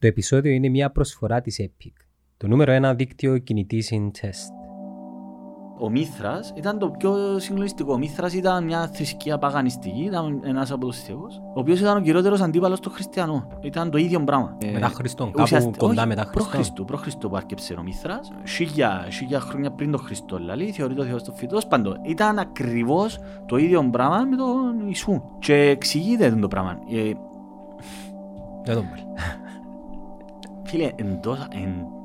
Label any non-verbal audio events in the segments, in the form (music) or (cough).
Το επεισόδιο είναι μια προσφορά της Epic, το νούμερο ένα δίκτυο κινητής test. Ο Μήθρας ήταν το πιο συγκλονιστικό. Ο Μήθρας ήταν μια θρησκεία παγανιστική, ήταν ένας από τους θεούς, ο οποίος ήταν ο κυριότερος αντίπαλος των χριστιανών. Ήταν το ίδιο πράγμα. Μετά Χριστόν, κάπου ουσιαστικά- κοντά όχι, μετά Προ Χριστόν. Χριστού, προ Χριστού που άρκεψε ο Μήθρας. Χίλια, χίλια χρόνια πριν τον Χριστό, δηλαδή, θεωρείται ο Θεός των φυτός. Πάντων, ήταν ακριβώς το ίδιο πράγμα με τον Ιησού. Και εξηγείται το πράγμα. Ε, Δεν τον πάρει. Φίλε, εν τόσα-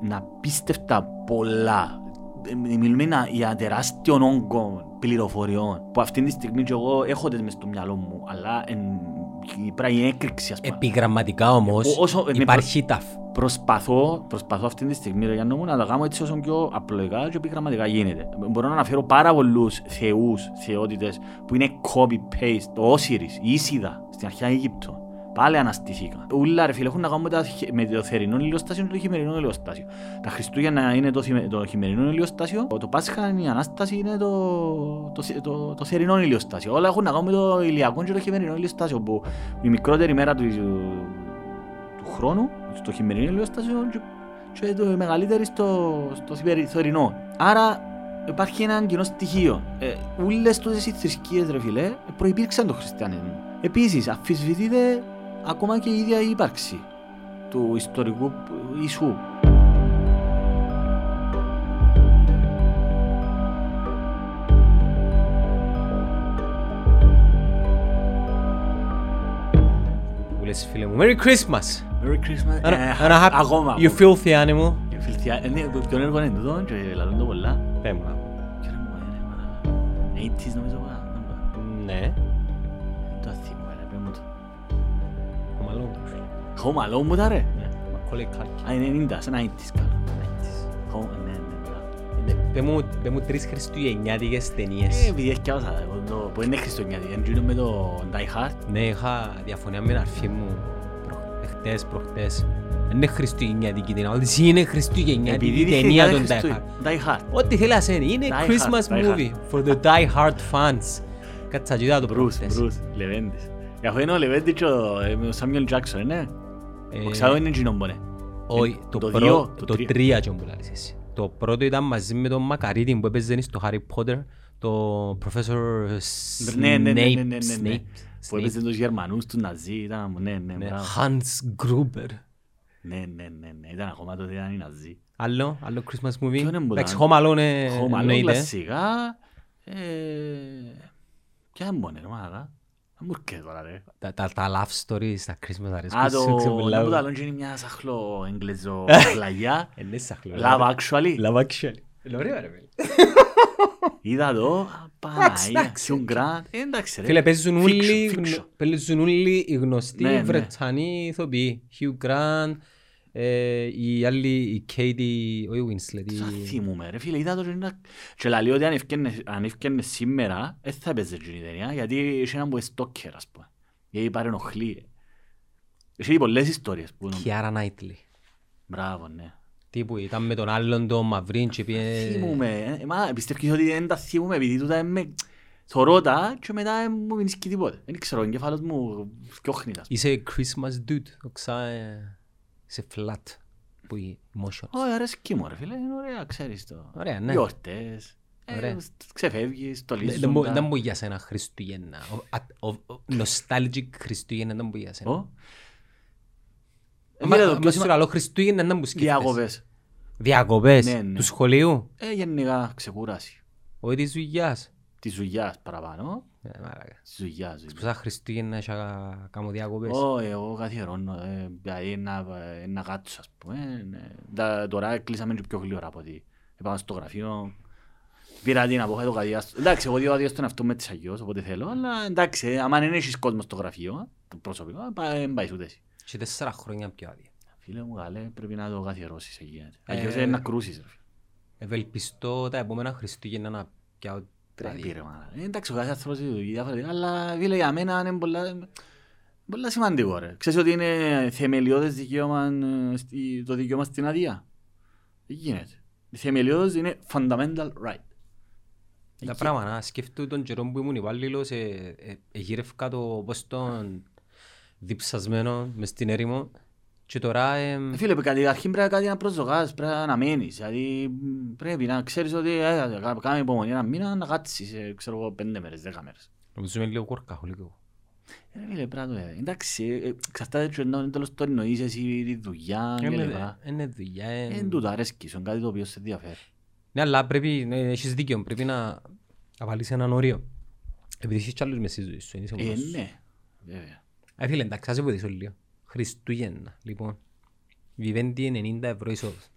εν απίστευτα πολλά. Ε, Μιλούμε να- για τεράστιον όγκο πληροφοριών που αυτή τη στιγμή και εγώ έχω τις μες στο μυαλό μου, αλλά εν, η πράγμα έκρηξη ας πούμε. Επιγραμματικά όμως Ό- όσο- ναι, υπάρχει ταφ. Προσπαθώ, προσπαθώ αυτή τη στιγμή ρε Γιάννο μου να τα κάνω έτσι όσο πιο απλοϊκά και επιγραμματικά γίνεται. Μπορώ να αναφέρω πάρα πολλούς θεούς, θεότητες που είναι copy-paste. Το Osiris, η Ίσιδα στην αρχαία Αίγυπτο. Πάλι αναστηθήκα. Ούλα ρε φίλε έχουν να κάνουν με, τα, χε- με το θερινό ηλιοστάσιο και το χειμερινό ηλιοστάσιο. Τα Χριστούγεννα είναι το, θυμε- το χειμερινό ηλιοστάσιο, το Πάσχα είναι η Ανάσταση είναι το, το, θε- το, το θερινό ηλιοστάσιο. Όλα έχουν να κάνουν με το ηλιακό και το χειμερινό ηλιοστάσιο που η μικρότερη μέρα του, του χρόνου, στο χειμερινό ηλιοστάσιο και, και το μεγαλύτερη στο, στο θημερι- θερινό. Άρα υπάρχει ένα κοινό στοιχείο. Ε, ούλες τούτες οι θρησκείες ρε φίλε προϋπήρξαν το χριστιανισμό. Επίσης αφισβητείται ακόμα και η ίδια η ύπαρξη του ιστορικού Ιησού. Που λες φίλε μου, Merry Christmas! Merry Christmas. And a- Ε, and a happy- Ακόμα. You filthy animal. Ε, φιλθιά- ε, ναι, Ποιον έργο είναι τούτο και λαλούν το πολλά. Πες μου. Ποιο έργο είναι, μάνα. 80s νομίζω πολλά. Ναι. Ο μαλόν του φίλε. Home Alone μου τα ρε. Ναι. Μακόλεϊ Κάλκιν. Α, είναι 90, σε 90s καλά. 90s. Home, ναι, ναι, μπράβο. Ναι, Πες μου, πες μου τρεις χριστουγεννιάτικες Ε, ταινίες. επειδή έφτιασα, εγώ το- που είναι χριστουγεννιάτικη, εντζήνω με το Die Hard. Ναι, είχα διαφωνία με την αρφή μου προ- εχτες, προχτες. Δεν είναι χριστουγεννιάτικη ταινία, ότι εσύ είναι χριστουγεννιάτικη Επειδή δείχνει ταινία κάθε των Die Χριστου- Hard. Die Hard. Ό,τι θέλεις να είναι, είναι Die Hard, Christmas Die Hard. movie for the die hard fans. Κάτσα και είδα το Bruce, προχτές. Bruce, Λεβέντης. Ε, αφού είναι ο Λεβέντης και ο ε, με ο Samuel Jackson, ναι. Ε, Ο ξέρω είναι εκείνον που είναι. Όχι, Ε, το, το πρω- δύο, το το τρία. τρία και που λαλείς εσύ. Το πρώτο ήταν μαζί με τον Μακαρίτη που έπαιζε στο Harry Potter, το Professor Ναι, ναι, ναι, ναι, ναι, ναι, Snape. ναι. Snape. Που έπαιζε τους Γερμανούς, τους Ναζί, ήταν, ναι, ναι, Ναι, μπράβο. Hans Gruber. Ναι, ναι, ναι, ναι, ήταν ακόμα τότε ήταν οι Ναζί. Άλλο, άλλο Christmas movie. Ποιον είναι που Εντάξει, ήταν; Home Alone ε, Home Alone, εννοείται. κλασσικά. ε, Ποια είναι μόνο, ρε μάνα. Δεν μου έρχεται τώρα, ρε. Τα, τα, τα love stories, τα Christmas αρέσκουν Α, σου, το (laughs) ξεπουλάω. να που το άλλο είναι μια σαχλό εγγλεζό πλαγιά. Ε, ναι, σαχλό. Love Actually. Love Actually. Είναι ωραίο ρε φίλε. Είδα το, Παναγία, εντάξει. Hugh Grant. Ε, Εντάξει ρε. Φίλε, παίζουν Fiction, όλοι, fiction. γνω- παίζουν όλοι οι γνωστοί Ναι, ναι. Βρετανοί ηθοποιοί. Hugh Grant, ε, η άλλη, η Katie, όχι η Winslet, η- Σαν θυμούμαι ρε φίλε, είδα το και είναι- και λαλεί ότι αν ευκαινε- αν ευκαινε σήμερα, δεν θα έπαιζε εκείνη η ταινία, γιατί είχε έναν που είναι στόκερ, ας πούμε. Γιατί παρενοχλεί. Έχει πολλές ιστορίες που είναι. Kiara Knightley. Μπράβο, ναι. Τύπου ήταν με τον άλλον τον Μαυρίν και πήγε... Θυμούμαι, ε, μα πιστεύεις ότι δεν τα θυμούμαι επειδή τούτα είναι θωρώ τα και μετά δεν μου μείνει και τίποτε. Δεν ξέρω, ο εγκέφαλος μου φτιόχνει τα. ας πούμε. Είσαι Christmas dude, οξά, ε, είσαι flat που οι emotions. Όχι, αρέσκει μου ρε φίλε, είναι ωραία, ξέρεις το. Ωραία, ναι. Γιορτές, ε, Ωραία. ξεφεύγεις, το Δεν- λύσουν Δεν μπο- τα- δεν μπορεί για σένα Χριστούγεννα. Ο- α- ο- ο- Nostalgic Χριστούγεννα δεν μπορεί για σένα. Ω. Ε, Μα- φίλε, το μα πιο σου σημα- λέω Χριστούγεννα δεν μου σκέφτεσαι. Διακοπές. Διακοπές Ναι, ναι. του σχολείου; Ε, γενικά ξεκούραση. Όχι της δουλειάς. Της δουλειάς παραπάνω. Ε, μαλάκα. Τη δουλειάς. δηλαδή. Πόσα Χριστούγεννα είχα κάνω διακοπές. Όχι, εγώ καθιερώνω. ε, Δηλαδή να, ε, να κάτσω, ας πούμε. ναι. Τα- Τώρα κλείσαμε και πιο γλύωρα από ότι είπαμε στο γραφείο. Πήρα την απόφαση το κατιάστο. Εντάξει, εγώ διότι στον αυτό με της αγιώς, όποτε θέλω. Αλλά εντάξει, ε, άμα δεν έχεις κόσμο στο γραφείο, το προσωπικό, πά- δεν πάει ούτε εσύ. Και τέσσερα χρόνια πιο άδεια. Φίλε μου, καλέ, πρέπει να το καθιερώσεις εκεί. Ε, Αλλιώς είναι να κρούσεις. ρε φίλε. Ευελπιστώ τα επόμενα Χριστούγεννα να πιάω Πρέπει άδεια. ρε μάνα. Ε, Εντάξει, ο κάθε άνθρωπος είναι διαφορετικά, αλλά φίλε για μένα είναι πολλά, πολλά σημαντικό ρε. Ξέρεις ότι είναι θεμελιώδες δικαίωμα ε, στη- το δικαίωμα στην άδεια; Δεν γίνεται. Θεμελιώδες είναι fundamental right. Τα Εκεί. πράγματα, να σκέφτομαι τον καιρό που ήμουν υπάλληλος, ε, ε, εγύρευκα το πώς τον διψασμένο μες στην έρημο Και τώρα... εμ, Ε, Φίλε, κάτι αρχήν πρέπει κάτι να προσδοκάς, πρέπει να μένεις. Δηλαδή μ, πρέπει να ξέρεις ότι ε, κα- κάμε υπομονή ένα μήνα να κάτσεις, ε, ξέρω εγώ, πέντε μέρες, δέκα μέρες. Νομίζω είμαι λίγο κορκαχολικό. Ε, φίλε, πρέπει να το ε, Εντάξει, ε, ε, εξαρτάται και ενώ τέλος το εννοείς εσύ τη δουλειά και Είναι- λοιπά. Είναι δουλειά. Ε, ε, Εν τούτο αρέσκει σου, είναι κάτι το οποίο σε ενδιαφέρει. Ναι, αλλά πρέπει, ναι, έχεις δίκιο, πρέπει να να βάλεις έναν όριο. Επειδή έχεις κι άλλους μες στη ζωή σου, είναι είσαι Ε, μόνος σου. ναι, βέβαια. Ε, φίλε, εντάξει, ας σε βοηθήσω λίγο. Χριστούγεννα, λοιπόν. Vivendi 90 ευρώ εισόδους.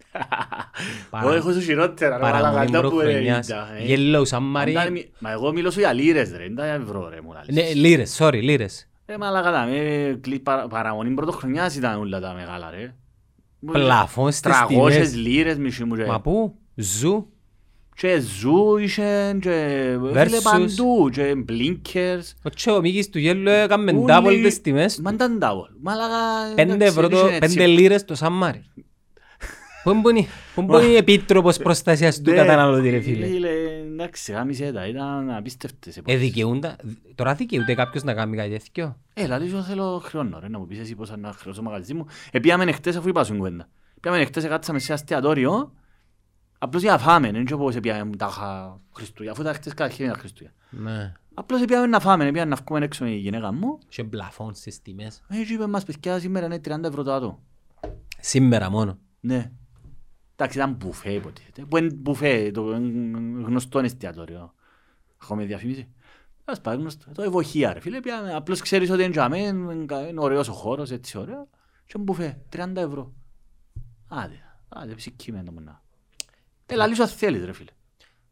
Εγώ έχω σου χειρότερα, ρε, Παραμονή μαλάκα, τα που πρωτοχρονιάς. 90, ε. Yellow Αν Submarine. τα μι- Μα εγώ μιλώ σου για λίρες, ρε, δεν τα ευρώ, ρε, μου λαλείς. Ναι, λίρες, sorry, λίρες. Ρε μαλάκα τα με κλει- παρα- παραμονή πρωτοχρονιάς ήταν όλα τα μεγάλα ρε. Πλαφόν στις 300 τιμές. λίρες μισή μου Μα ρε. πού, ζου, Και ζου είχε και φίλε Versus. παντού και blinkers. ο Τσέο Μίκης του Yellow έκαμε Ούλοι- double τις τιμές. Μα ήταν double. Μαλάκα. Πέντε εντάξει, ευρώ το, είχε έτσι. πέντε λίρες το Σαμάρι. Πού είναι πού (laughs) είναι η Επίτροπος Προστασίας του Ναι, καταναλωτή ρε φίλε. Φίλε, εντάξει, γάμισε τα, ήταν απίστευτες Ε, εποχές. δικαιούντα, τώρα δικαιούται κάποιος να κάνει κάτι τέτοιο; Ε, λαλή σου θέλω χρόνο ρε, να μου πεις εσύ πόσα να χρεώσω μαγαζί μου. Ε, πήγαμε χτες αφού είπα σου κουβέντα. Πήγαμε χτες, κάτσαμε σε αστιατόριο, απλώς για να φάμε, δεν ξέρω πώς πήγαμε τάχα Χριστούγεννα, αφού τα χτες καταρχήν ήταν Χριστούγεννα. Ναι. Απλώς πήγαμε να φάμε, πήγαμε να βγούμε έξω με η γυναίκα μου. Και πλαφόν στις τιμές. Έτσι είπε μας, παιδιά, σήμερα είναι 30 ευρώ το άτομο. Σήμερα μόνο. Ναι. Εντάξει, ήταν μπουφέ υποτίθεται. Που είναι μπουφέ, το είναι γνωστό εστιατόριο. Έχουμε διαφήμιση. Ας πάει γνωστό. Το ευοχεία ρε φίλε, πήγαμε, απλώς ξέρεις ότι είναι τζαμέ, είναι κα- είναι ωραίος ο χώρος, έτσι ωραίο. Και είναι μπουφέ, 30 ευρώ. Άντε, άντε, ψυχήμε το μονά. Ε, λαλείς ό,τι θέλεις ρε φίλε.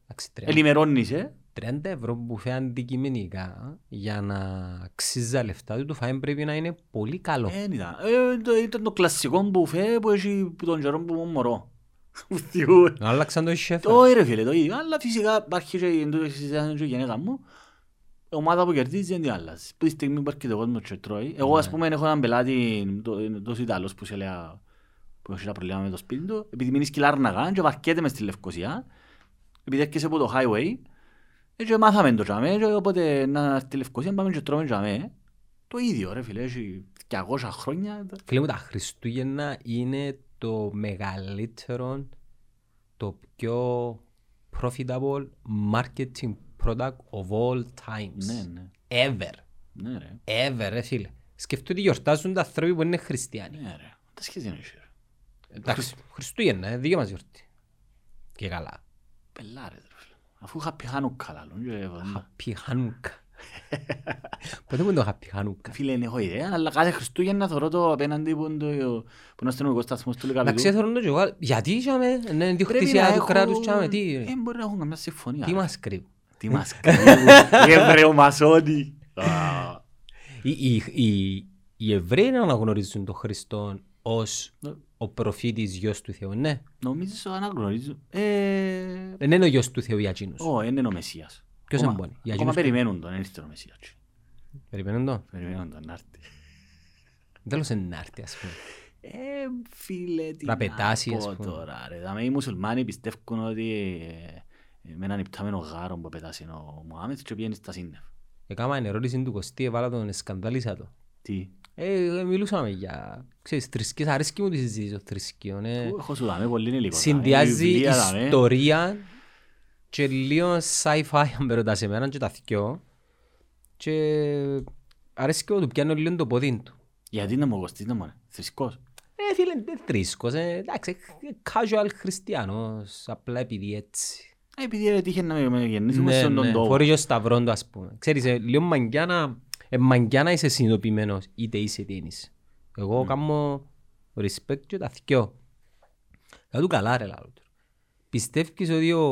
Εντάξει, 30 Ενημερώνεις, ε. 30 ευρώ που φάει αντικειμενικά για να αξίζει τα λεφτά του το φάιν πρέπει να είναι πολύ καλό. Ε, ήταν. Ε, το- ήταν το κλασικό μπουφέ που έχει που τον καιρό που ήμουν μωρό. (laughs) Ουθιού. Να άλλαξαν το σεφ. Το ρε φίλε, το ίδιο. Αλλά φυσικά υπάρχει και η- το συζητάνε και η γενέκα μου. Η ομάδα που κερδίζει δεν την αλλάζει. Που τη στιγμή που έρχεται ο κόσμος και τρώει. Εγώ ας πούμε έχω έναν πελάτη, το- τόσο Ιταλός που σε λέει που έχει τα προβλήματα με το σπίτι του, επειδή μείνεις σκυλάρναγα και βαρκέται μες στη Λευκοσία, επειδή έρχεσαι από το highway, ε, και μάθαμε το τζαμέ, και οπότε να έρθει η Λευκοσία πάμε και τρώμε τζαμέ. Το ίδιο ρε φίλε, έχει 200 χρόνια. Φίλε μου, τα Χριστούγεννα είναι το μεγαλύτερο, το πιο profitable marketing product of all times. Ναι, ναι, Ever. ναι ρε, Ever, ρε φίλε. Σκεφτείτε ότι γιορτάζουν τα άνθρωποι που είναι χριστιανοί. ναι ρε. Τα σχέση είναι ρε. Εντάξει, Χριστούγεννα, ε, δίκιο μας γιορτή. Και καλά. Πελάρες ρε φίλε. Αφού είχα πιχάνου καλά, λόγια, Happy Hanukkah. Πότε που είναι το Happy Hanukkah. Φίλε, δεν έχω ιδέα, αλλά κάθε Χριστούγεννα θωρώ το απέναντι που είναι το- που είναι ο αστυνομικός σταθμός του Εντάξει, Λεκαβητού. θέλω να το και εγώ. Γιατί είχαμε, είναι Πρέπει να διοκτησία του έχω- κράτους τσάμε, τι, Ε, μπορεί να έχουν καμιά συμφωνία. τι ρε. μας κρύβουν. Τι μας κρύβουν. Οι Εβραιομασόνοι. Α, Οι, οι, οι, οι Εβραίοι να αναγνωρίζουν τον Χριστό ως Ναι. Ο προφήτης γιος του Θεού, ναι. Νομίζω αναγνωρίζουν. Ε, Δεν είναι ο γιος του Θεού για εκείνους. Ω, είναι ο Μεσσίας. Ποιος Ακόμα- εμπόνει, για Ακόμα εκείνους που- περιμένουν τον, δεν ήρθε ο Μεσσίας. Περιμένουν το. Περιμένουν τον να έρθει. Τέλος είναι να έρθει, ας πούμε. Ε, φίλε, τι Να να πετάσει, ας πω πούμε. τώρα. Ρε. Δάμε, οι μουσουλμάνοι πιστεύουν ότι ε, ε, με έναν υπτάμενο γάρο που πετάσει ο Μωάμεθ και πιένει στα σύννεφ. Έκανα την ερώτηση του Κωστή, έβαλα τον σκανδάλισα το. Τι; Ε, ε, μιλούσαμε για, ξέρεις, θρησκείες, αρέσκει μου τη συζήτηση των θρησκείων. ε. Που Έχω σου δάμε πολύ υλικό. Συνδυάζει Βιβλία, δάμε. ιστορία και λίγο sci-fi αν με ρωτάς εμένα και τα θκυο και αρέσκει μου του πιάνω λίγο το ποδί του. Γιατί να μου κοστίζει να μου είναι. Θρησκός; Ε, φίλε, δεν θρήσκος, ε, εντάξει, ε, casual χριστιανός, απλά επειδή έτσι. Ε, Επειδή ρε τύχε να με- με γεννήσουμε Ναι, στον τον ναι, τόπο. φορεί και ο σταυρόν του, ας πούμε. Ξέρεις, ε, λίγο μαγκιά να, ε, μαγκιά να είσαι συνειδητοποιημένος, είτε είσαι είτε δεν είσαι. Εγώ κάνω respect και τα θκυο. Θα του καλά ρε λάλο του. Πιστεύεις ότι ο,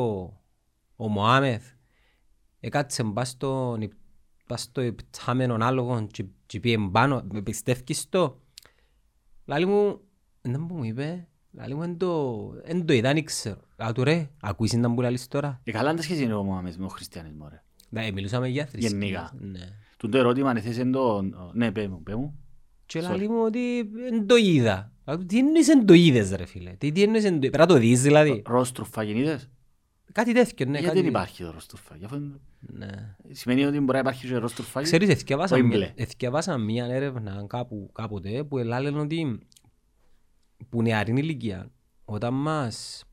ο Μωάμεθ έκατσε μπας στον υ- πας στο υπτάμενον άλογο και, και πήγε πάνω, με πιστεύεις το; Λάλη μου, δεν μου είπε, λάλη μου εν το, εν το είδα, δεν ξέρω. Λάλη του ρε, ακούεις να μου λάλης τώρα; Ε, καλά, δεν σχέση είναι ο Μωάμεθ με τον χριστιανισμός ρε. Ναι, μιλούσαμε για θρησκείες. Γενικά. Ναι. Του το ερώτημα αν θες το... Ναι, πέ μου, πέ μου. Και Sorry. λέει μου ότι δεν το είδα. Λέω του, Τι εννοείς δεν το είδες ρε φίλε; Τι, τι εννοείς δεν το Πρέπει να το δεις δηλαδή. Ρόστρουφα γεννήτες. Κάτι τέτοιο, ναι. Γιατί κάτι... δεν υπάρχει το ρόστρουφα. Γι' αυτό είναι- Ναι. Σημαίνει ότι μπορεί να υπάρχει και ρόστρουφα. Ξέρεις, εθιαβάσα Όχι μια, μπλε. εθιαβάσα μια έρευνα κάπου, κάποτε που ελάλεν ότι που νεαρή ηλικία, όταν μας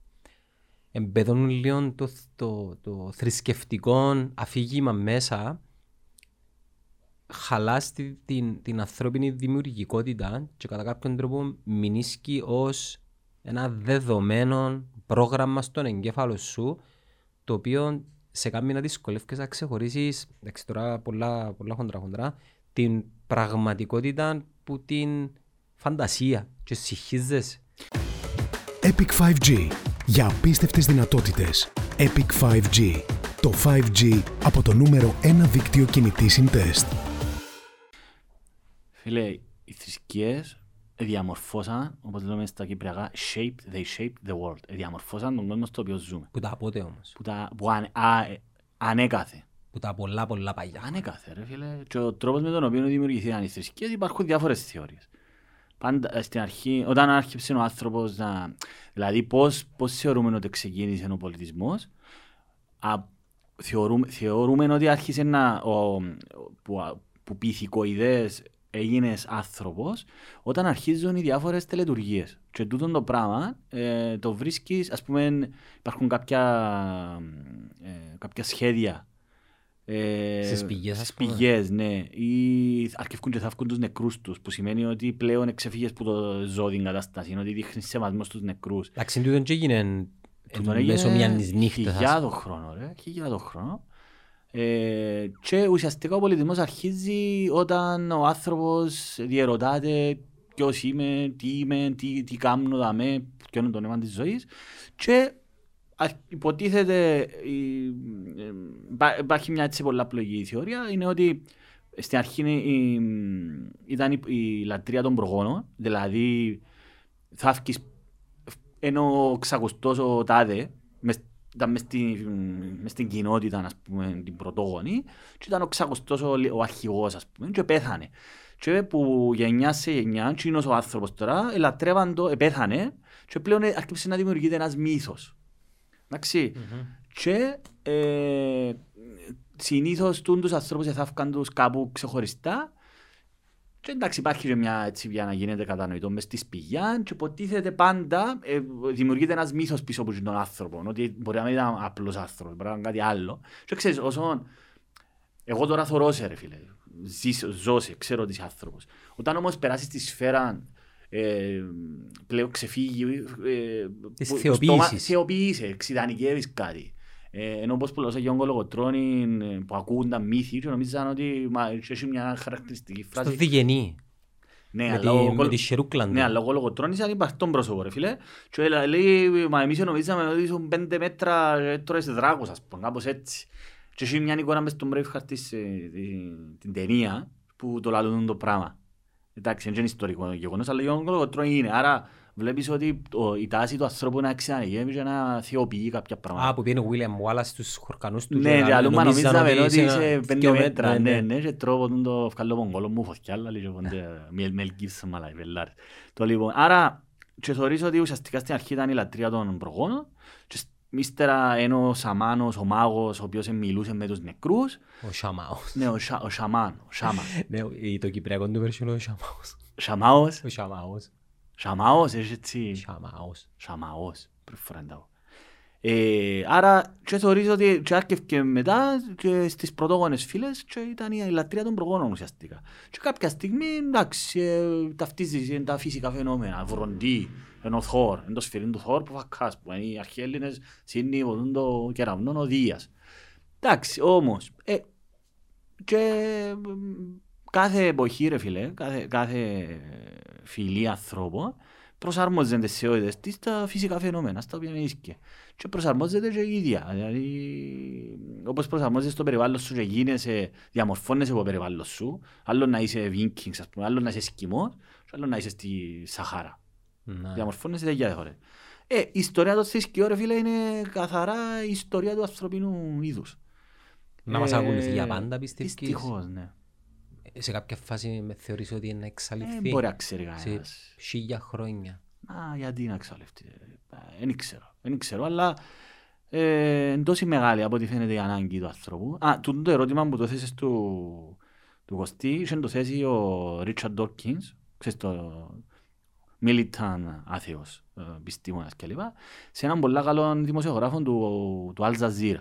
εμπεδώνουν λίγο το, το, το θρησκευτικό αφήγημα μέσα, χαλάς τη- την, την ανθρώπινη δημιουργικότητα και κατά κάποιον τρόπο μηνίσκει ως ένα δεδομένο πρόγραμμα στον εγκέφαλο σου το οποίο σε κάνει να δυσκολεύεις να ξεχωρίσεις εντάξει τώρα πολλά, πολλά χοντρά χοντρά την πραγματικότητα που την φαντασία και συγχύζεσαι. Epic 5G. Για απίστευτες δυνατότητες. Epic 5G. Το 5G από το νούμερο 1 δίκτυο κινητή συντεστ. Φίλε, οι θρησκείες διαμορφώσαν, όπως λέμε στα κυπριακά, shaped, they shaped the world. Διαμορφώσαν τον κόσμο στο οποίο ζούμε. Που τα πότε όμως. Που, τα, που ανε, α, ε, ανέκαθε. Που τα πολλά πολλά παλιά. Ανέκαθε ρε φίλε. Και ο τρόπος με τον οποίο δημιουργηθήκαν οι θρησκείες υπάρχουν διάφορες θεωρίες. Πάντα ε, στην αρχή, όταν άρχισε ο άνθρωπος να... Δηλαδή πώς, πώς θεωρούμε ότι ξεκίνησε ο πολιτισμός, α, θεωρούμε, θεωρούμε ότι άρχισε να... Ο, που, α- που πυθικοειδές έγινες άνθρωπος όταν αρχίζουν οι διάφορες τελετουργίες. Και τούτο το πράγμα ε, το βρίσκεις, ας πούμε, υπάρχουν κάποια, ε, κάποια σχέδια ε, Στις πηγές, ας στις πούμε. πηγές, ναι. Ή αρκευκούν και θαύκουν τους νεκρούς τους, που σημαίνει ότι πλέον εξεφύγες που το ζω την κατάσταση, είναι ότι δείχνεις σεβασμός στους νεκρούς. Εντάξει, τούτον και έγινε Τούτον εν μέσω έγινε μιας νύχτας. ας Χιλιάδο χρόνο, ρε. Χιλιάδο χρόνο. Ε, και ουσιαστικά ο πολιτισμός αρχίζει όταν ο άνθρωπος διερωτάται ποιος είμαι, τι είμαι, τι, τι κάνω δαμέ, ποιο είναι το νόημα της ζωής. Και α- υποτίθεται, η- ε, υπά- υπάρχει μια έτσι πολλαπλογή θεωρία, είναι ότι στην αρχή είναι η- ήταν η, η λατρεία των προγόνων, δηλαδή θα βγεις ενώ ξακουστός ο τάδε, μες, ήταν μες στην, μες στην κοινότητα, ας πούμε, την πρωτόγονη, και ήταν ο ξακουστός ο, λι- ο αρχηγός, ας πούμε, και πέθανε. Και που γενιά σε γενιά, και είναι ο άνθρωπος τώρα, ελατρεύαν το, επέθανε, και πλέον άρχισε να δημιουργείται ένας μύθος. Εντάξει. Και ε, συνήθως τούν τους ανθρώπους θα βγουν τους κάπου ξεχωριστά και εντάξει υπάρχει και μια έτσι για να γίνεται κατανοητό μες στη σπηλιά και υποτίθεται πάντα ε, δημιουργείται ένας μύθος πίσω από τον άνθρωπο ότι μπορεί να μην ήταν απλός άνθρωπος, μπορεί να ήταν κάτι άλλο. Και ξέρεις όσο εγώ τώρα θωρώ σε ρε φίλε, ζήσω, ζω σε, ξέρω ότι είσαι άνθρωπος. Όταν όμως περάσεις τη σφαίρα ε, πλέον ξεφύγει ε, Της που- θεοποίησης. στο μα- θεοποιείσαι, εξειδανικεύεις κάτι. ε, ενώ όπως πουλώσα και ο κολογοτρώνη ε, που ακούν τα μύθη και νομίζαν ότι μα, έχει μια χαρακτηριστική Στο φράση διγενή. ναι, με αλλά τη- ο με κολ- τη σερούκλα του. Ναι, αλλά ο κολογοτρώνης είναι υπαρκτόν πρόσωπο, ρε φίλε. Και έλα- λέει, μα εμείς νομίζαμε ότι ήσουν πέντε μέτρα και τρώες δράκους, ας πούμε, κάπως έτσι. Και έχει μια εικόνα μες στον Braveheart της, ε, τη- την ταινία που το λαλούν το πράγμα. Εντάξει, δεν είναι ιστορικό γεγονός, αλλά ο κολογοτρώνη είναι. Άρα βλέπεις ότι το- η τάση του ανθρώπου να εξαναγεύει και να θεοποιεί κάποια πράγματα. Α, που πήγαινε ο William Wallace στους χορκανούς του. Ναι, και και άλλοι αλλού μα νομίζαν νομίζαμε ότι ένα- είσαι πέντε δυο μέτρα, ναι, ναι, ναι, και τρώω τον το ευκάλλω πονκόλο μου φωτιά, αλλά λέει πόντε Μελ Γκίψον, μαλά, οι βελάρες. Το λοιπόν, άρα, και θεωρείς ότι ουσιαστικά στην αρχή ήταν η λατρεία των προγόνων και σ- ύστερα είναι ο Σαμάνος, ο μάγος, ο οποίος μιλούσε με τους νεκρούς, Ο Σαμάος. ναι, ο, Σα, ο Σαμάν, ο Σάμα. (laughs) Ναι, η- το κυπριακό του version είναι ο Σαμάος. Σαμάος, Ο Σαμάος. Σαμάος, έχει έτσι. Σαμάος. Σαμαός, πρώτη φορά εντάω. Ε, άρα και θεωρείς ότι και άρκευκε μετά και στις πρωτόγονες φίλες και ήταν η λατρεία των προγόνων ουσιαστικά. Και κάποια στιγμή εντάξει ε, ταυτίζεις είναι τα φυσικά φαινόμενα, βροντί, ενώ ο Θόρ, είναι το σφυρί του Θόρ που φακάς που είναι οι αρχαίοι Έλληνες συνήθως το κεραυνό ο Δίας. Εντάξει όμως ε, και μ, κάθε εποχή ρε φίλε, κάθε, κάθε φυλή ανθρώπων προσαρμόζεται τις θεότητες της στα φυσικά φαινόμενα, στα οποία βρίσκεται. Και προσαρμόζεται και η ίδια. Δηλαδή, όπως προσαρμόζεσαι στο περιβάλλον σου και γίνεσαι, διαμορφώνεσαι από το περιβάλλον σου, άλλο να είσαι Vikings, ας πούμε, άλλο να είσαι Εσκιμός, και άλλο να είσαι στη Σαχάρα. Ναι. Διαμορφώνεσαι τέτοια διαφορέ. Ε, η ιστορία των θρησκειών, ρε φίλε, είναι καθαρά η ιστορία του ανθρωπίνου είδους. Να μας Ε, ακολουθεί για πάντα πιστεύεις; Δυστυχώς, ναι. Σε κάποια φάση με θεωρείς ότι είναι να Ε, εξαλειφθεί. μπορεί να ξέρει Σε κανένας. χίλια χρόνια. Α, γιατί να εξαλειφθεί. Δεν ξέρω. Δεν ξέρω, αλλά ε, είναι τόση μεγάλη από ό,τι φαίνεται η ανάγκη του ανθρώπου. Α, τούτο το ερώτημα που το θέσεις του, του Κωστή, είχε το θέσει ο Ρίτσαρντ Ντόρκινς, ξέρεις το militant άθεος ε, επιστήμονας κλπ. Σε έναν πολύ καλό δημοσιογράφο του, του Al Jazeera.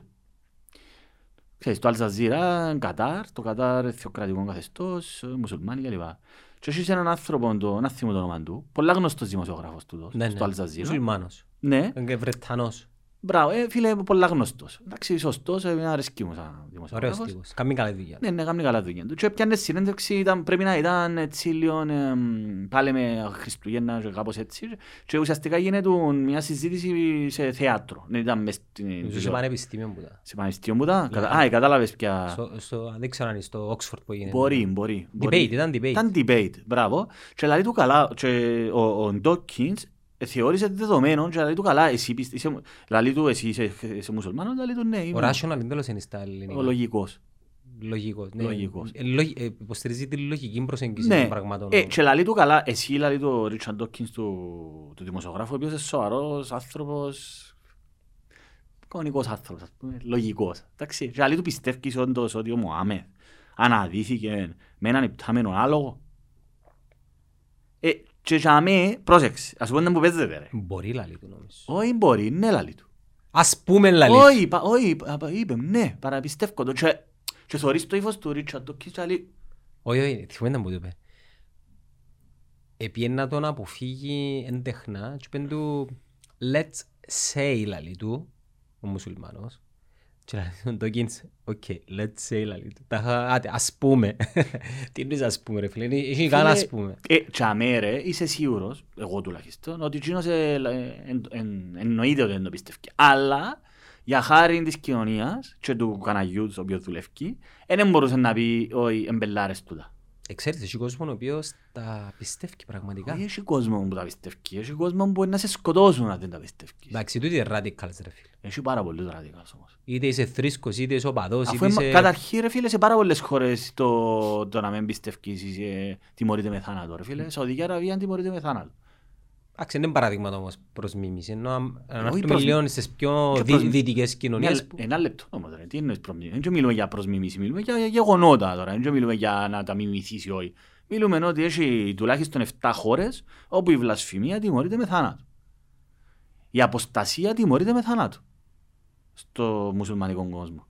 Ξέρεις, το Al Jazeera, Κατάρ, το Κατάρ θεοκρατικό καθεστώς, ε, μουσουλμάνοι κλπ. Και έχεις έναν άνθρωπο, το, να θυμώ το όνομα του, πολλά γνωστός δημοσιογράφος του, Ναι, στο ναι. Al Jazeera. Μουσουλμάνος. Ναι, Και Βρετανός. Μπράβο, ε, φίλε, πολλά γνωστός. Εντάξει, σωστός, ε, αρέσκει μου σαν Ωραίος δημοσιογράφος. τύπος. Κάνει καλή δουλειά. Ναι, ναι, κάνει καλά δουλειά του. Και έπιανε συνέντευξη, ήταν, πρέπει να ήταν έτσι λίγο εμ, πάλι με Χριστουγέννα και κάπως έτσι. Και ουσιαστικά γίνεται μια συζήτηση σε θέατρο. Δεν ήταν μες στην Νομίζω σε τηλεόραση. πανεπιστήμιο που ήταν. Σε πανεπιστήμιο που ήταν. Κατα- Ναι. Α, ε, κατάλαβες πια. Στο- στο- Δεν ξέρω αν είναι στο Oxford που γίνεται. Μπορεί, μπορεί. Debate, μπορεί. ήταν debate. Ήταν debate, μπράβο. Και λέει του καλά, και ο, ο Dawkins ε, θεώρησε δεδομένο και λέει του καλά, εσύ πιστε- είσαι, λέει του εσύ είσαι, είσαι μουσουλμάνος, λέει του ναι, Ο είμαι rational εντέλος είναι στα ο ελληνικά. λογικός. Λογικός. ναι. Λογικός. Ε, λογι- ε, Υποστηρίζει τη λογική προσέγγιση Ναι, των πραγμάτων. ε, και λέει του καλά, εσύ λέει του ο Ρίτσαρντ Ντόκκινς του, του δημοσιογράφου, ο οποίος είναι σοβαρός άνθρωπος, κανονικός άνθρωπος, ας πούμε, λογικός. Εντάξει, και λέει του πιστεύεις όντως ότι ο Μωάμεθ αναδύθηκε με έναν υπτάμενο άλογο. Ε, και για μέ, πρόσεξε, ας πούμε δεν μου παίζεται ρε. Μπορεί λαλή του νομίζω. Όχι μπορεί, ναι λαλή του. Ας πούμε λαλή. Όχι, πα- όχι, πα- πα- είπε, ναι, παραπιστεύω το. Και, και θωρείς το ύφος του Ρίτσαρντ Ντόκκινς και λέει, Όχι, όχι, θυμάμαι που το είπε. Επίεν να τον αποφύγει εντεχνά και είπεν του let's say λαλή του, ο μουσουλμάνος. Και λαλή του το Keynes, οκ, let's say λαλή του. Τα είχα, άτε, ας πούμε. (laughs) Τι εννοείς ας πούμε ρε φίλε, έχει καν ας πούμε. Ε, τσαμέ ρε, είσαι σίγουρος, εγώ τουλάχιστον, ότι εκείνος ε, ε, εν- εν- εννοείται ότι δεν το πιστεύει. Αλλά, για χάρη της κοινωνίας και του καναγιού του, ο οποίος δουλεύει, δεν μπορούσε να πει, όχι, εμπελάρες τούτα. Ε, ξέρεις, έχει κόσμο ο οποίος τα πιστεύει πραγματικά. Όχι, έχει κόσμο που τα πιστεύει, έχει κόσμο που μπορεί να σε σκοτώσουν αν δεν τα πιστεύεις. Εντάξει, τούτοι είναι radicals ρε φίλε. Έχει πάρα πολλούς ραδικάς όμως. Είτε είσαι θρήσκος, είτε είσαι οπαδός, Αφού είτε εμα- είσαι... καταρχήν ρε φίλε σε πάρα πολλές χώρες το, το να μην πιστεύεις είσαι τιμωρείται με θάνατο ρε φίλε. Σαουδική Αραβία τιμωρείται με θάνατο. Εντάξει, είναι παράδειγμα όμως προς μίμηση. Ενώ αν αν Όχι έρθουμε προς- λίγο στις πιο και δι- προς- δυτικές Μια- κοινωνίες που... Ένα λεπτό όμως ρε, τι εννοείς προς μίμηση; Δεν μιλούμε για προς μίμηση, μιλούμε για γεγονότα τώρα. Δεν μιλούμε για να τα μιμηθείς ή όχι. Μιλούμε ότι έχει τουλάχιστον 7 χώρες όπου η βλασφημία τιμωρείται με θάνατο. Η αποστασία τιμωρείται με θάνατο στο μουσουλμανικό κόσμο.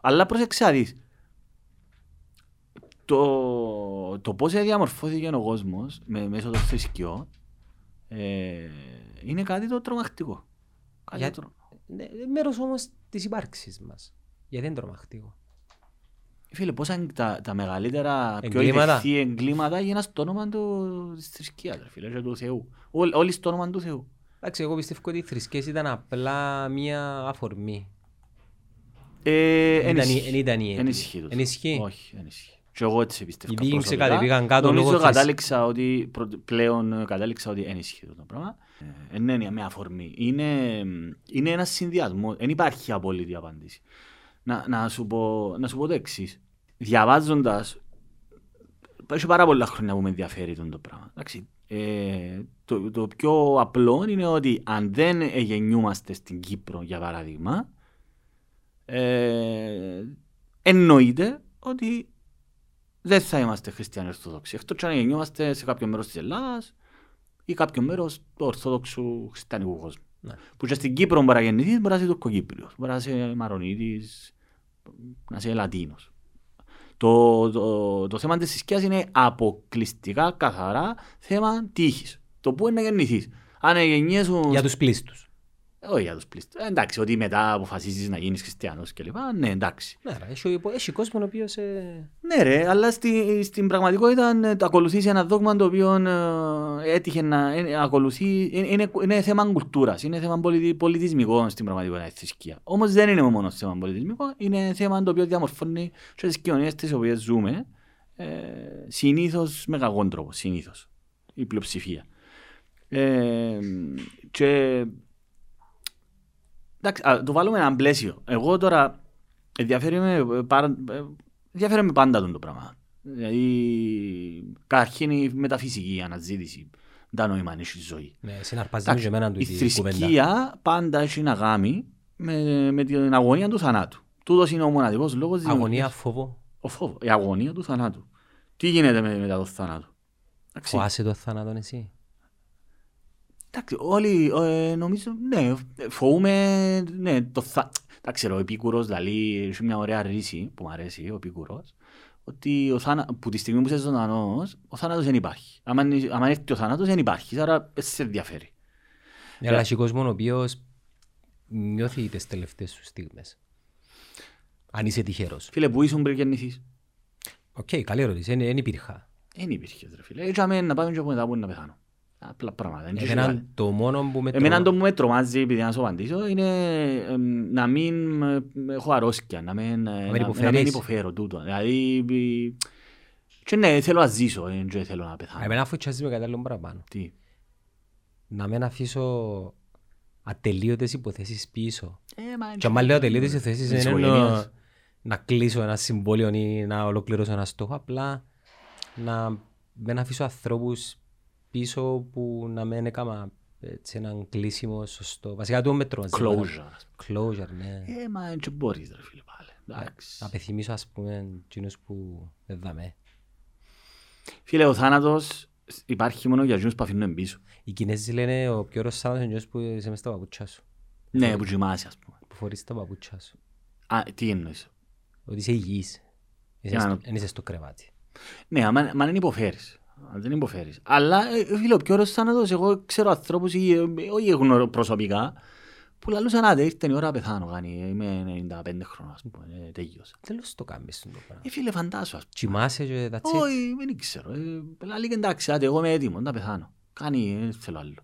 Αλλά πρόσεξε να δεις. Το, το πώς διαμορφώθηκε ο κόσμος με, μέσω των θρησκειών ε, είναι κάτι το τρομακτικό. Κάτι Για- τρο- Ναι, μέρος όμως της ύπαρξης μας. Γιατί είναι τρομακτικό; Φίλε, πόσα είναι τα, τα μεγαλύτερα, πιο Εγκλήματα. ειδεχθή εγκλήματα έγιναν στο όνομα του, της θρησκείας, ρε φίλε, και του Θεού. Ό, όλοι στο όνομα του Θεού. Εντάξει, εγώ πιστεύω ότι οι θρησκείες ήταν απλά μία αφορμή. Ε, Εν εν ήταν η- ισχύει. εν ήταν η Εν αίτια. ισχύει τούτο. Εν ισχύει. Όχι, εν ισχύει. Και εγώ έτσι πιστεύω. Οι Βίγινγκ προσωπικά. ξεκατεβήκαν κάτω Νομίζω λόγω θρησκ- κατάληξα ότι προ- πλέον ε, κατάληξα ότι εν ισχύει το πράγμα. Ε, εν είναι με αφορμή. Είναι, είναι ένας συνδυασμός. Δεν υπάρχει απόλυτη απάντηση. Να, να, σου πω, να σου πω το εξής. Διαβάζοντας, έχει πάρα πολλά χρόνια που με ενδιαφέρει το πράγμα. Εντάξει, ε, το, το πιο απλό είναι ότι αν δεν γεννιούμαστε στην Κύπρο, για παράδειγμα, ε, εννοείται ότι δεν θα είμαστε χριστιανοί Ορθόδοξοι. Εκτός και αν γεννιόμαστε σε κάποιο μέρος της Ελλάδας ή κάποιο μέρος του Ορθόδοξου χριστιανικού κόσμου. Ναι. Που και στην Κύπρο μπορεί να γεννηθείς, μπορεί να είσαι Τουρκοκύπριος, μπορεί να είσαι Μαρονίτης, να είσαι Λατίνος. Το, το, το θέμα της θρησκείας είναι αποκλειστικά, καθαρά θέμα τύχης. Το πού είναι να γεννηθείς. Αν γεννιέσαι... Για τους πλήστους. Όχι για τους πλήστους. Ε, εντάξει, ότι μετά αποφασίζεις να γίνεις χριστιανός κλπ. Ναι, εντάξει. Ναι, ρε, έχει, έχει κόσμο ο οποίος... Ε... Ναι ρε, αλλά στη, στην πραγματικότητα ε, ακολουθείς ένα δόγμα το οποίο ε, έτυχε να ε, ακολουθεί, είναι, είναι, είναι θέμα κουλτούρας, είναι θέμα πολιτι, πολιτισμικό στην πραγματικότητα η θρησκείας. Όμως δεν είναι μόνος θέμα πολιτισμικός, είναι θέμα το οποίο διαμορφώνει και τις κοινωνίες τις οποίες ζούμε, ε, συνήθως με κακόν τρόπο, συνήθως, η πλειοψηφία. Ε, και εντάξει, α, το βάλουμε ένα πλαίσιο. Εγώ τώρα ενδιαφέρει με, πάρα, ε, ενδιαφέρει με πάντα τον το πράγμα. Δηλαδή, καταρχήν η μεταφυσική η αναζήτηση, τα νόημα είναι στη ζωή. Ναι, συναρπάζει και εμένα του η η κουβέντα. θρησκεία πάντα έχει να κάνει με, με την αγωνία του θανάτου. Τούτος είναι ο μοναδικός λόγος Αγωνία, δημιουργίας. φόβο. Ο φόβο, η αγωνία του θανάτου. Τι γίνεται με, μετά το θάνατο; Εντάξει. Φοάσαι το θάνατον εσύ; Εντάξει, όλοι, ε, νομίζω, ναι, φοβούμαι, ναι, το θα... Εντάξει, ο Επίκουρος, δηλαδή, έχει μια ωραία ρίση που μου αρέσει, ο Επίκουρος, ότι ο θάνα... που τη στιγμή που είσαι ζωντανός, ο θάνατος δεν υπάρχει. Αν, αν έρθει ο θάνατος δεν υπάρχει, άρα δεν σε ενδιαφέρει. Ναι, Αλλά έχει κόσμο ο οποίος νιώθει τις τελευταίες σου στιγμές. Αν είσαι τυχερός. Φίλε, πού ήσουν πριν γεννηθείς. Οκ, καλή ερώτηση. Δεν υπήρχα. Δεν υπήρχες, ρε φίλε. Έτσι αμέ να πάμε και από μετά που να πεθάνω. Απλά πράγματα. δεν ξέρω Εμένα κάτι. το μόνο που με Εμένα τρο- το που με τρομάζει, επειδή να σου απαντήσω, είναι εμ, να μην ε, έχω αρρώσκια, να μην, ε, να, να μην υποφέρεις. υποφέρω τούτο. Δηλαδή, ε, και ναι, θέλω να ζήσω, ε, δεν θέλω να πεθάνω. Εμένα φοιτσιάζει με κάτι άλλο παραπάνω. Τι; Να μην αφήσω ατελείωτες υποθέσεις πίσω. Ε, μα, Και άμα λέω ατελείωτες υποθέσεις Της δεν εννοώ οικογένειας. να κλείσω ένα συμβόλαιο ή να ολοκληρώσω ένα στόχο. Απλά να μην αφήσω ανθρώπους πίσω που να μην έκανα έτσι έναν κλείσιμο σωστό. Βασικά το μέτρο. Closure. ας Closure, ναι. πούμε. Ε, μα δεν μπορείς, ρε φίλε, πάλι. Εντάξει. Να πεθυμίσω ας πούμε εκείνους που δεν δαμε. Φίλε, ο θάνατος υπάρχει μόνο για εκείνους που αφήνουν πίσω. Οι Κινέζοι λένε ο πιο ωραίος θάνατος είναι εκείνος που είσαι μες στα παπούτσια σου. Ναι, που κοιμάσαι, ας πούμε. Που φορείς τα παπούτσια σου. Α, τι εννοείς. Ότι είσαι υγιής. Είσαι Για να- στο- Εν είσαι στο κρεβάτι. Ναι, άμα άμα δεν υποφέρεις. Αν δεν υποφέρεις. Αλλά, ε, φίλε, ο πιο ωραίος θάνατος, εγώ ξέρω ανθρώπους, ή, ε, όχι γνωρώ προσωπικά, που λαλούσαν, άντε, ήρθε η ώρα να πεθάνω, κάνει, είμαι 95 χρόνων, ας πούμε, ε, τέλειωσα. Τέλος το κάνεις το πράγμα. Ε, φίλε, φαντάσου, ας πούμε. Κοιμάσαι και that's it. Όχι, δεν ξέρω. Ε, Λέει και εντάξει, άντε, εγώ είμαι έτοιμος να πεθάνω. Κάνει, δεν θέλω άλλο.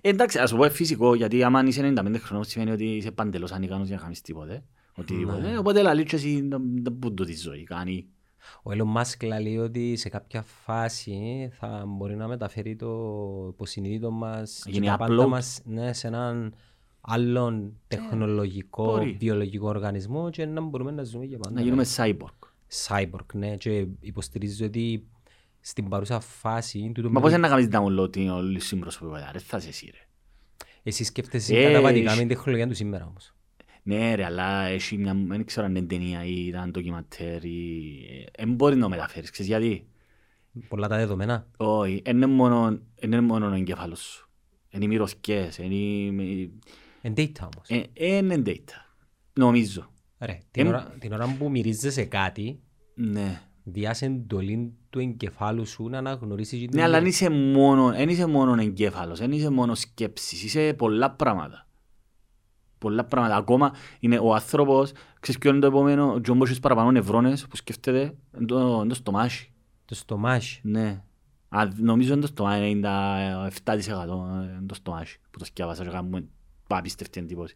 Ε, εντάξει, ας σου πω ε, φυσικό, γιατί άμα είσαι 95 χρονών σημαίνει ότι είσαι παντελώς ανικανός για να κάνεις τίποτε. Οτιδήποτε. Ναι. Ε, Οπότε λέει και εσύ δεν πούντο τη ζωή. Κάνει. Ο Elon Musk λέει ότι σε κάποια φάση θα μπορεί να μεταφέρει το υποσυνείδητο μας Να και γίνει τα πάντα upload. μας ναι, σε έναν άλλον τεχνολογικό, μπορεί. βιολογικό οργανισμό και να μπορούμε να ζούμε για πάντα. Να γίνουμε cyborg. Cyborg, ναι, και υποστηρίζει ότι στην παρούσα φάση τούτο Μα με πώς το- είναι να κάνεις download την όλη συμπροσωπικότητα. Ρε θα είσαι εσύ ρε. Εσύ σκέφτεσαι Ε, καταβατικά έχει- με την τεχνολογία του σήμερα όμως. Ναι ρε, αλλά έχει μια, δεν ξέρω αν είναι ταινία ή ήταν ντοκιματέρ ή... Δεν μπορεί να το μεταφέρεις, ξέρεις γιατί; Πολλά τα δεδομένα. Όχι, δεν είναι μόνο, δεν είναι μόνο ο εγκέφαλος σου. Είναι οι μυρωσκές, είναι οι... Εν data όμως. ε, ε, είναι data. Νομίζω. Ρε, την, εμ- ώρα, την ώρα που μυρίζεσαι κάτι, Ναι. διάσε εντολή του εγκεφάλου σου να αναγνωρίσεις την Ναι, αλλά δεν είσαι μόνο, δεν είσαι μόνο εγκέφαλος, δεν είσαι μόνο σκέψεις, είσαι πολλά πράγματα. Πολλά πράγματα. Ακόμα είναι ο άνθρωπος, ξέρεις ποιο είναι το επόμενο, ο Τζόμπος έχει παραπάνω νευρώνες που σκέφτεται, είναι το, είναι το στομάχι. το στομάχι. Ναι. Α, νομίζω είναι το στομάχι, είναι 97% είναι το στομάχι που το σκιάβασα και κάνουμε απίστευτη εντύπωση.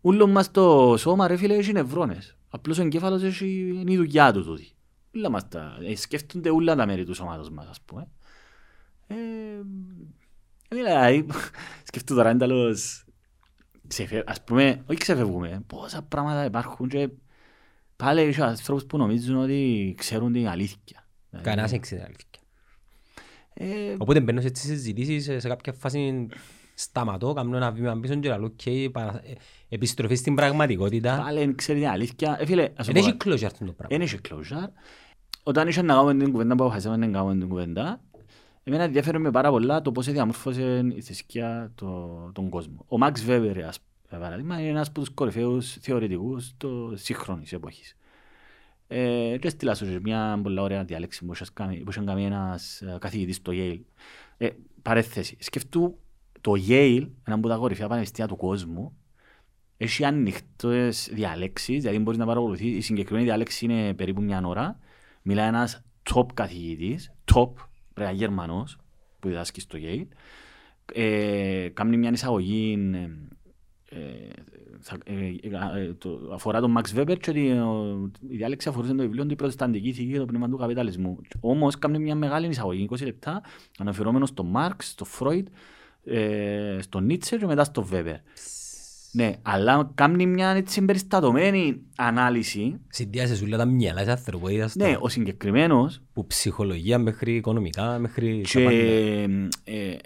Ούλο μας το σώμα ρε φίλε έχει νευρώνες. Απλώς ο εγκέφαλος έχει, είναι η δουλειά του τούτη. Ούλα μας τα, ε, σκέφτονται όλα τα μέρη του σώματος μας ας πούμε. Ε, ε, δηλαδή, (laughs) σκεφτού τώρα ένταλος, ξεφε- ας πούμε, όχι ξεφεύγουμε, πόσα πράγματα υπάρχουν και πάλι έχει ανθρώπους που νομίζουν ότι ξέρουν την αλήθεια. Κανένας δεν ξέρει αλήθεια. Ε, Οπότε μπαίνω σε τις συζητήσεις, σε κάποια φάση σταματώ, κάνω ένα βήμα πίσω και λέω «ΟΚ, παρα- ε, επιστροφή στην πραγματικότητα». Πάλι δεν ξέρει την αλήθεια. Ε, φίλε, ας σου Δεν πω έχει κάτι. closure αυτό το πράγμα. Δεν έχει closure. Όταν είχε να κάνουμε την κουβέντα που αποφασίσαμε να κάνουμε την κουβέντα, εμένα ενδιαφέρον με πάρα πολλά το πώς διαμόρφωσε η θρησκεία το, τον κόσμο. Ο Μαξ Βέμπερ, ας για παράδειγμα, είναι ένας από τους κορυφαίους θεωρητικούς της σύγχρονης εποχής. Ε, και στείλα σου και μια πολλά ωραία διάλεξη που είχες κάνει- που είχε κάνει ένας ε, καθηγητής στο Yale. Ε, παρέθεση. Σκεφτού το Yale, ένα από τα κορυφαία πανεπιστήμια του κόσμου, έχει ανοιχτές διαλέξεις, δηλαδή μπορείς να παρακολουθείς, η συγκεκριμένη διάλεξη είναι περίπου μια ώρα, μιλάει ένας top καθηγητής, top, πρέπει Γερμανός, που διδάσκει στο Yale, ε, κάνει μια εισαγωγή ε, ε, θα- ε, ε, ε, το- αφορά τον Max Weber και ότι, ο- η διάλεξη αφορούσε το βιβλίο του «Η Προτεσταντική Ηθική και το πνεύμα του καπιταλισμού». Όμως κάνει μια μεγάλη εισαγωγή, 20 λεπτά, αναφερόμενος στον Μάρξ, στον Φρόιντ, ε, στον Νίτσε και μετά στον Weber. Ναι, αλλά κάνει μια έτσι περιστατωμένη ανάλυση. Συνδυάζεσαι σου τα μυαλάς της ανθρωπότητας Ναι, το- ο συγκεκριμένος που ψυχολογία μέχρι οικονομικά, μέχρι τα και πάντα. ε,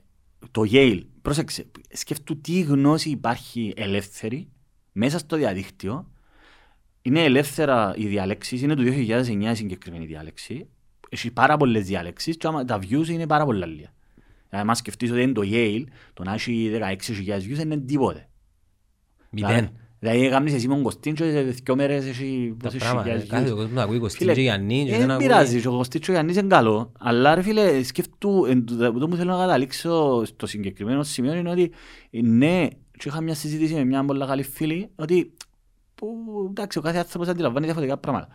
το Yale, πρόσεξε, σκέφτου τι γνώση υπάρχει ελεύθερη μέσα στο διαδίκτυο. Είναι ελεύθερα οι διαλέξεις, είναι του 2009 η συγκεκριμένη διάλεξη. Έχει πάρα πολλές διαλέξεις και άμα τα views είναι πάρα πολλά λίγα. Δηλαδή, αν σκεφτείς ότι είναι το Yale, το να έχει 16.000 views είναι τίποτε. Μηδέν. Δηλαδή, έκαμνεις εσύ με τον Κωστίν και σε δυο μέρες έχει Τα πόσες πράγματα, χιλιάδες κάθε views. κόσμος ακούει Κωστίν Φίλε, και Γιάννης και δεν Δεν ακούει- πειράζει, και ο Κωστίτσο Γιάννης είναι καλό. Αλλά ρε φίλε, σκεφτού, εν τούτο τούτο που θέλω να καταλήξω στο συγκεκριμένο σημείο είναι ότι ε, ναι, και είχα μια συζήτηση με μια πολύ καλή φίλη, ότι που, εντάξει, ο κάθε άνθρωπος αντιλαμβάνει διαφορετικά πράγματα.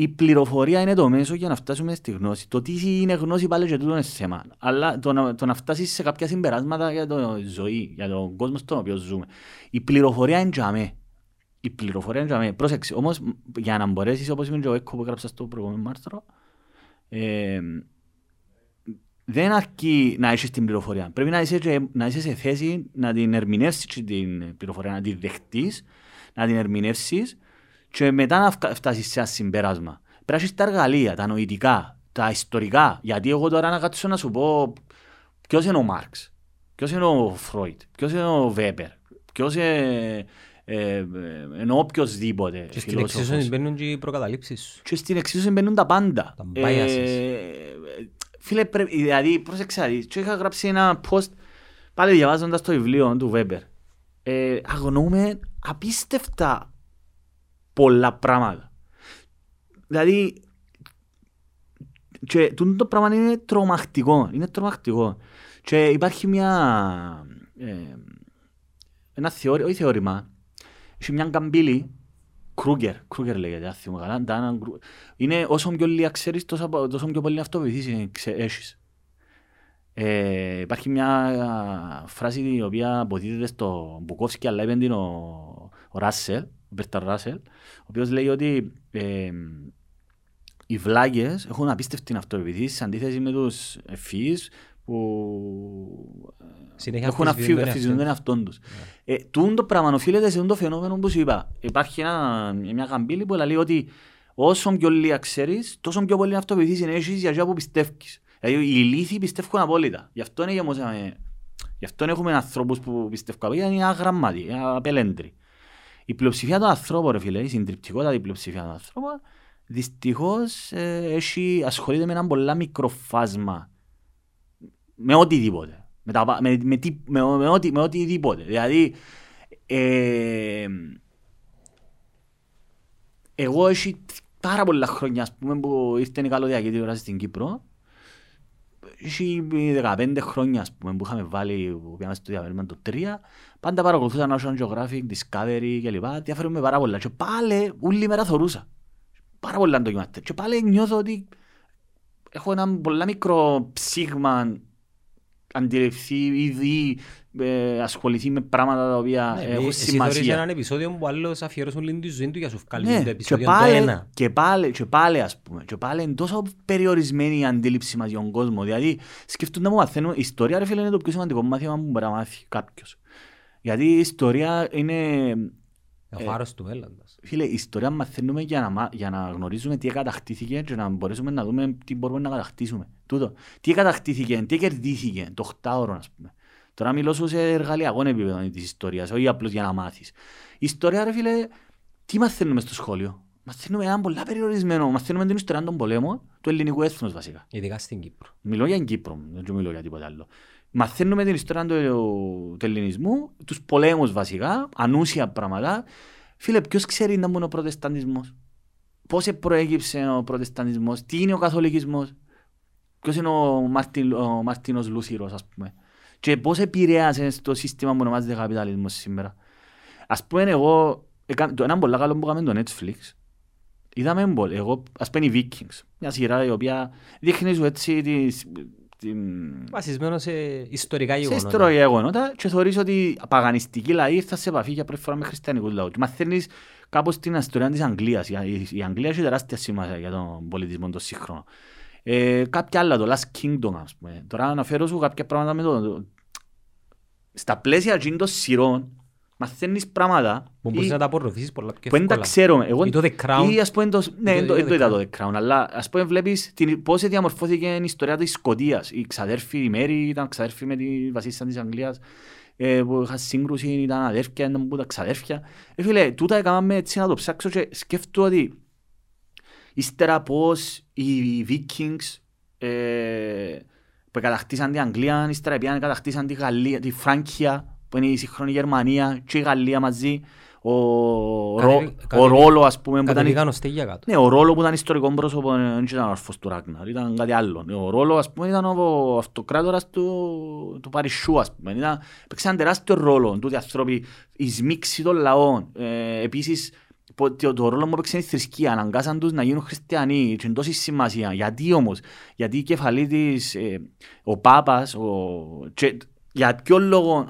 Η πληροφορία είναι το μέσο για να φτάσουμε στη γνώση. Το τι είναι γνώση πάλι και τούτο είναι θέμα. Αλλά το να, το να φτάσεις σε κάποια συμπεράσματα για τη ζωή, για τον κόσμο στον οποίο ζούμε. Η πληροφορία είναι για μέ. Η πληροφορία είναι για μέ. Πρόσεξε, όμως για να μπορέσεις όπως είμαι και ο Έκο που έγραψα στο προηγούμενο άρθρο, ε, δεν αρκεί να έχεις την πληροφορία. Πρέπει να είσαι, και- να είσαι σε θέση να την ερμηνεύσεις και την πληροφορία, να την δεχτείς, να την ερμηνεύσεις και μετά να φκα- φτάσεις σε ένα συμπέρασμα. Πρέπει να έχεις τα εργαλεία, τα νοητικά, τα ιστορικά. Γιατί εγώ τώρα να κάτσω να σου πω ποιος είναι ο Μάρξ, ποιος είναι ο Φρόιτ, ποιος είναι ο Βέπερ, ποιος είναι, ε, ε, είναι οποιοσδήποτε Και στην φιλόσοφος. εξίσωση μπαίνουν και οι προκαταλήψεις σου. Και στην εξίσωση μπαίνουν τα πάντα. Τα biases. Ε, φίλε, πρέπει, δηλαδή, πρόσεξε, δηλαδή, και είχα γράψει ένα post, πάλι διαβάζοντας το βιβλίο του Βέμπερ. Ε, αγνοούμε απίστευτα πολλά πράγματα. Δηλαδή, και τούτο το πράγμα είναι τρομακτικό. Είναι τρομακτικό. Και υπάρχει μια... Ε, ένα θεώρημα, όχι θεώρημα, έχει μια καμπύλη, Κρούγκερ, Κρούγκερ λέγεται, αν θυμάμαι καλά. Ντάνα Κρου- Είναι όσο πιο λίγα ξέρεις, τόσο, τόσο πιο πολύ αυτοβοηθείς ξε- έχεις. Ε, υπάρχει μια α, φράση η οποία αποδίδεται στο Μπουκόφσκι, αλλά είπε την ο, ο Ράσελ, ο Μπέρτα Ράσελ, ο οποίος λέει ότι ε, οι βλάγες έχουν απίστευτη αυτοβοηθήση σε αντίθεση με τους ευφυείς που Συνέχεια έχουν αμφισβητούν τον αφισβητούν τον εαυτόν τους. Ε, τούν το πράγμα οφείλεται σε τούν το φαινόμενο που σου είπα. Υπάρχει ένα, μια καμπύλη που λέει ότι όσο πιο λίγα ξέρεις, τόσο πιο πολύ αυτοπεποίθηση έχεις για αυτό που πιστεύεις. Δηλαδή οι ηλίθιοι πιστεύουν απόλυτα. Γι' αυτό είναι γεμώσαμε. Γι' αυτό έχουμε ανθρώπους που πιστεύουν απόλυτα, είναι αγραμμάτοι, είναι απελέντροι. Η πλειοψηφία των ανθρώπων, ρε φίλε, η συντριπτικότατη πλειοψηφία των ανθρώπων, δυστυχώς ε, έχει, ασχολείται με ένα πολλά μικρό φάσμα με οτιδήποτε. Με, τα, με, με, τι- με, με, οτι, με οτιδήποτε. Δηλαδή, ε, εγώ έχει πάρα πολλά χρόνια ας πούμε, που ήρθε η καλωδιακή τηλεόραση στην Κύπρο. Έχει 15 χρόνια ας πούμε, που είχαμε βάλει, που πήγαμε στο διαβέρμα το 3. Πάντα παρακολουθούσα National Geographic, Discovery κλπ. Διαφέρουμε πάρα πολλά. Και πάλι όλη μέρα θωρούσα. Πάρα πολλά ντοκιμαντέρ. Και πάλι νιώθω ότι έχω ένα πολύ μικρό ψήγμα αντιληφθεί ή ε, ασχοληθεί με πράγματα τα οποία Ναι, έχουν Εσύ θεωρείς σημασία. έναν επεισόδιο που άλλος αφιερώσουν όλη τη ζωή του για να σου βγάλει Ναι, το και επεισόδιο το πάλι, ένα. και πάλι, και πάλι ας πούμε, και πάλι είναι τόσο περιορισμένη η αντίληψη μας για τον κόσμο. Δηλαδή, σκεφτούν να μου μαθαίνουν, η ιστορία ρε φίλε είναι το πιο σημαντικό μάθημα που μπορεί να μάθει κάποιος. Γιατί η ιστορία είναι, Ο φάρος του μέλλοντος. φίλε, η ιστορία μαθαίνουμε για να, μα- για να γνωρίζουμε τι κατακτήθηκε και να μπορέσουμε να δούμε τι μπορούμε να κατακτήσουμε. Τούτο. Τι κατακτήθηκε, τι κερδίθηκε το 8ωρο, ας πούμε. Τώρα μιλώ σου σε εργαλειακό επίπεδο της ιστορίας, όχι απλώς για να μάθεις. Η ιστορία, ρε φίλε, τι μαθαίνουμε στο σχόλιο; Μαθαίνουμε έναν πολλά περιορισμένο, μαθαίνουμε την ιστορία των πολέμων του ελληνικού έθνους βασικά. Ειδικά στην Κύπρο. Μιλώ για την Κύπρο, δεν μιλώ για τίποτα άλλο. Μαθαίνουμε την ιστορία του, του ελληνισμού, τους πολέμους βασικά, ανούσια πράγματα. Φίλε, ποιος ξέρει να είναι ο προτεσταντισμός; Πώς προέκυψε ο προτεσταντισμός, τι είναι ο καθολικισμός, ποιος είναι ο, Μάρτιν, ο Μάρτινος Λούθυρος, ας πούμε; Και πώς επηρέασε στο σύστημα που ονομάζεται καπιταλισμός σήμερα; Ας πούμε εγώ, εκα- το ένα πολύ καλό που έκαμε το Netflix, είδαμε πολύ, εγώ, ας πούμε οι Vikings, μια σειρά η οποία δείχνει σου έτσι τις, την, Βασισμένο σε ιστορικά σε γεγονότα. ιστορία γεγονότα και θωρείς ότι παγανιστικοί λαοί ήρθαν σε επαφή για πρώτη φορά με χριστιανικούς λαούς. Και μαθαίνεις κάπως την ιστορία της Αγγλίας. Η, η- η Αγγλία έχει τεράστια σημασία για τον πολιτισμό τον σύγχρονο. Ε, κάποια άλλα, το Last Kingdom, ας πούμε. Τώρα αναφέρω σου κάποια πράγματα με το... το- Στα πλαίσια εκείνων των σειρών, μαθαίνεις πράγματα Που μπορείς ή- να τα απορροφήσεις πολλά πιο που δεν τα εύκολα. ξέρω. Εγώ, Ή το The Crown. Ή ας πούμε το, ναι, Ή το- το, ή δεν το το είδα The το The Crown, αλλά ας πούμε βλέπεις την, πώς διαμορφώθηκε η ιστορία της Σκοτίας. Η ξαδέρφη, η Μέρη ήταν ξαδέρφη με τη βασίστα της Αγγλίας ε, που είχα σύγκρουση, ήταν αδέρφια, ήταν που τα ξαδέρφια. Ε, φίλε, τούτα έκαναμε έτσι να το ψάξω και σκέφτομαι ότι ύστερα πώς οι Vikings ε, που κατακτήσαν την Αγγλία, ύστερα πήγαν κατακτήσαν τη Γαλλία, τη Φράγκια, που είναι η σύγχρονη Γερμανία και η Γαλλία μαζί. Ο, Ρο, Κατεβή- ο κατεβή- ρόλο, ας πούμε, που ήταν Κατεβήκαν ως στέγια κάτω. ναι, ο ρόλο που ήταν ιστορικό πρόσωπο ε, δεν ήταν ο αρφός του Ράγναρ, ήταν κάτι άλλο. Ο ρόλο, ας πούμε, ήταν ο αυτοκράτορας του, του Παρισιού, ας πούμε. Ήταν, παίξε έναν τεράστιο ρόλο, τούτοι άνθρωποι, η σμίξη των λαών. Ε, επίσης, πο- το, το ρόλο που έπαιξε η θρησκεία, αναγκάσαν τους να γίνουν χριστιανοί, και είναι τόση σημασία. Γιατί όμως, γιατί η κεφαλή της, ε, ο Πάπας, ο, και, για ποιο λόγο,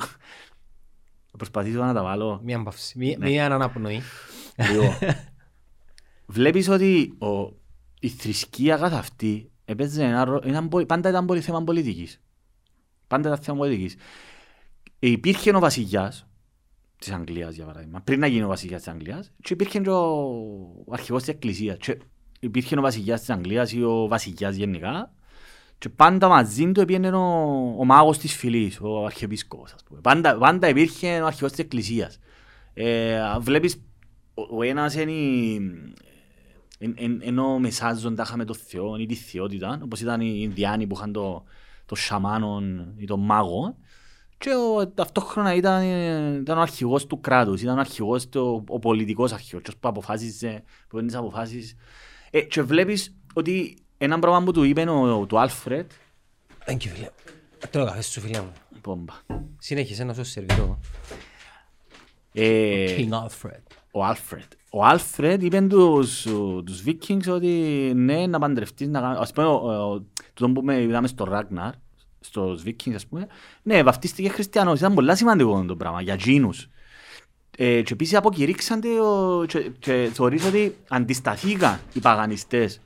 προσπαθήσω να τα βάλω, Μία μπαύση, μία- Ναι. μία αναπνοή. Λοιπόν, (laughs) βλέπεις ότι ο, η θρησκεία καθ' αυτή έπαιζε ένα, ρο- ήταν πολ- πάντα ήταν πολύ θέμα πολιτικής. Πάντα ήταν θέμα πολιτικής. Ε, υπήρχε ο βασιλιάς της Αγγλίας, για παράδειγμα, πριν να γίνει ο βασιλιάς της Αγγλίας, και υπήρχε και ο, ο αρχηγός της Εκκλησίας. Και υπήρχε ο βασιλιάς της Αγγλίας ή ο βασιλιάς γενικά, και πάντα μαζί του πήγαινε ο, ο μάγος της φυλής, ο αρχιεπίσκοπος, ας πούμε. Πάντα, πάντα υπήρχε ο αρχηγός της Εκκλησίας. Ε, βλέπεις, ο, ο ένας είναι η- εν- εν- ενώ μεσάζοντα είχαμε το Θεό ή τη θεότητα, όπως ήταν οι Ινδιάνοι που είχαν το, το σαμάνον ή τον μάγο, και ο, ταυτόχρονα ήταν, ήταν ο αρχηγός του κράτους, ήταν ο αρχηγός, του, ο πολιτικός αρχηγός, ποιος που αποφάσιζε, που παίρνει τις αποφάσεις. Ε, και βλέπεις ότι ένα πράγμα που του είπε ο, του Άλφρετ, Thank you, φίλε. Τρώω καφέ σου, φίλε μου. πόμπα, Συνέχισε να σου σερβιτώ. ε, King Alfred. ο Άλφρετ. Ο Άλφρετ είπε τους, τους Vikings ότι ναι, να παντρευτείς, να κάνεις... Ας πούμε, ο- ο- τούτο που με είδαμε στο Ράγναρ, στους Vikings, ας πούμε, ναι, βαφτίστηκε χριστιανός. Ήταν πολλά σημαντικό το πράγμα για τζίνους. Ε, και επίσης αποκηρύξαν ο, και, και θεωρείς ότι αντισταθήκαν οι παγανιστές.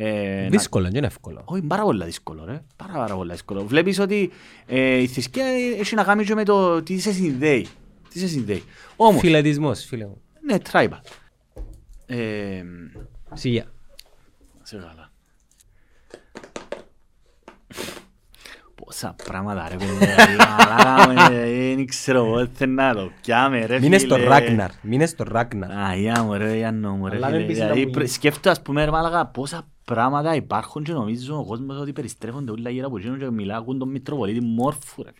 Ε, να- Δύσκολο, δεν είναι εύκολο. όχι, πάρα πολύ δύσκολο, ρε. Πάρα, πάρα πολύ δύσκολο. Βλέπεις ότι ε, η θρησκεία έχει να κάνει και με το τι σε συνδέει. Τι σε συνδέει. Όμως, Φιλετισμός, φίλε μου. ναι, tribal. Ε, Σιγιά. σε καλά. Πόσα πράγματα ρε παιδιά, μαλάκα, ε, δεν ξέρω εγώ, θέλω να το πιάμε ρε Μείνε στο φίλε. Ράγναρ. Μείνε στο Ράγναρ. Αγιά μου ρε, Ιάννο μου ρε Αλλά φίλε. δεν πεις να Δηλαδή, μου πρε- γίνει. σκέφτομαι ας πούμε ρε μάλακα πόσα πράγματα υπάρχουν και νομίζω ο κόσμος ότι περιστρέφονται όλα γύρω από εκείνον και μιλά, ακούν τον Μητροπολίτη Μόρφου ρε.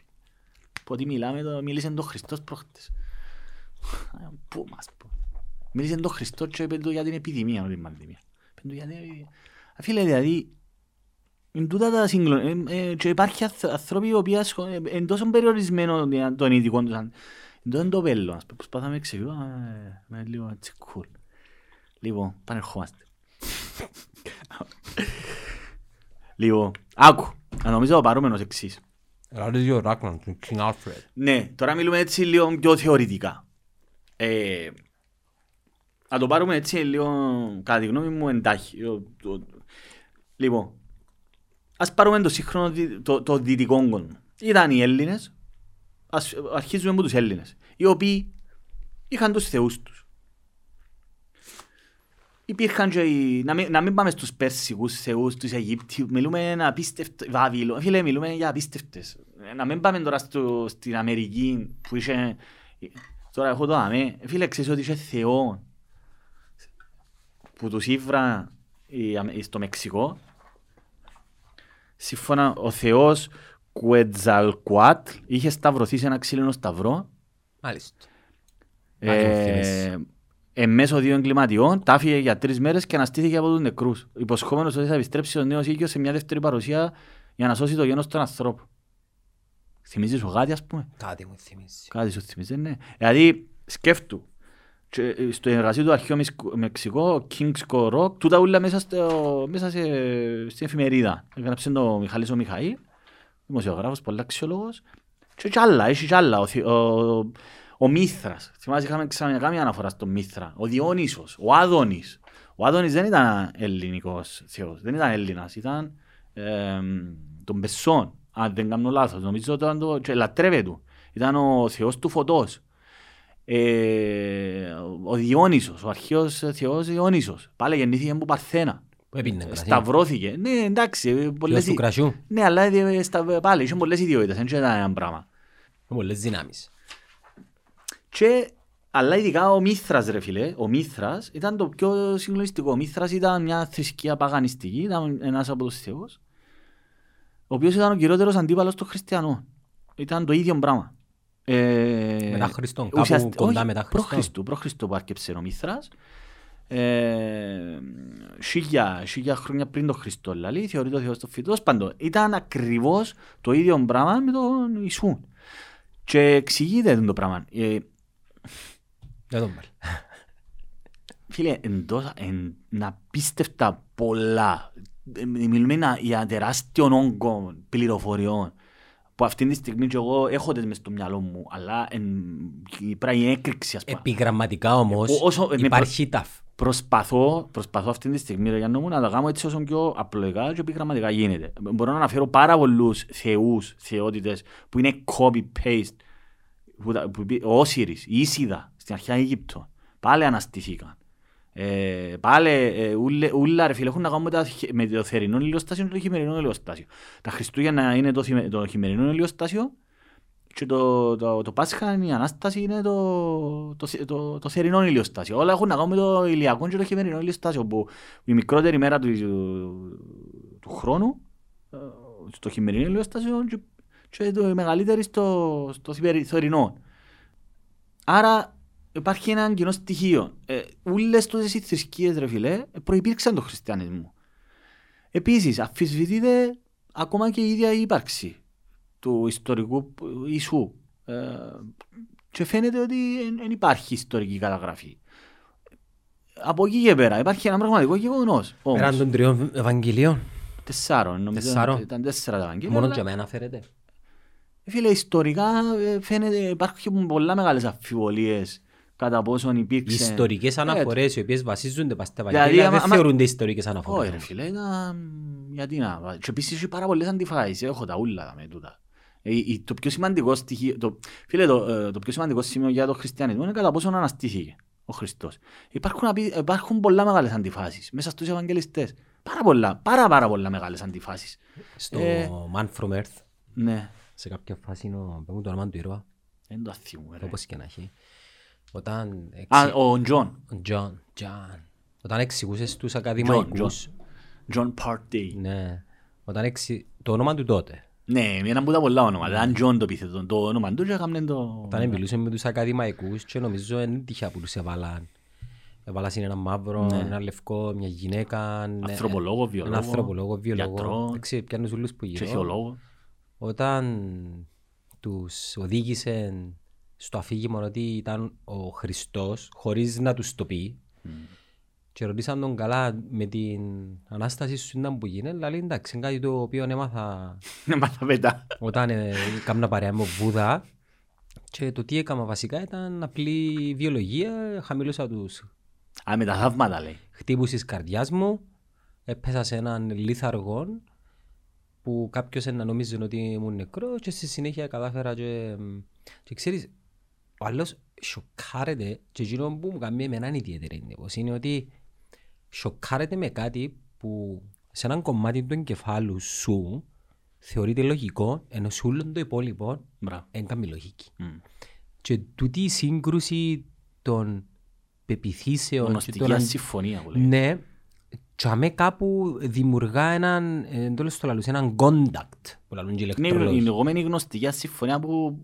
Που ότι μιλάμε, το, μίλησε τον Χριστός προχτές. Α, Πού μας πω. Μίλησε τον Χριστός και είπε του για την επιδημία, όχι την πανδημία. Είπε του για την επιδημία. Α, Φίλε, δηλαδή, είναι τούτα τα συγκλω... ε, ε, και υπάρχει αθ- άνθρωποι οι οποίοι ασχο- ε, είναι τόσο περιορισμένο των ειδικών τους. αν- Είναι τόσο το πέλο. Ας πούμε, προσπάθαμε να εξηγούμε, ε, με λίγο έτσι cool. Λοιπόν, πανερχόμαστε. Λοιπόν, άκου. Α, Νομίζω το παρούμενος εξής. Ρωτήσει ο Ράγναρ, τον King Alfred. Ναι, τώρα μιλούμε έτσι λίγο πιο θεωρητικά. Ε, να το πάρουμε έτσι λίγο, κατά τη γνώμη μου, εντάχει. Το- το- Λοιπόν, ας πάρουμε το σύγχρονο, δι- το, το δυτικό κόσμο. Ήταν οι Έλληνες, ας αρχίζουμε με τους Έλληνες, οι οποίοι είχαν τους θεούς τους. Υπήρχαν και οι, να, μην, να μην πάμε στους Πέρσικους θεούς, τους Αιγύπτιους, μιλούμε ένα απίστευτο, Βαβυλο, φίλε μιλούμε για απίστευτες. Ε, Να μην πάμε τώρα στο, στην Αμερική που είχε, τώρα έχω το αμέ, φίλε ξέρεις ότι είχε θεός που τους ήβρα η Αμε- στο Μεξικό; Σύμφωνα ο θεός Κουετζαλκουάτ είχε σταυρωθεί σε ένα ξύλινο σταυρό Μάλιστα. Α, και μου ε, θυμίσεις. εν μέσω δύο εγκληματιών, τα άφηγε για τρεις μέρες και αναστήθηκε από τους νεκρούς. Υποσχόμενος ότι θα επιστρέψει ο νέος οίκιος σε μια δεύτερη παρουσία για να σώσει το γένος των ανθρώπων. Θυμίζεις σου κάτι ας πούμε; Κάτι μου θυμίζει. Κάτι σου θυμίζει, ναι. Δηλαδή, σκέφτου. Και, ε, στο εργασίο του αρχαίου Μισκο- Μεξικό, King's Rock, τούτα ούλα μέσα, στο, μέσα σε, στην εφημερίδα. Έγραψε το Μιχάλης ο Μιχαήλ, δημοσιογράφος, πολύ αξιόλογος. Και κι άλλα, έχει κι άλλα. Ο, Θη- ο, ο Μήθρας. Θυμάσαι, είχαμε ξανακάνει αναφορά στον Μήθρα. Ο Διόνυσος, ο Άδωνης. Ο Άδωνης δεν ήταν ελληνικός θεός, δεν ήταν Έλληνας, ήταν ε, τον Πεσσόν, αν δεν κάνω λάθος. Νομίζω ότι ήταν το, και λατρεύε του. Ήταν ο θεός του φωτός. Ε, ο Διόνυσος, ο αρχαίος θεός Διόνυσος. Πάλι γεννήθηκε από Παρθένα. Πού έπινε κρασί. Σταυρώθηκε. Ναι, εντάξει. ε, Θεός Πολλές... του κρασιού. Ναι, αλλά ε, στα... πάλι είχε πολλές ιδιότητες, δεν ήταν ένα πράγμα. Με πολλές δυνάμεις. Και, αλλά ειδικά ο Μήθρας ρε φίλε, ο Μήθρας ήταν το πιο συγκλονιστικό. Ο Μήθρας ήταν μια θρησκεία παγανιστική, ήταν ένας από τους θεούς. ο οποίος ήταν ο κυριότερος αντίπαλος των χριστιανών. Ήταν το ίδιο πράγμα. Ε, Μετά Χριστόν, κάπου ουσιαστικά- κοντά όχι, μετά προ Χριστόν. Χριστού, προ Χριστού που άρκεψε ο Μήθρας. Ε, χίλια, χίλια χρόνια πριν τον Χριστό, δηλαδή, θεωρείται ο Θεός των φυτών. Τέλος πάντων, ήταν ακριβώς το ίδιο πράγμα με τον Ιησού. Και εξηγείται το πράγμα. Ε, Δεν τον βάλει. Φίλε, εντός, εν, να πίστευτα πολλά. Ε, Μιλούμε να- για τεράστιον όγκο πληροφοριών που αυτή τη στιγμή και εγώ έχω τις μες στο μυαλό μου, αλλά εν, η πράγμα η έκρηξη ας πούμε. Επιγραμματικά όμως Ε, όσο- με υπάρχει ταφ. Προσπαθώ, προσπαθώ αυτή τη στιγμή, ρε Γιάννο μου, να τα κάνω έτσι όσο πιο απλοϊκά και επιγραμματικά γίνεται. Μπορώ να αναφέρω πάρα πολλούς θεούς, θεότητες που είναι copy-paste. Που, τα- που, πει- ο Όσιρις, η Ίσιδα, στην αρχαία Αίγυπτο, πάλι αναστηθήκαν. Ε, πάλι, ε, ούλε- ούλα ρε φίλε, έχουν να κάνουν με, τα, χε- με το θερινό ηλιοστάσιο και το χειμερινό ηλιοστάσιο. Τα Χριστούγεννα είναι το, θυμε- το χειμερινό ηλιοστάσιο και το, το, το Πάσχα είναι η Ανάσταση είναι το, το, θε- το, το θερινό ηλιοστάσιο. Όλα έχουν να κάνουν με το ηλιακό και το χειμερινό ηλιοστάσιο που η μικρότερη μέρα του, του, του χρόνου ε, στο χειμερινό ηλιοστάσιο και, και το μεγαλύτερη στο, στο θημερι- θερινό. Άρα υπάρχει ένα κοινό στοιχείο. Ε, ούλες τόσες οι θρησκείες ρε φίλε προϋπήρξαν τον χριστιανισμό. Επίσης αφισβητείται ακόμα και η ίδια η ύπαρξη του ιστορικού Ιησού. Ε, και φαίνεται ότι δεν υπάρχει ιστορική καταγραφή. Από εκεί και πέρα υπάρχει ένα πραγματικό γεγονός. όμως. Πέραν των τριών Ευαγγελίων. Τεσσάρων, νομίζω Τεσσάρων. ήταν τέσσερα τα Ευαγγέλια. Μόνο αλλά, για μένα φέρετε. Φίλε, ιστορικά ε, φαίνεται υπάρχουν πολλά μεγάλες αμφιβολίες κατά πόσον Οι υπήρξε... ιστορικές Ε, αναφορές οι οποίες βασίζονται στα Δηλαδή, Ευαγγέλια άμα- δεν άμα- θεωρούνται ιστορικές Όχι ρε αναφορές. φίλε, ήταν... γιατί να... βα- Και επίσης έχει πάρα πολλές αντιφάσεις, έχω τα ούλα τα με τούτα. Ε, η- Το πιο σημαντικό στοιχείο, το, φίλε, το, ε, το πιο σημαντικό σημείο για τον χριστιανισμό είναι κατά πόσο αναστήθηκε ο Χριστός. Υπάρχουν, απει- υπάρχουν πολλά μεγάλες αντιφάσεις μέσα στους Ευαγγελιστές. Πάρα πολλά, πάρα πάρα πολλά μεγάλες αντιφάσεις. Στο Ε, Man from Earth, Ναι, σε κάποια φάση είναι ο- πες μου το όνομα του ήρωα, δεν το θυμούμαι ρε. όπως και να έχει. Όταν Α, εξη- ο Τζον. ο John, John. Όταν εξηγούσες στους ακαδημαϊκούς, John Partey. ναι, όταν εξι... το όνομα του τότε, Ναι, ένα από τα πολλά ονόματα. Ήταν John το επίθετο. Το όνομα του και έκαμε το... όταν μιλούσε με τους ακαδημαϊκούς και νομίζω είναι τυχαία που τους έβαλαν. Έβαλαν είναι ένα μαύρο, Ναι. ένα λευκό, μια γυναίκα, ναι, Ανθρωπολόγο, βιολόγο, ένα ανθρωπολόγο, βιολόγο, γιατρό δεν ξέρω, πιάνουν όλους που και γύρω. θεολόγο. Όταν τους οδήγησε στο αφήγημα ότι ήταν ο Χριστός χωρίς να τους το πει και ρωτήσαν τον καλά με την Ανάσταση σου ήταν που γίνεται, λέει εντάξει είναι κάτι το οποίο έμαθα (laughs) Ναι, μάθα μετά. όταν ε, κάμνα παρέα με Βούδα και το τι έκανα βασικά ήταν απλή βιολογία, χαμηλώσα τους Α, με τα θαύματα λέει. χτύπους της καρδιάς μου, έπεσα σε έναν λίθαργο που κάποιος να νομίζει ότι ήμουν νεκρός και στη συνέχεια κατάφερα και, και ξέρεις, ο άλλος σοκάρεται και εκείνο που μου κάνει εμένα ιδιαίτερη εντύπωση είναι ότι σοκάρεται με κάτι που σε έναν κομμάτι του εγκεφάλου σου θεωρείται λογικό ενώ σε όλο το υπόλοιπο Μπράβο. δεν κάνει λογική. Μμ. Και τούτη η σύγκρουση των πεπιθήσεων και Γνωστική των ασυμφωνία που λέει. ναι, και αμέ κάπου δημιουργά έναν, ε, το λέω στο λαλούς, έναν contact που λαλούν και οι Είναι η ηλεκτρολόγοι. λεγόμενη γνωστική ασυμφωνία που...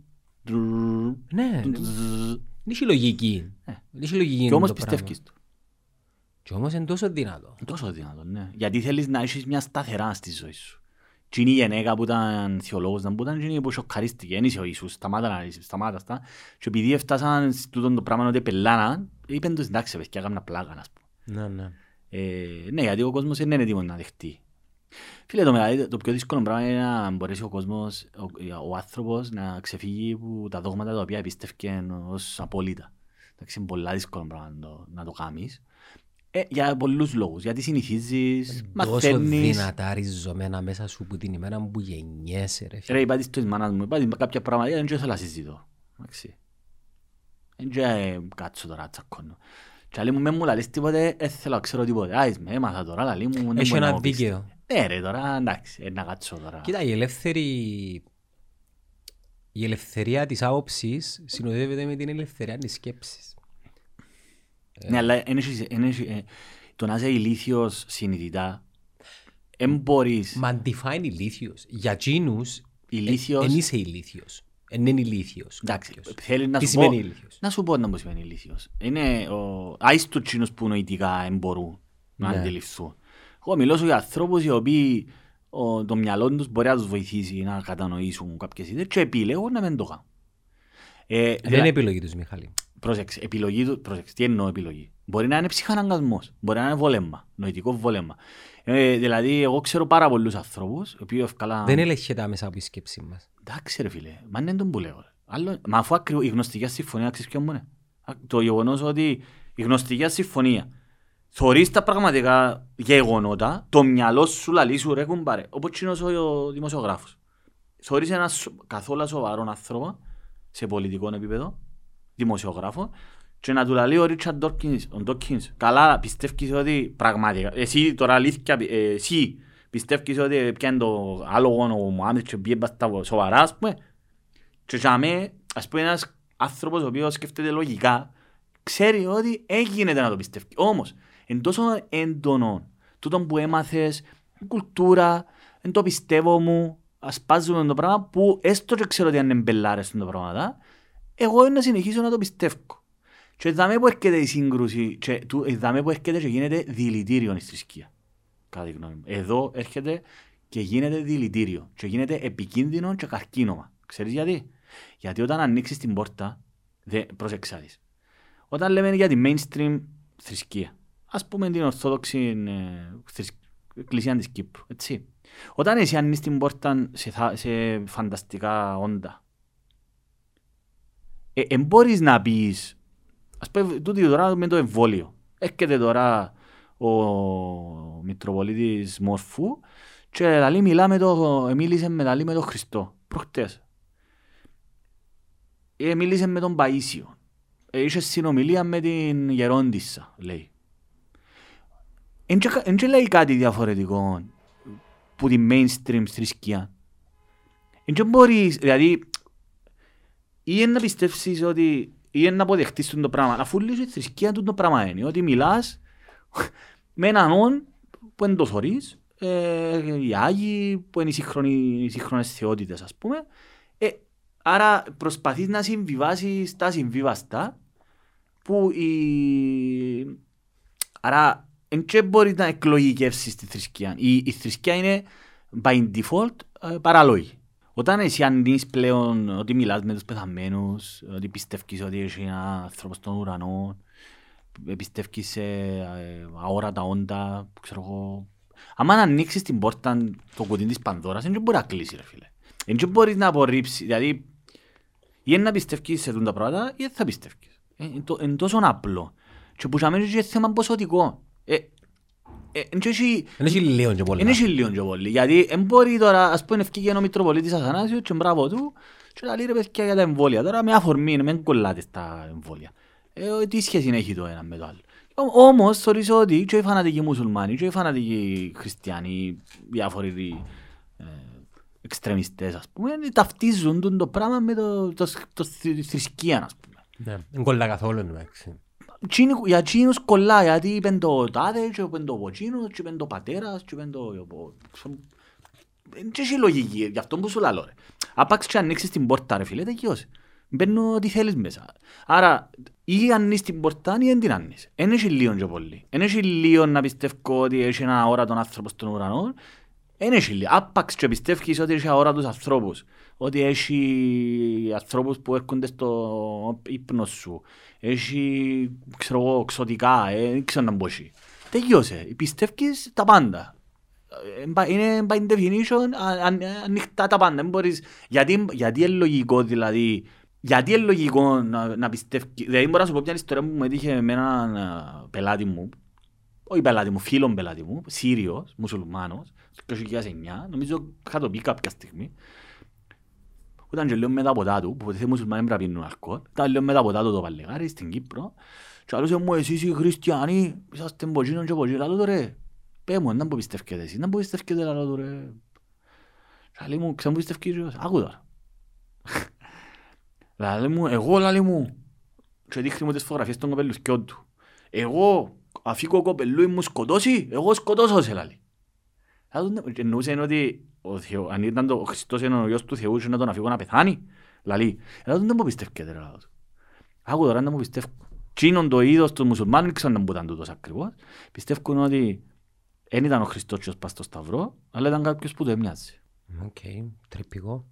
Ναι, δεν έχει λογική. Ε. Δεν έχει λογική Και όμως το πράγμα. πιστεύεις το. Και όμως είναι τόσο δυνατό. Τόσο δυνατό, ναι. Γιατί θέλεις να έχεις μια σταθερά στη ζωή σου. Και είναι η γυναίκα που ήταν θεολόγος, να που ήταν και είναι που σοκαρίστηκε. Δεν είσαι ο Ιησούς, σταμάτα να είσαι, σταμάτα στα. Και επειδή έφτασαν σε τούτο το πράγμα ότι πελάναν, είπαν τους εντάξει παιδιά, έκανα πλάκα, ας πούμε. Ναι, ναι. Ε, ναι, γιατί ο κόσμος δεν είναι έτοιμος να δεχτεί. Φίλε, το, μεγαλύτερο- το πιο δύσκολο πράγμα είναι να μπορέσει ο κόσμος, ο, ο άνθρωπος να ξεφύγει από τα δόγματα τα οποία πίστευκε ως απόλυτα. Εντάξει, είναι πολλά δύσκολο πράγμα να το, να το κάνεις. Ε, για πολλούς λόγους. Γιατί συνηθίζεις, Τόσο μαθαίνεις. δυνατά ριζωμένα μέσα σου που την ημέρα που γεννιέσαι ρε φίλε. Ρε, είπα της της μάνας μου, είπα της κάποια πράγματα δεν θέλω να συζητώ. Εντάξει. Δεν ξέρω κάτσω τώρα τσακώνω. Και λέει μου, με μου λαλείς τίποτε, δεν θέλω να ξέρω τίποτε. Άις με, έμαθα τώρα, λαλεί μου, δεν Έχει μπορεί να ένα μου πεις. δίκαιο. Ναι ρε, τώρα εντάξει, ε, να κάτσω τώρα. Κοίτα, η ελεύθερη... Η ελευθερία της άποψης συνοδεύεται με την ελευθερία της σκέψης. Ναι, αλλά εν έχεις- εν έχεις- ε, το να είσαι ηλίθιος συνειδητά Εν μπορείς. Μα define ηλίθιος. Για εκείνους, Ηλίθιος. δεν είσαι ηλίθιος. Εν είναι ηλίθιος. Εντάξει, κάποιος. θέλει να Τι σου σημαίνει πω... ηλίθιος; Να σου πω να μου σημαίνει ηλίθιος. Είναι ο... άιστος τσίνος που νοητικά δεν μπορούν να Ναι. αντιληφθούν. Εγώ μιλώ σου για ανθρώπους οι οποίοι ο, το μυαλό τους μπορεί να τους βοηθήσει να κατανοήσουν κάποιες ιδέες και επιλέγουν να μην το κάνουν. Ε, Δεν δηλα- είναι επιλογή τους, Μιχάλη. Πρόσεξε, επιλογή του, πρόσεξε, τι εννοώ επιλογή; Μπορεί να είναι ψυχαναγκασμός, μπορεί να είναι βόλεμα, νοητικό βόλεμα. Ε, δηλαδή, εγώ ξέρω πάρα πολλούς ανθρώπους, οι οποίοι ευκαλά... Δεν ελέγχεται άμεσα από η σκέψη μας. Εντάξει ρε φίλε, μα είναι τον που λέω. ρε. Άλλο, μα αφού ακριβώς η γνωστική συμφωνία ξέρεις ποιο μου είναι; Α, Το γεγονός ότι η γνωστική συμφωνία θωρείς τα πραγματικά γεγονότα, το μυαλό σου λαλείς σου ρε κουμπάρε. Όπως κοινός ο, ο δημοσιογράφος. Θωρείς έναν σο- καθόλου σοβαρό άνθρωπο σε πολιτικό επίπεδο, δημοσιογράφο, και να του λαλεί ο Ρίτσαρντ Ντόρκινς, ο Ντόρκινς, καλά πιστεύεις ότι πραγματικά, εσύ τώρα αλήθεια, ε, εσύ πιστεύεις ότι πιάνε το άλογο ο Μωάμεθ και πιέμπα στα σοβαρά, ας πούμε, και για μέ, ας πούμε ένας άνθρωπος ο οποίος σκέφτεται λογικά, ξέρει ότι έγινε να το πιστεύει. Όμως, εν τόσο έντονο, τούτο που έμαθες, η κουλτούρα, εν το πιστεύω μου, ασπάζουμε το πράγμα που έστω και ξέρω ότι είναι μπελάρες το πράγματα, εγώ να συνεχίσω να το πιστεύω. Και δάμε που έρχεται η σύγκρουση, και του- ε, δάμε που έρχεται και γίνεται δηλητήριο η θρησκεία. Κατά τη γνώμη μου. Εδώ έρχεται και γίνεται δηλητήριο και γίνεται επικίνδυνο και καρκίνωμα. Ξέρεις γιατί; Γιατί όταν ανοίξεις την πόρτα, δε, πρόσεξε να δεις. Όταν λέμε για τη mainstream θρησκεία, ας πούμε την ορθόδοξη ε, θρησκ- εκκλησία της Κύπρου, έτσι. Όταν εσύ ανοίξεις την πόρτα σε, θα- σε φανταστικά όντα, ε, ε, μπορείς να πεις, ας πούμε τούτοι τώρα με το εμβόλιο. Έρχεται τώρα ο Μητροπολίτης Μόρφου και λαλεί μιλά με το, ε, μίλησε με, λαλεί με τον Χριστό, προχτές. Ε, μίλησε με τον Παΐσιο. Ε, είχε συνομιλία με την Γερόντισσα, λέει. Εν και, εν και λέει κάτι διαφορετικό που τη mainstream θρησκεία; Εν και μπορείς, δηλαδή, ή είναι να πιστεύσεις ότι ή είναι να αποδεχτείς το πράγμα, αφού λες η θρησκεία του το πράγμα είναι, ότι μιλάς (laughs) με έναν όν που είναι το θωρείς, ε, οι Άγιοι που είναι οι, σύγχρονοι, οι σύγχρονες θεότητες ας πούμε, ε, άρα προσπαθείς να συμβιβάσεις τα συμβιβαστά που η... Άρα δεν και μπορείς να εκλογικεύσεις τη θρησκεία. Η, η θρησκεία είναι by default ε, παράλογη. Όταν εσύ ανείς πλέον ότι μιλάς με τους πεθαμένους, ότι πιστεύεις ότι έχει ένας άνθρωπος στον ουρανό, ε, πιστεύεις σε ε, αόρατα όντα, ξέρω εγώ. Άμα ανοίξεις την πόρτα, το κουτί της Πανδώρας, δεν μπορεί να κλείσει ρε φίλε. Δεν μπορείς να απορρίψεις, δηλαδή ή είναι να πιστεύεις σε τούτα πράγματα ή δεν θα πιστεύεις. Ε, Είναι το- είναι τόσο απλό. Και που για είναι θέμα ποσοτικό. Ε, ε, εν και έχει- Δεν έχει λίγο και πολλά. δεν έχει λίγο και πολύ. Γιατί δεν μπορεί τώρα, ας πούμε, ευκήγε ο Μητροπολίτης Αθανάσιος και μπράβο του και να λέει ρε παιδιά για τα εμβόλια. Τώρα με αφορμή, μην κολλάτε στα εμβόλια. Ε, τι σχέση έχει το ένα με το άλλο. Ω- Όμως, θεωρείς ότι και οι φανατικοί μουσουλμάνοι και οι φανατικοί χριστιανοί, διάφοροι ε, εξτρεμιστές, ας πούμε, ταυτίζουν τον το πράγμα με το, το, το, θρη- θρησκεία, ας πούμε. Ναι, Δεν κολλά καθόλου εντάξει. Τσίνοι- για εκείνους κολλά, γιατί είπεν το τάδε και είπεν το ποτσίνος και είπεν το πατέρας και είπεν το... Δεν έχει λογική, γι' αυτό που σου λαλώ ρε. Άπαξ και ανοίξεις την πόρτα ρε φίλε, τελειώσε. Μπαίνω ό,τι θέλεις μέσα. Άρα, ή ανοίξεις την πόρτα ή δεν την ανοίξεις. Εν έχει λίγο και πολύ. Εν έχει λίγο να πιστεύω ότι έχει ένα αόρατον άνθρωπος στον ουρανό. Εν έχει λίγο. Άπαξ και πιστεύεις ότι έχει αόρατους ανθρώπους. Ότι έχει ανθρώπους που έρχονται στο ύπνος σου. Έχει, ξέρω εγώ, εξωτικά. Ε, δεν ξέρω να μπώσει. Τελειώσε. Πιστεύεις τα πάντα. Ε, by- είναι by definition α- α- ανοιχτά τα πάντα. Δεν μπορείς, γιατί, γιατί είναι λογικό δηλαδή, γιατί είναι λογικό να, να πιστεύει, δηλαδή μπορώ να σου πω μια ιστορία που μου έτυχε με έναν α, πελάτη μου, όχι πελάτη μου, φίλον πελάτη μου, Σύριος, μουσουλμάνος, το 2009, νομίζω είχα το πει κάποια στιγμή, που ήταν και λίγο με τα ποτά του, που ποτέ μουσουλμάνοι πρέπει να πίνουν αλκοόλ, ήταν λίγο με τα ποτά του το παλεγάρι στην Κύπρο, και άλλος μου εσείς οι χριστιανοί, είσαστε μποτσίνον και μποτσίνον, λαλό το ρε, πέ μου, να που πιστεύετε εσείς, να που πιστεύετε λαλό το ρε. Και λέει μου, ξέρω που πιστεύεις, άκου τώρα. Λαλή μου, εγώ λαλή μου, και δείχνει μου τις φωτογραφίες των κοπελουσκιών του. Εγώ, αφήκω ο κοπελούι μου σκοτώσει, εγώ σκοτώσω σε λαλή. Αλλά τον- Εννοούσε ότι ο Θεό, αν ήταν το, ο Χριστός είναι ο Υιός του Θεού και να τον αφήγω να πεθάνει. Λαλή. Αλλά δεν μου πιστεύκεται ρε λαλός του. Άκου τώρα να μου πιστεύω. Τσίνον το είδος των μουσουλμάνων, δεν ξέρω να μου ήταν τούτος ακριβώς. Πιστεύουν ότι δεν ήταν ο Χριστός και ο πας στο Σταυρό, αλλά ήταν κάποιος που το έμοιαζε. Οκ, τρυπικό.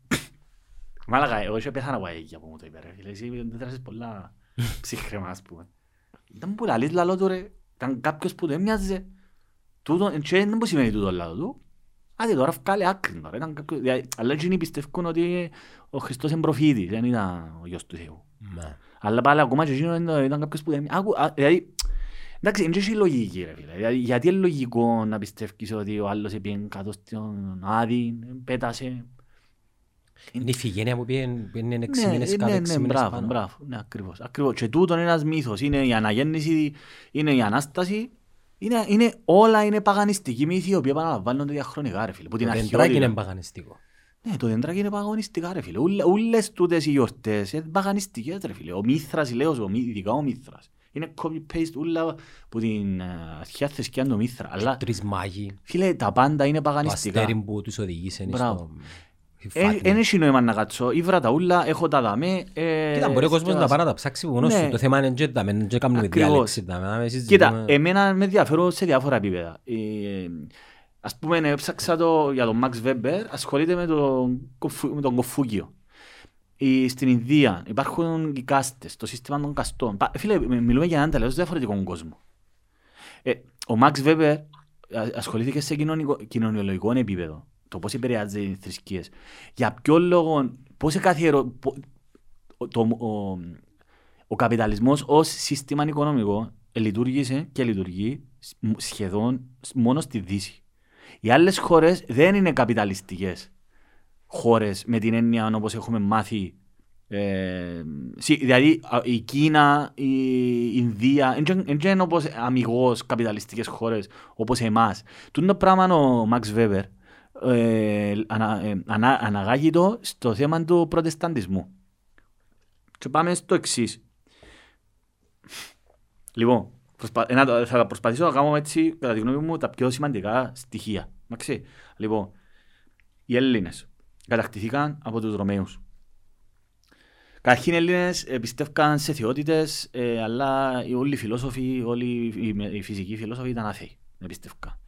Μάλακα, εγώ είχε πέθανα από αγίγια που μου το είπε ρε φίλε. Εσύ δεν τράσεις πολλά ψύχρεμα ας πούμε. Ήταν που λαλείς λαλό του ρε. Ήταν κάποιος που το έμοιαζε. Τούτο, και δεν μου σημαίνει τούτο λαλό του. Άντε τώρα βγάλε άκρη τώρα. Ήταν κάποιος, δηλαδή, αλλά εκείνοι πιστεύουν ότι ο Χριστός είναι προφήτης, δεν ήταν ο Υιός του Θεού. Μα. Αλλά πάλι ακόμα και εκείνο ήταν ήταν κάποιος που δεν... Άκου, α, δηλαδή, εντάξει, είναι και η λογική ρε φίλε. Δηλαδή, γιατί είναι λογικό να πιστεύεις ότι ο άλλος πήγαινε κάτω στον Άδη, πέτασε. Είναι η Φιγένεια που πήγαινε πήγαινε έξι Ναι, μήνες ναι, κάτω, ναι, έξι μήνες μπράβο, πάνω. μπράβο, ναι, ακριβώς, ακριβώς. Και τούτον είναι ένας μύθος, είναι η αναγέννηση, είναι η Ανάσταση, είναι, είναι, όλα είναι παγανιστικοί μύθοι οι οποίοι επαναλαμβάνονται διαχρονικά ρε φίλε. Που την Το δεντράκι είναι αρχαιότητα. παγανιστικό. Ναι, το δεντράκι είναι παγανιστικά ρε φίλε. Ούλε- Ούλες τούτες οι γιορτές είναι παγανιστικές ρε φίλε. Ο Μήθρας, η Λέος, ο Μύ- ειδικά ο Μήθρας. Είναι copy-paste ούλα που την ε, αρχαία θρησκεία του Μήθρα. Αλλά Τρεις μάγοι, φίλε, τα πάντα είναι το παγανιστικά. αστέρι που τους οδηγήσε Μπράβο. στο... Δεν έχει νόημα να κάτσω. Ήβρα τα ούλα, έχω τα δαμέ. ε, Κοίτα, μπορεί ο κόσμος να σκεφάσαι. πάει να τα ψάξει από μόνος Ναι. του. Το θέμα είναι και τα μεν, και κάνουμε Ακριβώς. διάλεξη. τα μεν, εμείς Κοίτα, συζητούμε- εμένα με ενδιαφέρω σε διάφορα επίπεδα. Ε, ας πούμε, έψαξα το για τον Max Weber, ασχολείται με τον, κοφου- με τον κοφούκιο. Ε, στην Ινδία υπάρχουν οι κάστες, το σύστημα των καστών. Πα- Φίλε, μι- μιλούμε για έναν τελείως διαφορετικό κόσμο. Ε, ο Max Weber α- ασχολήθηκε σε κοινωνικό, κοινωνιολογικό επίπεδο. Το πώς επηρεάζει οι θρησκείες. Για ποιο λόγο, πώς καθιερω... πο- ο- το, ο, ο καπιταλισμός ως σύστημα οικονομικό λειτουργήσε και λειτουργεί σ- μ- σχεδόν σ- μόνο στη Δύση. Οι άλλες χώρες δεν είναι καπιταλιστικές χώρες με την έννοια όπως έχουμε μάθει ε, σι- δηλαδή α, η Κίνα, η Ινδία δεν είναι όπως αμυγός καπιταλιστικές χώρες όπως εμάς. Τούτο το πράγμα ο Μαξ Βέμπερ ε, ανα, ε, ανα, αναγάγει το στο θέμα του προτεσταντισμού. Και πάμε στο εξής. Λοιπόν, προσπα... ένα, το- θα προσπαθήσω να κάνω έτσι, κατά τη γνώμη μου, τα πιο σημαντικά στοιχεία. Εντάξει. Λοιπόν, οι Έλληνες κατακτηθήκαν από τους Ρωμαίους. Καταρχήν οι Έλληνες ε, πιστεύκαν σε θεότητες, ε, αλλά οι- όλοι οι φιλόσοφοι, όλοι οι, οι, οι φυσικοί φιλόσοφοι ήταν άθεοι. Δεν πιστεύκαν.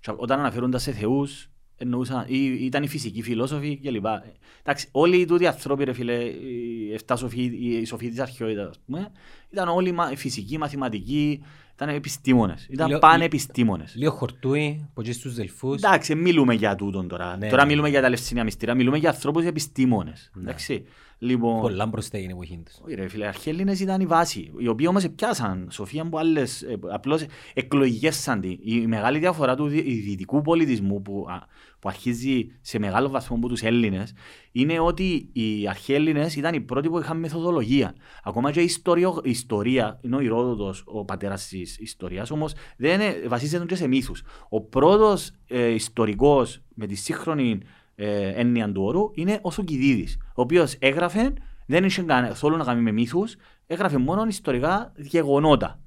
Και όταν αναφέρονταν σε θεούς, εννοούσαν, ή, ήταν οι φυσικοί φιλόσοφοι κλπ. Ε, Εντάξει, όλοι οι τούτοι άνθρωποι, ρε φίλε, οι εφτά σοφοί, οι σοφοί της αρχαιότητας, ας πούμε, ήταν όλοι μα, φυσικοί, μαθηματικοί, ήταν επιστήμονες. Ήταν Λέω- πανεπιστήμονες. Λίγο χορτούι, από εκεί στους δελφούς. Εντάξει, μιλούμε για τούτον τώρα. Ναι, τώρα ναι. μιλούμε για τα λευσινία μυστήρια, μιλούμε για ανθρώπους επιστήμονες. Εντάξει. Λοιπόν, Πολλά μπροστά είναι που γίνει τους. όχι ρε φίλε, αρχαίοι Έλληνες ήταν η βάση, οι οποίοι όμως πιάσαν σοφία από άλλες, ε, απλώς εκλογικέσαν τη. Η μεγάλη διαφορά του δι- δυτικού πολιτισμού που, α, που αρχίζει σε μεγάλο βαθμό από τους Έλληνες είναι ότι οι αρχαίοι Έλληνες ήταν οι πρώτοι που είχαν μεθοδολογία. Ακόμα και η ιστορία, η ιστορία είναι ο Ηρόδοτος ο πατέρας της ιστορίας, όμως δεν είναι, βασίζεται και σε μύθους. Ο πρώτος ε, ιστορικός με τη σύγχρονη ε, έννοια του όρου είναι ο Θουκυδίδης, ο οποίος έγραφε, δεν είχε κανένα θέλω να κάνει με μύθους, έγραφε μόνο ιστορικά γεγονότα.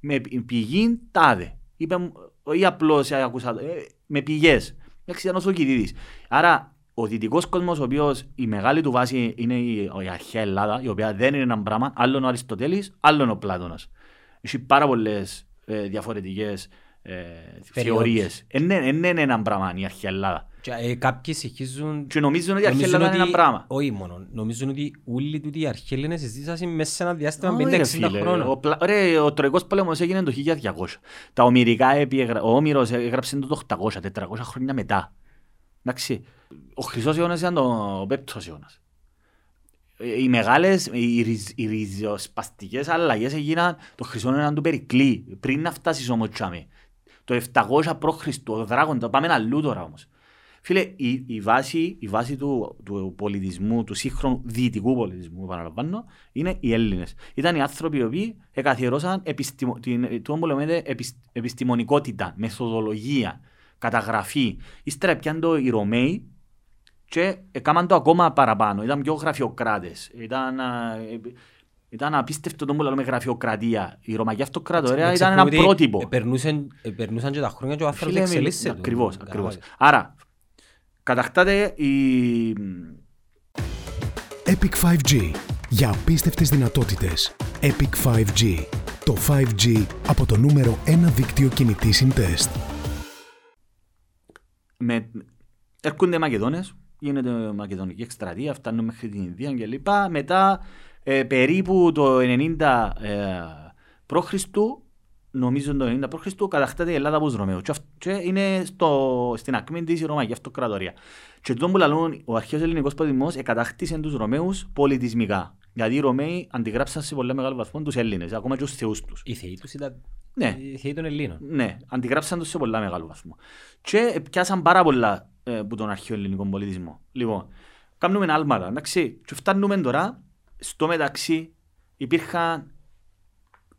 Με πη- πηγή τάδε. Είπε, μου, ή απλώς ε, ακούσα, το, ε, με πηγές. Εντάξει, ήταν ο Θουκυδίδης. Άρα, ο δυτικός κόσμος, ο οποίος η μεγάλη του βάση είναι η, η αρχαία Ελλάδα, η οποία δεν είναι ένα πράγμα, άλλον ο Αριστοτέλης, άλλον ο Πλάτωνας. Έχει πάρα πολλές ε, διαφορετικές ε, θεωρίες. Δεν είναι ένα πράγμα η αρχαία Ελλάδα. Και, ε, Κάποιοι συγχύζουν... Και νομίζουν ότι η αρχαία νομίζουν Ελλάδα είναι ένα πράγμα. Όχι μόνο. Νομίζουν ότι όλοι τούτοι οι αρχαίοι Έλληνες ζήσαν μέσα σε ένα διάστημα Όχι, ρε 50-60 φίλε, Ο, χρόνων. πλα... ρε, ο Τροϊκός πόλεμος έγινε το 1200. Τα ομυρικά, επί... ο Όμηρος έγραψε το 800, 400 χρόνια μετά. Εντάξει. Ο Χρυσός αιώνας ήταν ο πέπτος αιώνας. Ε, Οι μεγάλες, οι, ριζ, οι ριζοσπαστικές αλλαγές έγιναν το Χρυσό αιώνα του Περικλή, πριν να φτάσεις όμως τσάμε. Το 700 π.Χ. ο Δράκοντα, πάμε αλλού τώρα όμως. Φίλε, η, η, βάση, η βάση του, του πολιτισμού, του σύγχρονου δυτικού πολιτισμού, επαναλαμβάνω, είναι οι Έλληνες. Ήταν οι άνθρωποι οι οποίοι εκαθιερώσαν επιστημο, την, το που λέμε επισ- επιστημονικότητα, μεθοδολογία, καταγραφή. Ύστερα πιάνε το οι Ρωμαίοι και έκαναν το ακόμα παραπάνω. Ήταν πιο γραφειοκράτες. Ήταν, α, ε, Ήταν απίστευτο το που λέμε γραφειοκρατία. Η Ρωμαϊκή Αυτοκρατορία Μην ήταν ένα ξεχνούμε ότι πρότυπο. επερνούσαν- επερνούσαν και τα χρόνια και ο άνθρωπος Φίλε, εξελίσσεται. Ακριβώς, Καλά. ακριβώς. Άρα, κατακτάται η... Epic 5G. Για απίστευτες δυνατότητες. Epic 5G. Το 5G από το νούμερο 1 δίκτυο κινητής συντεστ. με... έρχονται οι Μακεδόνες, γίνεται μακεδονική εκστρατεία, φτάνουν μέχρι την Ινδία κλπ. Μετά, ε, περίπου το 90 ε, π.Χ., νομίζω το 90 π.Χ. κατακτάται η Ελλάδα από τους Ρωμαίους. Και, αυ- και είναι στο, στην ακμή της η Ρωμαϊκή Αυτοκρατορία. Και τον που λαλούν, ο αρχαίος ελληνικός πολιτισμός εκατακτήσε τους Ρωμαίους πολιτισμικά. Γιατί οι Ρωμαίοι αντιγράψαν σε πολύ μεγάλο βαθμό τους Έλληνες, ακόμα και τους θεούς τους. Οι θεοί τους ήταν Ναι. οι θεοί των Ελλήνων. Ναι, αντιγράψαν τους σε πολλά μεγάλο βαθμό. Και πιάσαν πάρα πολλά ε, από τον αρχαίο ελληνικό πολιτισμό. Λοιπόν, κάνουμε άλματα, εντάξει, και φτάνουμε τώρα, στο μεταξύ υπήρχαν,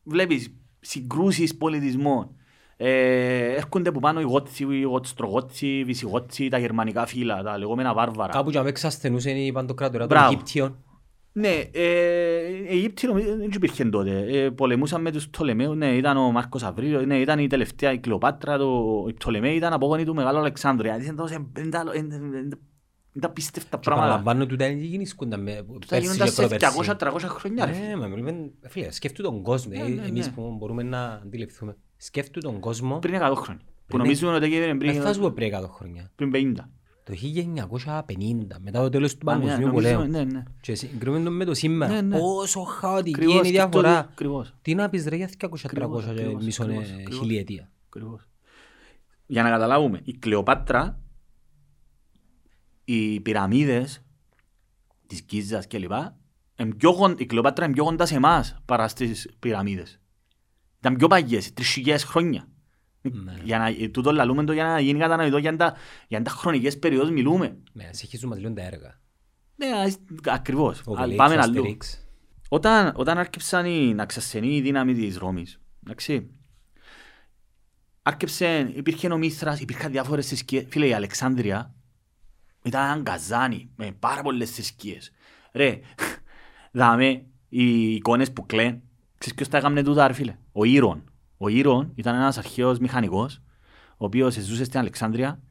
βλέπεις, συγκρούσεις πολιτισμών. Ε, έρχονται από πάνω οι Γότθοι, οι Γοτστρογότθοι, οι Βυσιγότθοι, τα γερμανικά φύλλα, τα λεγόμενα βάρβαρα. Κάπου και αμέσως ασθενούσαν οι παντοκρατορία των Μπράβο. Αιγύπτιων. Ναι, ε, οι Αιγύπτιοι νομίζω δεν υπήρχε τότε. Ε, πολεμούσαν με τους Πτολεμαίους, ναι, ήταν ο Μάρκος Αβρίλιο, ναι, ήταν η τελευταία, η Κλεοπάτρα, το, οι Πτολεμαίοι ήταν απόγονοι του Μεγάλου Αλεξάνδρου. Δηλαδή, ήταν τόσο- είναι τα- είναι- είναι- είναι τα πίστευτα Και πράγματα. παραλαμβάνω ότι δεν γίνησκονταν με Τα πέρσι γίνονταν και σε προπέρσι. 200-300 χρόνια, ρε Ναι, φίλε. μα μιλούμε, φίλε, σκέφτου τον κόσμο, Ναι, ε, ναι, εμείς ναι. που μπορούμε να αντιληφθούμε. Σκέφτου τον κόσμο, Πριν 100 χρόνια. Που Πριν- νομίζουν ότι έγινε δεν πριν, θα σου πω πριν 100 χρόνια. πριν 50. Το 1950, μετά το τέλος του Α, ναι, Παγκοσμίου νομίζουμε, Πολέμου. ναι, ναι. Και συγκρίνουμε το με το σήμερα. Ναι, ναι. Πόσο χαοτική Ακριβώς, είναι η σκεφτώ διαφορά. ότι- ακριβώς. Τι να πεις ρε για 200-300 και Ακριβώς, μισό ε, ακριβώς, ακριβώς. χιλιετία. Ακριβώς. Για να καταλάβουμε, η Κλεοπάτρα, οι πυραμίδες της Γκίζας κλπ. εμ πιο γον- Η Κλεοπάτρα είναι πιο κοντά σε εμάς παρά στις πυραμίδες. Ήταν πιο παγιές, τρεις χιλιάδες χρόνια. Ναι. Για να, ε, τούτο λαλούμε το για να γίνει κατανοητό για τα, για τα χρονικές περιόδους μιλούμε. Ναι, συγχύζουμε λίγο τα έργα. Ναι, α, ακριβώς. Ο Α, Obelix, Πάμε ο αλλού. Asterix. Όταν, όταν άρχισαν οι, να ξασθενεί η δύναμη της Ρώμης, εντάξει, άρχισε, υπήρχε ο Μήθρας, υπήρχαν διάφορες θρησκείες. Φίλε, η Αλεξάνδρεια ήταν έναν καζάνι με πάρα πολλές θρησκείες. Ρε, δάμε οι εικόνες που κλαίνουν. Ξέρεις ποιος τα έκαμνε τούτα, ρε φίλε; Ο Ήρων. Ο Ήρων ήταν ένας αρχαίος μηχανικός, ο οποίος ζούσε στην Αλεξάνδρεια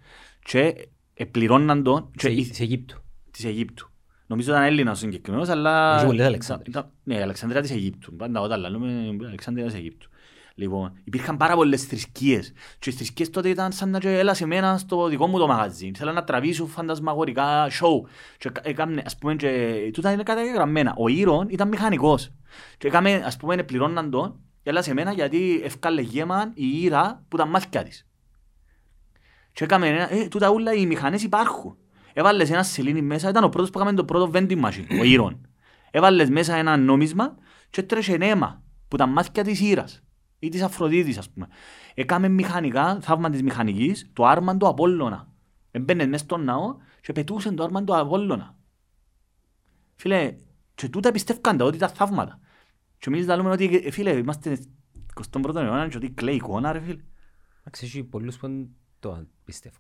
και επληρώναν τον και Σε- Σε Αιγύπτου. της Αιγύπτου. Νομίζω ήταν Έλληνας ο συγκεκριμένος, αλλά... Έχει πολλές Αλεξάνδρειες. Ήταν- Ναι, η Αλεξάνδρεια της Αιγύπτου. Πάντα όταν λέμε Αλεξάνδρεια της Αιγύπτου. Λοιπόν, υπήρχαν πάρα πολλές θρησκείες. Και οι θρησκείες τότε ήταν σαν να και έλα σε μένα στο δικό μου το μαγαζί. Θέλαν να τραβήσουν φαντασμαγορικά show. Και έκα- έκαμνε, ας πούμε, και τούτα είναι καταγεγραμμένα. Ο Ήρων ήταν μηχανικός. Και έκαμε, ας πούμε, πληρώναν τον, έλα σε μένα γιατί ευκάλε γέμαν η Ήρα που ήταν μάθηκια της. Και έκαμε ένα, ε, τούτα ούλα οι μηχανές υπάρχουν. Έβαλες ένα σελήνι μέσα, ήταν ο πρώτος που έκαμε το πρώτο vending machine, ο Ήρων. Έβαλες μέσα ένα νόμισμα και τρέχε νέμα που τα μάτια της Ήρας ή της Αφροδίτης ας πούμε. Έκαμε μηχανικά, θαύμα της μηχανικής, το άρμα του Απόλλωνα. Έμπαινε μέσα στον ναό και πετούσε το άρμα του Απόλλωνα. Φίλε, και τούτα πιστεύκαν τα ότι ήταν θαύματα. Και εμείς λέμε ότι, ε, φίλε, είμαστε 21ο αιώνα και ότι κλαίει εικόνα ρε φίλε. Εντάξει, έχει πολλούς που δεν το πιστεύω.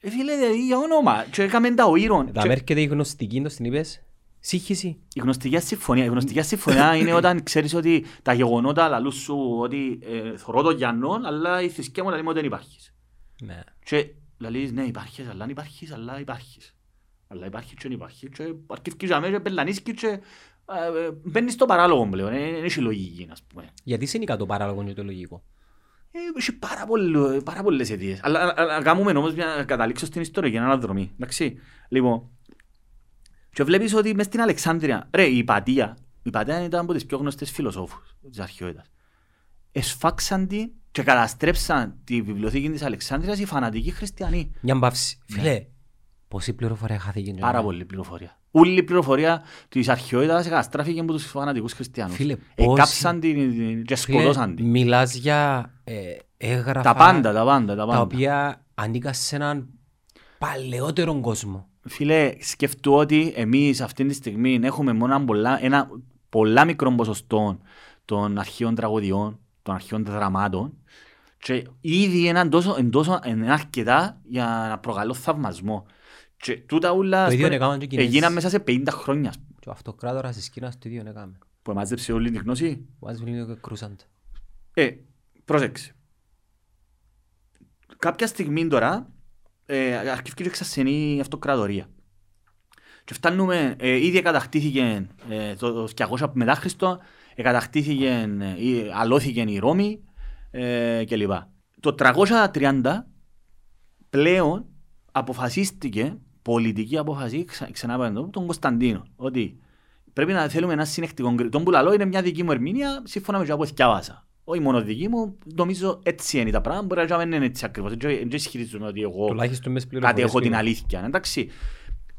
Ε, φίλε, ε, για όνομα. Και έκαμε τα ο Ήρων. Τα Και- μέρκεται η γνωστική, το την είπες. Σύγχυση. Η γνωστική συμφωνία, η γνωστική συμφωνία (laughs) είναι όταν ξέρεις ότι τα γεγονότα λαλούν σου ότι ε, θωρώ το Γιάννο, αλλά η θρησκεία μου λέει ότι δεν υπάρχεις. Ναι. Και λαλείς ναι υπάρχεις, αλλά αν υπάρχεις, αλλά υπάρχεις. Αλλά υπάρχεις και δεν υπάρχεις και αρκευκείς για μένα και πελανίσκεις και ε, ε, μπαίνεις στο παράλογο πλέον, ε, δεν έχει λογική ας πούμε. Γιατί είναι το παράλογο και το λογικό. Ε, Έχει πάρα, πολλο- πάρα πολλές αιτίες. Αλλά α- α- α- κάνουμε όμως μια να καταλήξω στην ιστορία για έναν δρομή. Εντάξει. Λοιπόν, και βλέπεις ότι μες στην Αλεξάνδρεια, ρε, η Πατία, η Πατία ήταν από τις πιο γνωστές φιλοσόφους της αρχαιότητας. Εσφάξαν την και καταστρέψαν τη βιβλιοθήκη της Αλεξάνδρειας οι φανατικοί χριστιανοί. Μια μπαύση. Φίλε, πόση πληροφορία χάθηκε. και Πάρα να- πολλή πληροφορία. Όλη η πληροφορία της αρχαιότητας καταστράφηκε από τους φανατικούς χριστιανούς. Φίλε, πόσοι- Εκάψαν την την- και Φίλε, σκοτώσαν την. μιλάς για ε, έγγραφα Τα πάντα, τα πάντα, τα τα πάντα. οποία ανήκαν σε έναν παλαιότερο κόσμο. Φίλε, σκεφτού ότι εμείς αυτή τη στιγμή έχουμε μόνο ένα πολλά, ένα πολλά μικρό ποσοστό των αρχαίων τραγωδιών, των αρχαίων δραμάτων και ήδη είναι τόσο, είναι τόσο είναι αρκετά για να προκαλώ θαυμασμό. Και τούτα ούλα Το ας ίδιο πούμε, έκαναν και οι Κινέζοι. έγιναν μέσα σε 50 χρόνια. ας πούμε. Και ο αυτοκράτορας της Κίνας το ίδιο έκαμε. που εμάζεψε όλη την γνώση. Ο Άσβιλ είναι και κρούσαντε. Ε, πρόσεξε. Κάποια στιγμή τώρα ε, αρχίζει και ξασθενεί η αυτοκρατορία. Και φτάνουμε, ε, ήδη κατακτήθηκε ε, το 200 μετά Χριστό, κατακτήθηκε, ε, αλώθηκε η Ρώμη ε, κλπ. Το 330 πλέον αποφασίστηκε πολιτική απόφαση, ξα, ξανά πάμε εδώ, τον Κωνσταντίνο, ότι πρέπει να θέλουμε ένα συνεχτικό γκρι. Τον που λαλώ είναι μια δική μου ερμηνεία, σύμφωνα με το που διάβασα. Όχι μόνο δική μου, νομίζω έτσι είναι τα πράγματα, μπορεί να μην είναι έτσι ακριβώς. Δεν ισχυρίζομαι ότι εγώ Τουλάχιστον μες κάτι πληροφορίες έχω την που- αλήθεια. Εντάξει.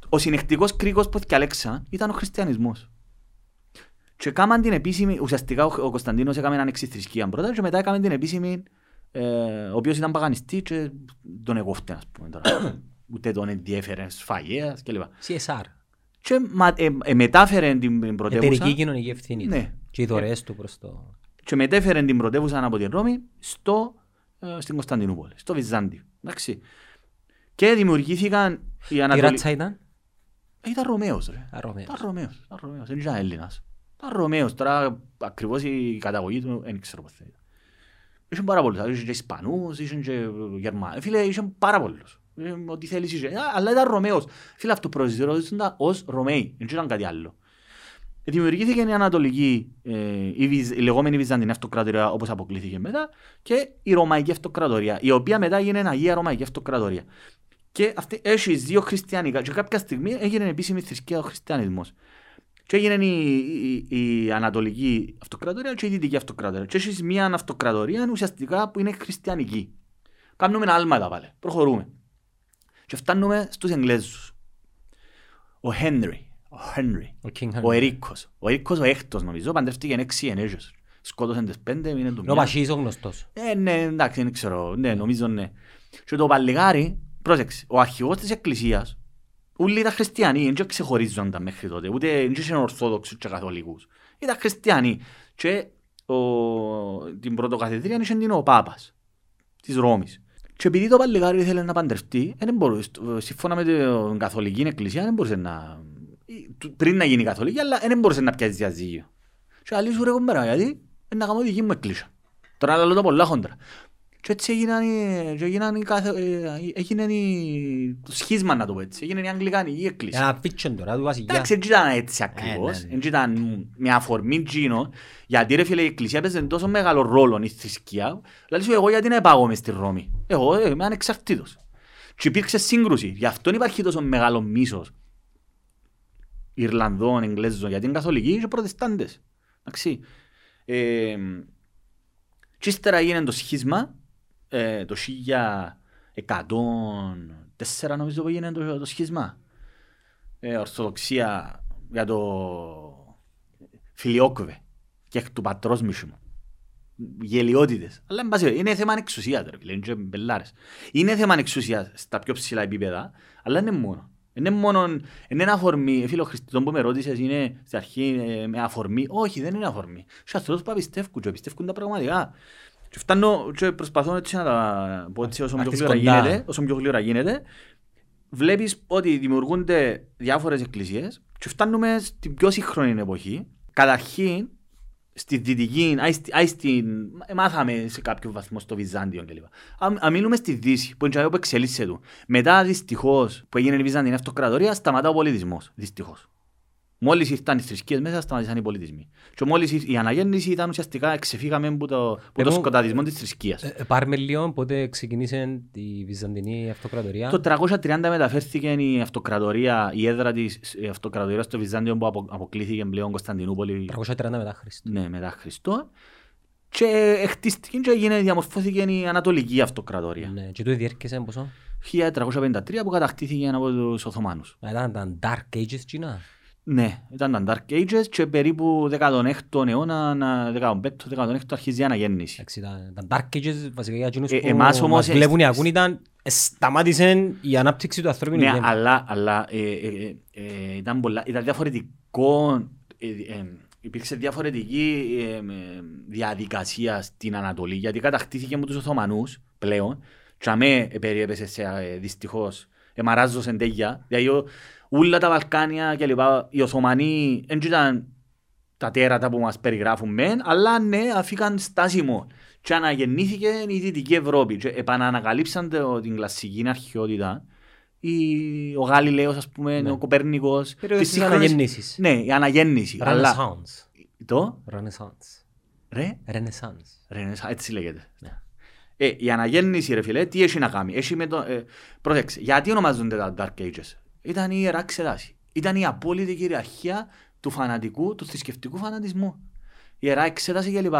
Ο συνεχτικός κρίκος που διαλέξαν ήταν ο χριστιανισμός. Και κάμαν την επίσημη, ουσιαστικά ο, ο Κωνσταντίνος έκαμε έναν εξηθρησκεία πρώτα και μετά έκαμε την επίσημη, ε, ο οποίος ήταν παγανιστής και τον εγώφτε, ας πούμε τώρα. (coughs) Ούτε τον ενδιέφερε σφαγέας κλπ. CSR. Και μα, ε, ε, μετάφερε την Εταιρική πρωτεύουσα κοινωνική ευθύνη. του. Ναι. Και οι δωρεές του προς το... και μετέφερε την πρωτεύουσα από την Ρώμη στο, ε, στην Κωνσταντινούπολη, στο Βυζάντιο. Εντάξει. Και δημιουργήθηκαν οι Τι Ανατολικοί. ράτσα ήταν; Ε, Ήταν Ρωμαίος ρε. Α, Ρωμαίος. Ήταν Ρωμαίος. Ήταν Ρωμαίος. Δεν ήταν Έλληνας. Ήταν Ρωμαίος. Τώρα ακριβώς η καταγωγή του δεν ξέρω πώς θα ήταν. Είχαν πάρα πολλούς. Είχαν και Ισπανούς, είχαν και Γερμανούς. Φίλε, είχαν πάρα πολλούς. Ε, Ό,τι θέλεις είχε. Α, Αλλά ήταν Ρωμαίος. Φίλε, αυτό προσδιορίζονταν ως Ρωμαίοι. Δεν ήταν κάτι άλλο. Ε, Δημιουργήθηκε η Ανατολική, ε, η, Βυζ- η λεγόμενη Βυζαντινή Αυτοκρατορία όπως αποκλήθηκε μετά και η Ρωμαϊκή Αυτοκρατορία, η οποία μετά έγινε Αγία Ρωμαϊκή Αυτοκρατορία. Και αυτή έχει δύο χριστιανικά και κάποια στιγμή έγινε επίσημη θρησκεία ο χριστιανισμός. Και έγινε η, η, η Ανατολική Αυτοκρατορία και η Δυτική Αυτοκρατορία. Και έχεις μια αυτοκρατορία ουσιαστικά που είναι χριστιανική. Κάνουμε άλματα πάλι. Προχωρούμε. Και φτάνουμε στους Εγγλέζους. Ο Χένρι. Ο Χένρι. Ο King Ο Henry. Ερίκος. Ο Ερίκος ο έκτος νομίζω. Παντρεύτηκε έξι γενέζες. Σκότωσαν τις πέντε, είναι του Είναι ο μιας. Πασίς ο γνωστός. Ε, ναι, εντάξει, δεν ξέρω. Ναι, νομίζω ναι. Και το παλιγάρι, πρόσεξε, ο αρχηγός της εκκλησίας, όλοι ήταν χριστιανοί, δεν ξεχωρίζονταν μέχρι τότε, ούτε δεν είχαν ορθόδοξους και καθολικούς. Ήταν χριστιανοί. Και ο, την πρωτοκαθεδρία είχε την ο Πάπας της Ρώμης. Και επειδή το παλιγάρι ήθελε να παντρευτεί, ε, δεν μπορούσε, σύμφωνα με την καθολική εκκλησία, δεν μπορούσε να... πριν να γίνει καθολική, αλλά ε, δεν μπορούσε να πιάσει διαζύγιο. Και άλλοι σου ρε κομπέρα, γιατί ε, να κάνω δική μου εκκλησία. Τώρα λέω το πολλά χόντρα. Και έτσι έγιναν, οι- και έγιναν, οι καθε- ε, έγινε η- το σχίσμα να το πω έτσι. Έγινε η Αγγλικανική εκκλησία. Ένα πίτσον τώρα του βασιλιά. Εντάξει, δεν ήταν έτσι ακριβώς. ναι, ναι. Δεν ήταν μια αφορμή τζίνο. Γιατί ρε φίλε η εκκλησία παίζει τόσο μεγάλο ρόλο η θρησκεία. Δηλαδή σου εγώ γιατί να επάγομαι στη Ρώμη; Εγώ ε, είμαι ανεξαρτήτως. Και υπήρξε σύγκρουση. Γι' αυτό υπάρχει τόσο μεγάλο μίσος. Ιρλανδών, Εγγλέζων, γιατί είναι καθολικοί και προτεστάντες. Εντάξει. Ε, και ύστερα έγινε το σχίσμα ε, το 1104 νομίζω που έγινε το, το σχίσμα. Ε, ορθοδοξία για το φιλιόκβε και εκ του πατρός μισού μου. Γελιότητες. Αλλά εν πάση περιπτώσει, είναι θέμα εξουσίας, ρε φίλε, είναι και μπελάρες. Είναι θέμα εξουσίας στα πιο ψηλά επίπεδα, αλλά είναι μόνο. Είναι μόνο, είναι ένα αφορμή, φίλο Χριστόν που με ρώτησες, είναι στην αρχή ε, με αφορμή. Όχι, δεν είναι αφορμή. Σε ανθρώπους που πιστεύουν και πιστεύουν τα πραγματικά. Και φτάνω και προσπαθώ έτσι να τα πω έτσι όσο Να πιο έρθεις γλύωρα κοντά. γίνεται, όσο πιο γλύωρα γίνεται. Βλέπεις ότι δημιουργούνται διάφορες εκκλησίες και φτάνουμε στην πιο σύγχρονη εποχή. Καταρχήν, στη δυτική, άι στη- άι στην, μάθαμε σε κάποιο βαθμό στο Βυζάντιο κλπ. Αν αν μείνουμε στη Δύση, που είναι το που εξελίσσεται. Μετά δυστυχώς που έγινε η Βυζαντινή Αυτοκρατορία, σταματά ο πολιτισμός. Δυστυχώς. Μόλις ήρθαν οι θρησκείες μέσα, σταματήσαν οι πολιτισμοί. Και μόλις ήρθε- η αναγέννηση ήταν ουσιαστικά ξεφύγαμε από το, από το Εγώ- σκοταδισμό της θρησκείας. Ε, ε, Πάρμε λίγο πότε ξεκινήσε τη Βυζαντινή Αυτοκρατορία. Το 330 μεταφέρθηκε η αυτοκρατορία, η έδρα της η αυτοκρατορία στο Βυζάντιο που απο, αποκλείθηκε πλέον Κωνσταντινούπολη 330 μετά Χριστό. ναι, μετά Χριστό. Και χτίστηκε και έγινε, διαμορφώθηκε η Ανατολική Αυτοκρατορία. Ναι, και τούτη διέρχεσαι πόσο; 1353 που κατακτήθηκε από τους Οθωμάνους. Α, Ήταν τα Dark Ages κοινά. Ναι, ήταν τα Dark Ages και περίπου 16ο αιώνα, να- 15ο, 16ο αρχίζει η αναγέννηση. Εντάξει, τα- τα Dark Ages βασικά για εκείνους Ε, που εμάς όμως, μας ε, βλέπουν ή σ- ακούν ήταν ε, σταμάτησε η ανάπτυξη του ανθρώπινου Ναι, γένου. αλλά, αλλά ε, ε, ε, ε, ήταν, πολλά, ήταν διαφορετικό, ε, ε, υπήρξε διαφορετική ε, ε, διαδικασία στην Ανατολή, γιατί κατακτήθηκε από τους Οθωμανούς πλέον, και αμέ περιέπεσε σε, ε, δυστυχώς, εμαράζωσε εντέγια, δηλαδή ο, Ούλα τα Βαλκάνια και λοιπά, οι Οθωμανοί δεν ήταν τα τέρατα που μας περιγράφουν μεν, αλλά ναι, αφήκαν στάσιμο. Και αναγεννήθηκε η Δυτική Ευρώπη. Και επανανακαλύψαν το- την κλασική αρχαιότητα. Η- Ο Γαλιλαίος, ας πούμε, Ναι. ο Κοπέρνικος. Περίοδος τις της σύγχρονες- αναγέννησης. Ναι, η αναγέννηση. Αλλά Renaissance. το, Renaissance. ρε, Renaissance. Ρενεσά, έτσι λέγεται. Ναι. Ε, η αναγέννηση, ρε φίλε, τι έχει να κάνει; Έχει με το, ε, πρόσεξε, γιατί ονομάζονται τα Dark Ages; Ήταν η ιερά εξετάση. Ήταν η απόλυτη κυριαρχία του φανατικού, του θρησκευτικού φανατισμού. Η ιερά εξέταση κλπ.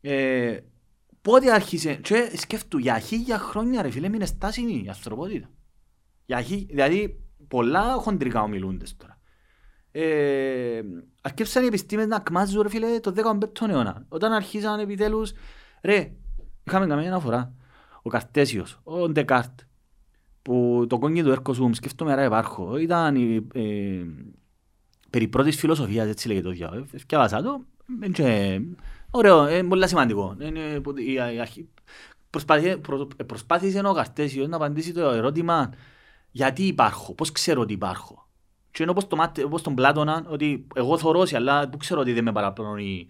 Ε, πότε άρχισε, και σκέφτου, για χίλια χρόνια ρε φίλε, μείνε στάσιμη η ανθρωπότητα. Για χι, δηλαδή, πολλά χοντρικά ομιλούντες τώρα. Ε, αρκέψαν οι επιστήμες να κμάζουν ρε φίλε το 15ο αιώνα. Όταν αρχίσαν επιτέλους, ρε, είχαμε καμία αναφορά. Ο Καρτέσιος, ο Ντεκάρτ, που το κόνι του Έρκο Σουμ, σκέφτομαι άρα υπάρχω, ήταν η, ε, περί πρώτης φιλοσοφίας, έτσι λέγεται το βιβλίο. Εδκιάβασα το, ε, και, ωραίο, ε, πολύ σημαντικό. Είναι, που- η- η αρχή- προσπάθησε, προ- προσπάθησε ο Καρτέσιος να απαντήσει το ερώτημα γιατί υπάρχω, πώς ξέρω ότι υπάρχω; Και είναι όπως, το, μάτι- όπως τον Πλάτωνα, ότι εγώ θωρώ σε, αλλά που ξέρω ότι δεν με παραπλανεί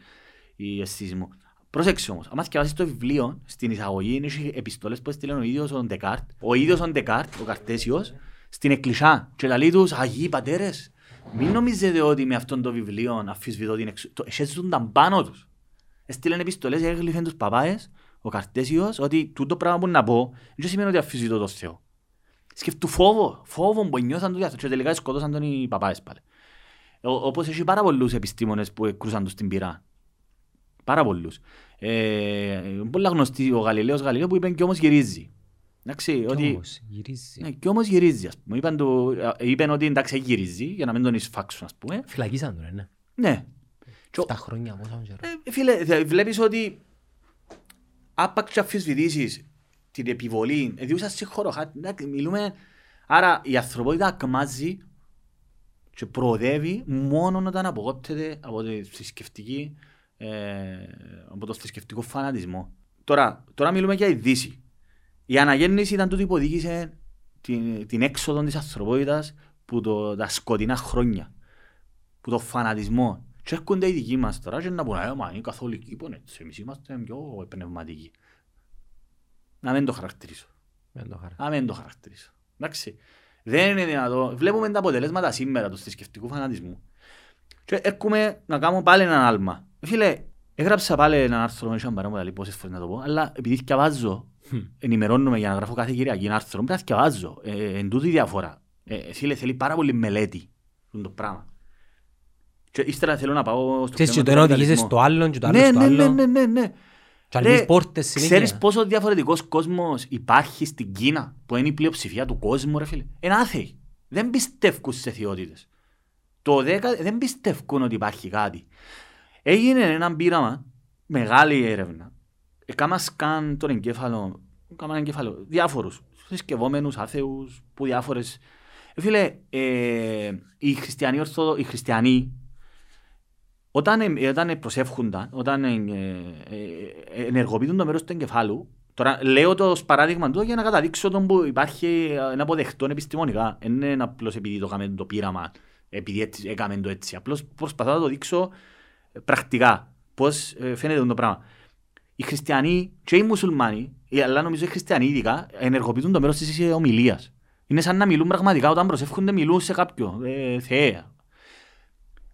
η, η αισθήση μου. Πρόσεξε όμως, άμα διαβάσεις το βιβλίο, στην εισαγωγή είναι οι επιστολές που έστειλε ο ίδιος ο Ντεκάρτ, ο ίδιος ο Ντεκάρτ, ο Καρτέσιος, στην εκκλησιά και λέει τους «Αγίοι πατέρες, μην νομίζετε ότι με αυτόν το βιβλίο αφισβητώ την εξουσία». Το εσέζονταν πάνω τους. Έστειλαν επιστολές, έγλυφαν τους παπάες, ο Καρτέσιος, ότι τούτο πράγμα που να πω δεν σημαίνει ότι αφισβητώ το Θεό. Σκεφτού φόβο, φόβο που νιώθαν τους άνθρωποι και τελικά σκοτώσαν τον οι παπάες πάλι. Ο- Όπως έχει πάρα πολλούς επιστήμονες που κρούσαν τους στην πυρά. Πάρα πολλούς. Ε, πολλά γνωστή ο Γαλιλαίος Γαλιλαίο που είπε και όμως γυρίζει. Εντάξει, Κι ότι... όμως γυρίζει. Ναι, και όμως γυρίζει, ας πούμε. Είπαν, του, ε, είπαν ότι εντάξει γυρίζει, για να μην τον εισφάξουν, ας πούμε. Φυλακίσαν τον, ναι. Ναι. Και ο- Τα χρόνια πόσα καιρό. ε, φίλε, δε- βλέπεις ότι άπαξ και αφισβητήσεις την επιβολή, διούσαν σε χώρο, χα- εντάξει, μιλούμε, άρα η ανθρωπότητα ακμάζει και προοδεύει μόνο όταν απογόπτεται από, τη θρησκευτική, ε, από το θρησκευτικό φανατισμό. Τώρα, τώρα μιλούμε για η Δύση. Η αναγέννηση ήταν τούτη που οδήγησε την, την έξοδο της ανθρωπότητας που το, τα σκοτεινά χρόνια που το φανατισμό. Και έρχονται οι δικοί μας τώρα και να πούνε «Ε, μα είναι καθολικοί που είναι έτσι, εμείς είμαστε πιο πνευματικοί». Να μην το χαρακτηρίσω. Δεν το χαρά. Να μην το χαρακτηρίσω. Εντάξει. Δεν είναι δυνατό. Βλέπουμε τα αποτελέσματα σήμερα του θρησκευτικού φανατισμού. Και έρχομαι να κάνω πάλι έναν άλμα. Φίλε, έγραψα πάλι ένα άρθρο, δεν είχα παρά μου τα πόσες φορές να το πω, αλλά επειδή διαβάζω, ενημερώνομαι για να γράφω κάθε Κυριακή ένα άρθρο, πρέπει να διαβάζω. Ε, εν τούτη η διαφορά. Ε, φίλε, θέλει πάρα πολύ μελέτη αυτό το πράγμα. Και ύστερα θέλω να πάω στο Ξέρεις και θέμα το του ένα οδηγείσαι καπιταλισμού. στο άλλον και το άλλο Ναι, στο ναι, ναι, άλλο. ναι, ναι, ναι. Και ανοίγεις Ρε, πόρτες συνέχεια. Ξέρεις πόσο διαφορετικός κόσμος υπάρχει στην Κίνα που είναι η πλειοψηφία του κόσμου ρε φίλε; Είναι άθεοι. Δεν πιστεύουν σε θεότητες. Το 10 δεν πιστεύουν ότι υπάρχει κάτι. Έγινε ένα πείραμα, μεγάλη έρευνα. Έκανα σκάν τον εγκέφαλο, έκανα εγκέφαλο, διάφορους, θρησκευόμενους, άθεους, που διάφορες. Ε, φίλε, ε, οι χριστιανοί, ορθοδο, οι χριστιανοί όταν, ε, όταν προσεύχονταν, όταν ε, ε, ε, ενεργοποιούν το μέρος του εγκεφάλου, τώρα λέω το ως παράδειγμα του για να καταδείξω τον που υπάρχει ε, ένα αποδεχτό επιστημονικά. Δεν είναι απλώς επειδή το έκαμε το πείραμα, επειδή έτσι, έκαμε το έτσι. Απλώς προσπαθώ να το δείξω ε, πρακτικά πώς ε, φαίνεται το πράγμα. Οι χριστιανοί και οι μουσουλμάνοι, ε, αλλά νομίζω οι χριστιανοί ειδικά, ενεργοποιούν το μέρος της ε, ομιλίας. Είναι σαν να μιλούν πραγματικά όταν προσεύχονται, μιλούν σε κάποιον. Ε, Θεέ,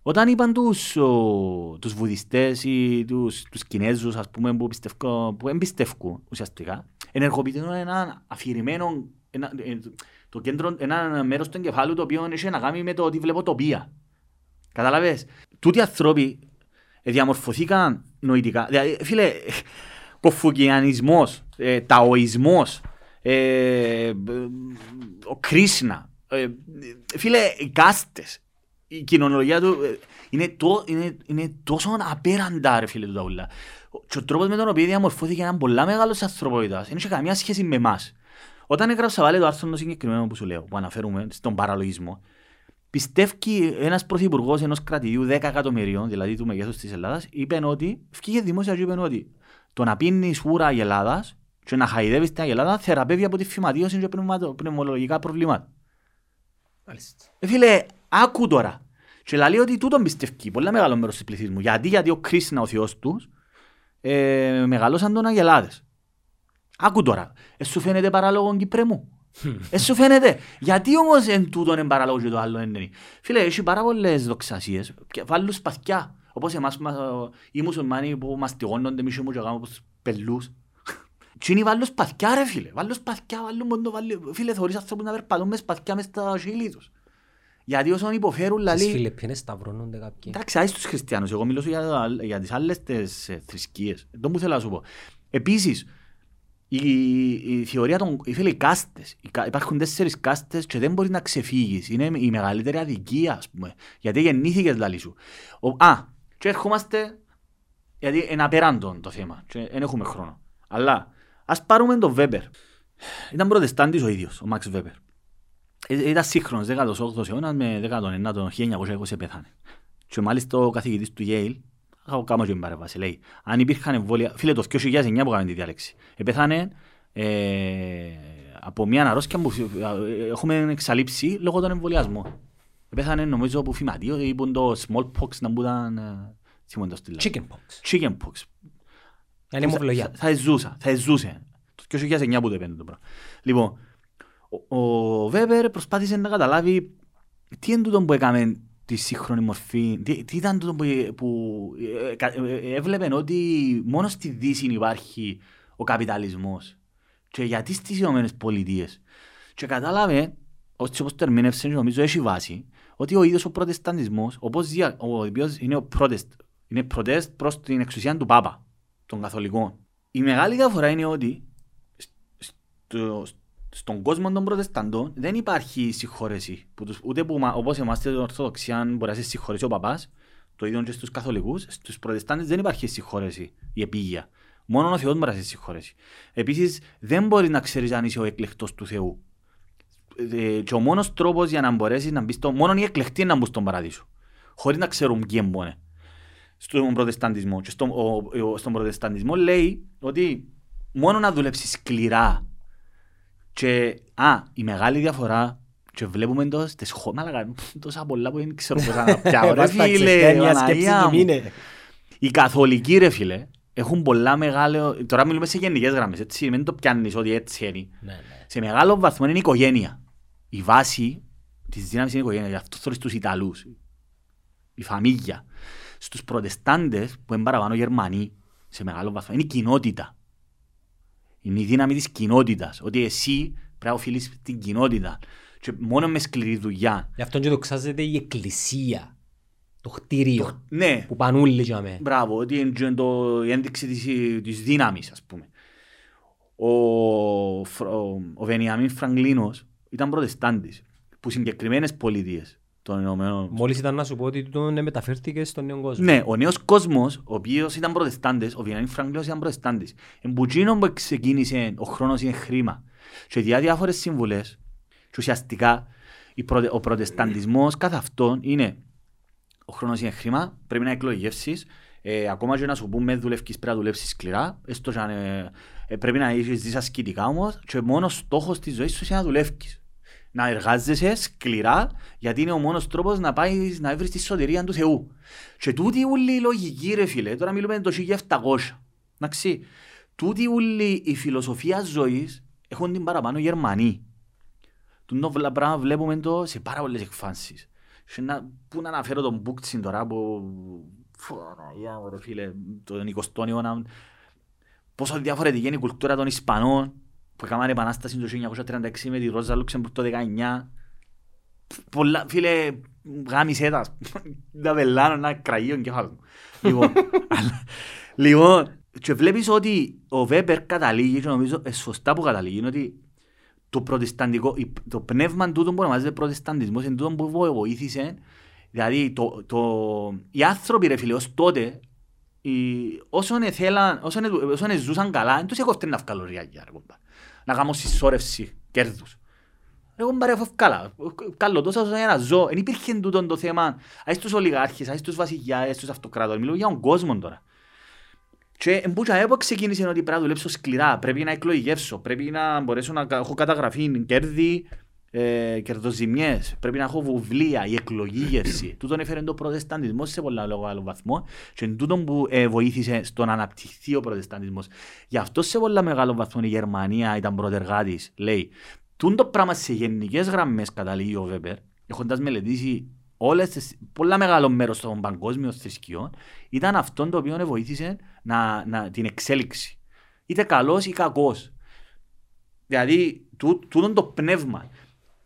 όταν είπαν τους, ο, τους βουδιστές ή τους, τους Κινέζους ας πούμε που, πιστεύω, που εμπιστεύκουν ουσιαστικά ενεργοποιούν ένα αφηρημένο ένα, ε, το κέντρο, ένα μέρος του εγκεφάλου το οποίο έχει να κάνει με το ότι βλέπω τοπία. Καταλαβες. Τούτοι άνθρωποι ε, διαμορφωθήκαν νοητικά. Δηλαδή, φίλε, κοφουκιανισμός, ε, ταοισμός, ε, ο Κρίσνα, ε, φίλε, οι κάστες, η κοινωνία του ε, είναι, το, είναι, είναι τόσο απέραντα ρε φίλε του τα ούλα. Και ο τρόπος με τον οποίο διαμορφώθηκε έναν πολλά μεγάλος ανθρωπότητας δεν είχε καμία σχέση με εμάς. Όταν έγραψα πάλι το άρθρο το συγκεκριμένο που σου λέω, που αναφέρουμε στον παραλογισμό, πιστεύει ένας πρωθυπουργός ενός κρατηδίου 10 εκατομμυρίων, δηλαδή του μεγέθους της Ελλάδας, είπε ότι, βγήκε δημόσια και είπε ότι το να πίνεις ούρα Ελλάδας και να χαϊδεύεις την Ελλάδα θεραπεύει από τη φυματίωση και πνευματο- πνευμολογικά προβλήματα. Μάλιστα. Ε, φίλε, άκου τώρα. Και λέει ότι τούτον πιστεύει πολύ μεγάλο μέρος της πληθυσμού. Γιατί, γιατί ο Κρίσνα, ο Θεός τους, ε, μεγαλώσαν τον Αγελάδες. Άκου τώρα. Ε, σου φαίνεται παράλογο Κυπρέμου. Ε, σου φαίνεται. Γιατί όμως εν τούτον είναι παράλογο και το άλλο δεν είναι. Φίλε, έχει πάρα πολλές δοξασίες. Και Βάλουν σπαθιά. Όπως εμάς μας, οι μουσουλμάνοι που μαστιγώνονται μισό μου και κάνουν όπως πελούς. Τι είναι βάλουν σπαθιά ρε φίλε. Βάλουν σπαθιά, βάλουν πόντο, βάλουν... Φίλε, θωρείς ανθρώπους να περπατούν με σπαθιά μες στα χείλη τους. Γιατί όσον υποφέρουν Στις λαλεί... Φιλιππίνες σταυρώνονται κάποιοι. Εντάξει, άσε τους χριστιανούς. Εγώ μιλώ για, για τις άλλες τις ε, θρησκείες. Δεν μου θέλω να σου πω. Επίσης, η, η θεωρία των... Φίλε, οι κάστες. Οι κα- Υπάρχουν τέσσερις κάστες και δεν μπορείς να ξεφύγεις. Είναι η μεγαλύτερη αδικία, ας πούμε. Γιατί γεννήθηκες, λαλή σου. Ο, α, και ερχόμαστε... Γιατί είναι απεράντων το θέμα. Και δεν έχουμε χρόνο. Αλλά, ας πάρουμε τον Βέμπερ. Ήταν προτεστάντης ο ίδιος, ο Μαξ Βέμπερ. Ε, Ήταν σύγχρονος 18ος αιώνας με 19ο 1920 πέθανε. Και μάλιστα ο καθηγητής του Yale, έχω κάνω και την παρέμβαση, λέει, αν υπήρχαν εμβόλια, φίλε το 2009 που κάναμε τη διάλεξη, επέθανε ε, από μια αρρώστια που ε, έχουμε εξαλείψει λόγω των εμβολιασμών. Επέθανε νομίζω από φυματίο, είπαν το smallpox να μπούταν, ε, θυμούν το στυλά. Chicken pox. Chickenpox. Είναι αιμοβλογιά. Θα, θα ζούσα, θα ζούσε. Το 2009 που το έπαιρνε το πράγμα. Λοιπόν, ο, ο Βέμπερ προσπάθησε να καταλάβει τι είναι τούτο που έκαμε τη σύγχρονη μορφή, τι, τι ήταν τούτο που, που ε, κα- ε, ε, έβλεπε ότι μόνος στη Δύση υπάρχει ο καπιταλισμός και γιατί στις Ηνωμένες Πολιτείες. Και κατάλαβε, έτσι όπως το ερμήνευσε, και νομίζω έχει βάση, ότι ο ίδιος ο προτεσταντισμός, όπως δια, ο οποίος είναι ο προτεστ, είναι προτεστ προς την εξουσία του Πάπα, των Καθολικών. Η μεγάλη διαφορά είναι ότι στο, στον κόσμο των προτεσταντών δεν υπάρχει συγχώρεση. Που τους, ούτε που, μα- όπως είμαστε στην Ορθοδοξία μπορεί να σε συγχωρέσει ο παπάς, το ίδιο και στους καθολικούς, στους προτεστάντες δεν υπάρχει συγχώρεση, η επίγεια. Μόνο ο Θεός μπορεί να σε συγχωρέσει. Επίσης δεν μπορεί να ξέρεις αν είσαι ο εκλεκτός του Θεού. Ε, και ο μόνος τρόπος για να μπορέσεις να μπεις στο... Μόνο οι εκλεκτοί είναι να μπουν στον παράδεισο. Χωρίς να ξέρουν ποιοι εμπόνε. Στον προτεσταντισμό. Και στον, ο, ο- στον προτεσταντισμό λέει ότι μόνο να δουλέψεις σκληρά και, α, η μεγάλη διαφορά και βλέπουμε το στις χώρες, μαλάκα, τόσα πολλά που δεν ξέρω πώς να (laughs) πιάω, ρε Βάστα, φίλε, ξεφτάνει μια σκέψη Παναγία του μου. μήνε. Οι καθολικοί ρε φίλε, έχουν πολλά μεγάλο, τώρα μιλούμε σε γενικές γραμμές, έτσι, μην το πιάνεις ότι έτσι είναι. Ναι, ναι. Σε μεγάλο βαθμό είναι η οικογένεια. Η βάση της δύναμης είναι η οικογένεια, γι' αυτό θέλεις τους Ιταλούς, η φαμίλια. Στους προτεστάντες που είναι παραπάνω Γερμανοί, σε μεγάλο βαθμό, είναι η κοινότητα. Είναι η δύναμη της κοινότητας, ότι εσύ πρέπει να οφείλεις την κοινότητα. Και μόνο με σκληρή δουλειά. Γι' αυτό και δοξάζεται η εκκλησία. Το κτίριο. Ναι, Που πανούλοι για μέ. Μπράβο, ότι είναι και το, η ένδειξη της, της δύναμης, ας πούμε. Ο, Φρ- ο, ο Βενιαμίν Φραγκλίνος ήταν προτεστάντης, που συγκεκριμένες πολιτείες των Ηνωμένων. Μόλις ήταν να σου πω ότι τούτο ναι, μεταφέρθηκε στον νέο κόσμο. Ναι, ο νέος κόσμος, ο οποίος ήταν προτεστάντης, ο Βενιαμίν Φραγκλίνος ήταν προτεστάντης. Εμπουτσίνο που ξεκίνησε, ο χρόνος είναι χρήμα. Και διά διάφορες συμβουλές, και ουσιαστικά η προτε- ο προτεσταντισμός καθ' αυτόν είναι ο χρόνος είναι χρήμα, πρέπει να εκλογεύσεις, ε, ακόμα και να σου πούμε δουλεύεις πρέπει να δουλεύσεις σκληρά, έστω και αν, ε, ε, πρέπει να είσαι ζεις ασκητικά όμως και μόνος στόχος της ζωής σου είναι να δουλεύεις. Να εργάζεσαι σκληρά, γιατί είναι ο μόνος τρόπος να πάεις να βρεις τη σωτηρία του Θεού. Και τούτη όλη η λογική ρε φίλε, τώρα μιλούμε το 1700. Εντάξει, τούτη όλη η φιλοσοφία ζωής έχουν την παραπάνω Γερμανοί. Τον το βλα- πράγμα βλέπουμε το σε πάρα πολλές εκφάνσεις. Και να, πού να αναφέρω τον Μπούκτσιν τώρα που... Φωναγιά μου ρε φίλε, τον 20ο αιώνα. Πόσο διαφορετική είναι η κουλτούρα των Ισπανών που έκαναν επανάσταση το 1936 με τη Ρόζα Λούξεμπουργκ το 19. Πολλά, φίλε, γάμισέ τα. Τα (laughs) βελάνω να κραγεί ο εγκέφαλος μου. Λοιπόν, (laughs) αλλά- λοιπόν, και βλέπεις ότι ο Βέμπερ καταλήγει και νομίζω ε, σωστά που καταλήγει είναι ότι το προτεσταντικό, η- το πνεύμα τούτο που ονομάζεται προτεσταντισμός είναι τούτο που βο- βοήθησε δηλαδή το, το, οι άνθρωποι ρε φίλε ως τότε οι, όσον εθέλαν, όσον, ε- όσον ζούσαν καλά δεν τους έκοφτε να βγάλουν ριάγια ρε κομπά. Να κάνουν συσσόρευση κέρδους. Εγώ μπαρε καλά, καλό τόσο όσο ένα ζω, δεν υπήρχε τούτο το θέμα, ας τους ολιγάρχες, ας τους βασιλιάς, ας τους αυτοκράτορες, μιλώ για τον κόσμο τώρα. Και εμπούτσα έπο ξεκίνησε ότι πρέπει να δουλέψω σκληρά, πρέπει να εκλογεύσω, πρέπει να μπορέσω να κα- έχω καταγραφή κέρδη, ε, κερδοζημιές, πρέπει να έχω βιβλία, η εκλογή γεύση. (clears throat) Τούτον έφερε το προτεσταντισμό σε πολλά λόγω άλλο βαθμό και είναι τούτον που ε, βοήθησε στο να αναπτυχθεί ο προτεσταντισμός. Γι' αυτό σε πολλά μεγάλο βαθμό η Γερμανία ήταν πρωτεργάτης, λέει. Τούν το πράγμα σε γενικές γραμμές καταλήγει ο Βέμπερ, έχοντας μελετήσει όλες τις, πολλά μεγάλο μέρος των παγκόσμιων θρησκειών, ήταν αυτό το οποίο βοήθησε να, να, την εξέλιξη. Είτε καλός ή κακός. Δηλαδή, τούτο το πνεύμα.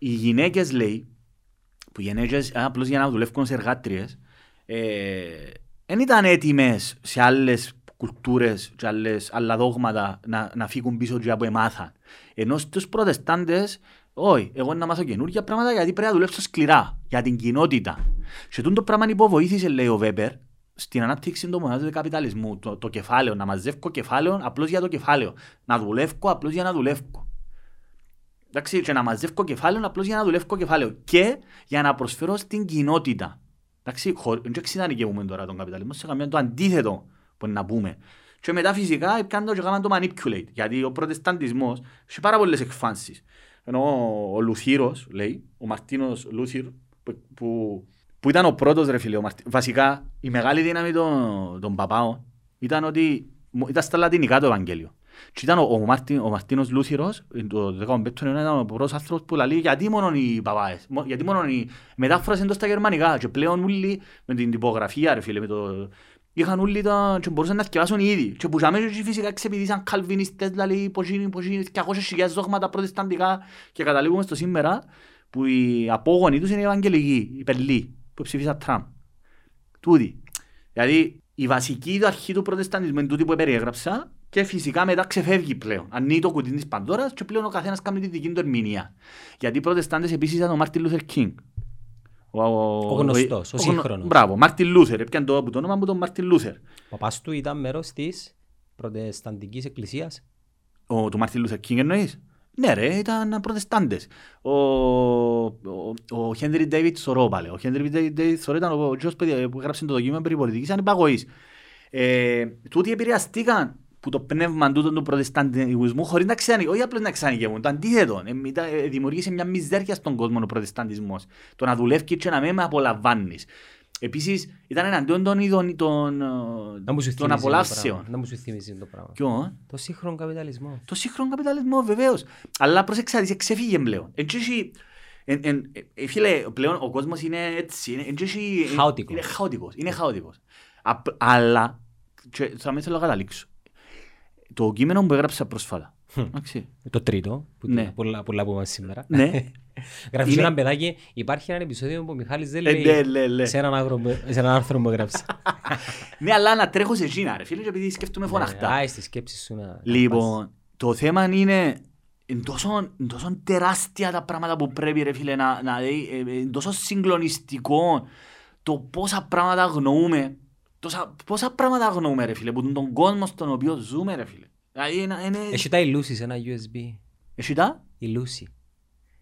Οι γυναίκες λέει, που γυναίκες απλώς για να δουλεύουν σε εργάτριες, δεν ε, ήταν έτοιμες σε άλλες κουλτούρες και άλλες, άλλα δόγματα να, να φύγουν πίσω και από εμάθαν. Ενώ στους προτεστάντες, όχι, εγώ να μάθω καινούργια πράγματα γιατί πρέπει να δουλέψω σκληρά για την κοινότητα. Και το πράγμα υποβοήθησε, λέει ο Βέμπερ, στην ανάπτυξη του μονάδου του καπιταλισμού. Το, το κεφάλαιο, να μαζεύω κεφάλαιο απλώς για το κεφάλαιο. Να δουλεύω απλώς για να δουλεύω. Εντάξει, και να μαζεύω κεφάλαιο απλώς για να δουλεύω κεφάλαιο. Και για να προσφέρω στην κοινότητα. Εντάξει, δεν εξειδανικεύουμε τώρα τον καπιταλισμό, σε καμία το αντίθετο που να πούμε. Και μετά φυσικά πιάνε το και κάνουν το manipulate. Γιατί ο προτεσταντισμός έχει πάρα πολλές εκφάνσεις. Ενώ ο Λουθύρος, λέει, ο Μαρτίνος Λούθυρ, που, που, που ήταν ο πρώτος ρε φίλε, ο Μαρτι... βασικά η μεγάλη δύναμη των, των παπάων ήταν ότι ήταν στα λατινικά το Ευαγγέλιο. Και ήταν ο, ο, Μάρτιν, ο Μαρτίνος Λούθυρος, το 15ο αιώνα ήταν ο πρώτος άνθρωπος που λέει γιατί μόνο οι παπάες, γιατί μόνο οι μετάφραση εντός στα γερμανικά και πλέον όλοι με την τυπογραφία ρε φίλε, με το, είχαν όλοι τα και μπορούσαν να θυκευάσουν ήδη και που και φυσικά ξεπηδήσαν καλβινιστές δηλαδή ποζίνοι, ποζίνοι, και ακόσες χιλιάδες δόγματα προτεσταντικά και καταλήγουμε στο σήμερα που οι απόγονοι τους είναι οι Ευαγγελικοί, οι Πελοί που ψηφίσαν Τραμπ. Τούτοι. Δηλαδή η βασική αρχή του προτεσταντισμού είναι τούτη που περιέγραψα και φυσικά μετά ξεφεύγει πλέον. Ανοίγει το κουτί της Πανδώρας και πλέον ο καθένας κάνει τη δική του ερμηνεία. Γιατί οι προτεστάντες επίσης ήταν ο Μάρτιν Λούθερ Κίνγκ. Ο, ο, ο γνωστός, ο, ο σύγχρονος. Μπράβο, Μάρτιν Λούθερ. Έπιαν το, το όνομα που τον Μάρτιν Λούθερ. Ο παπάς του ήταν μέρος της προτεσταντικής εκκλησίας. Ο του Μάρτιν Λούθερ Κίνγκ εννοείς; Ναι, ρε, ήταν προτεστάντες. Ο, ο, Χένρι Ντέιβιτ Σορό πάλι. Ο Χένρι Ντέιβιτ Σορό ήταν ο γιος που έγραψε το δοκίμιο περί πολιτικής ανυπαγωγής. Ε, τούτοι επηρεαστήκαν που το πνεύμα του του προτεσταντισμού χωρίς να ξέρει, όχι απλώς να ξανοικεύουν, το αντίθετο. Ε, ε, δημιουργήσε μια μιζέρια στον κόσμο ο προτεσταντισμός. Το να δουλεύει και να μην με απολαμβάνεις. Επίσης ήταν εναντίον των ειδών των, των απολαύσεων. Να μου σου θυμίζει το πράγμα. Ποιο; Το σύγχρονο καπιταλισμό. Το σύγχρονο καπιταλισμό βεβαίως. Αλλά προσεξάτε, ξεφύγε πλέον. Έτσι, εν, εν, ε, φίλε, πλέον ο κόσμος είναι έτσι. Είναι, χαοτικός. Είναι χαοτικός. Είναι χαοτικός. Αλλά, και, θα με θέλω να καταλήξω το κείμενο που έγραψα πρόσφατα. Το τρίτο, που ναι. πολλά, πολλά που είμαστε σήμερα. Ναι. (laughs) Γράφεις ένα παιδάκι, υπάρχει ένα επεισόδιο που ο Μιχάλης δεν ε, λέει ναι, ναι, σε έναν άρθρο που έγραψε. (laughs) Ναι, αλλά να τρέχω σε εκείνα ρε φίλε, επειδή σκέφτομαι φωναχτά. Α, στη σκέψη σου να... Λοιπόν, το θέμα είναι είναι τόσο, τόσο τεράστια τα πράγματα που πρέπει ρε φίλε να, να δει, ε, είναι τόσο συγκλονιστικό το πόσα πράγματα αγνοούμε Τόσα, πόσα πράγματα αγνοούμε ρε φίλε, που τον κόσμο στον οποίο ζούμε ρε φίλε. Έχει τα ηλούσεις ένα USB. Έχει τα; Ηλούσι.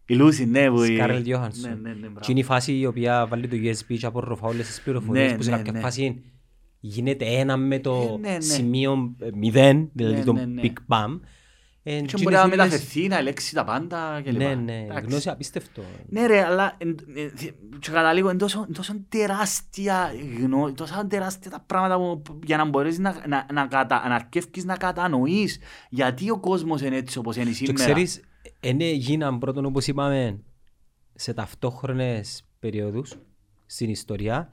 Ηλούσι, ναι. Που... Σκάρελ Γιώχανσον. Και είναι η φάση η οποία βάλει το USB και απορροφά όλες τις πληροφορίες που σε κάποια φάση γίνεται ένα με το σημείο μηδέν, δηλαδή το Big Bang. Ε, και μπορεί να μεταφερθεί, να ελέξει τα πάντα κλπ. Ναι, ναι, γνώση απίστευτο. Ναι ρε, αλλά και καταλήγω, είναι τόσο τεράστια γνώση, τόσο τεράστια τα πράγματα για να μπορέσεις να, να, να, κατα, να αρκεύκεις να κατανοείς γιατί ο κόσμος είναι έτσι όπως είναι σήμερα. Και ξέρεις, είναι γίναν πρώτον όπως είπαμε σε ταυτόχρονες περίοδους στην ιστορία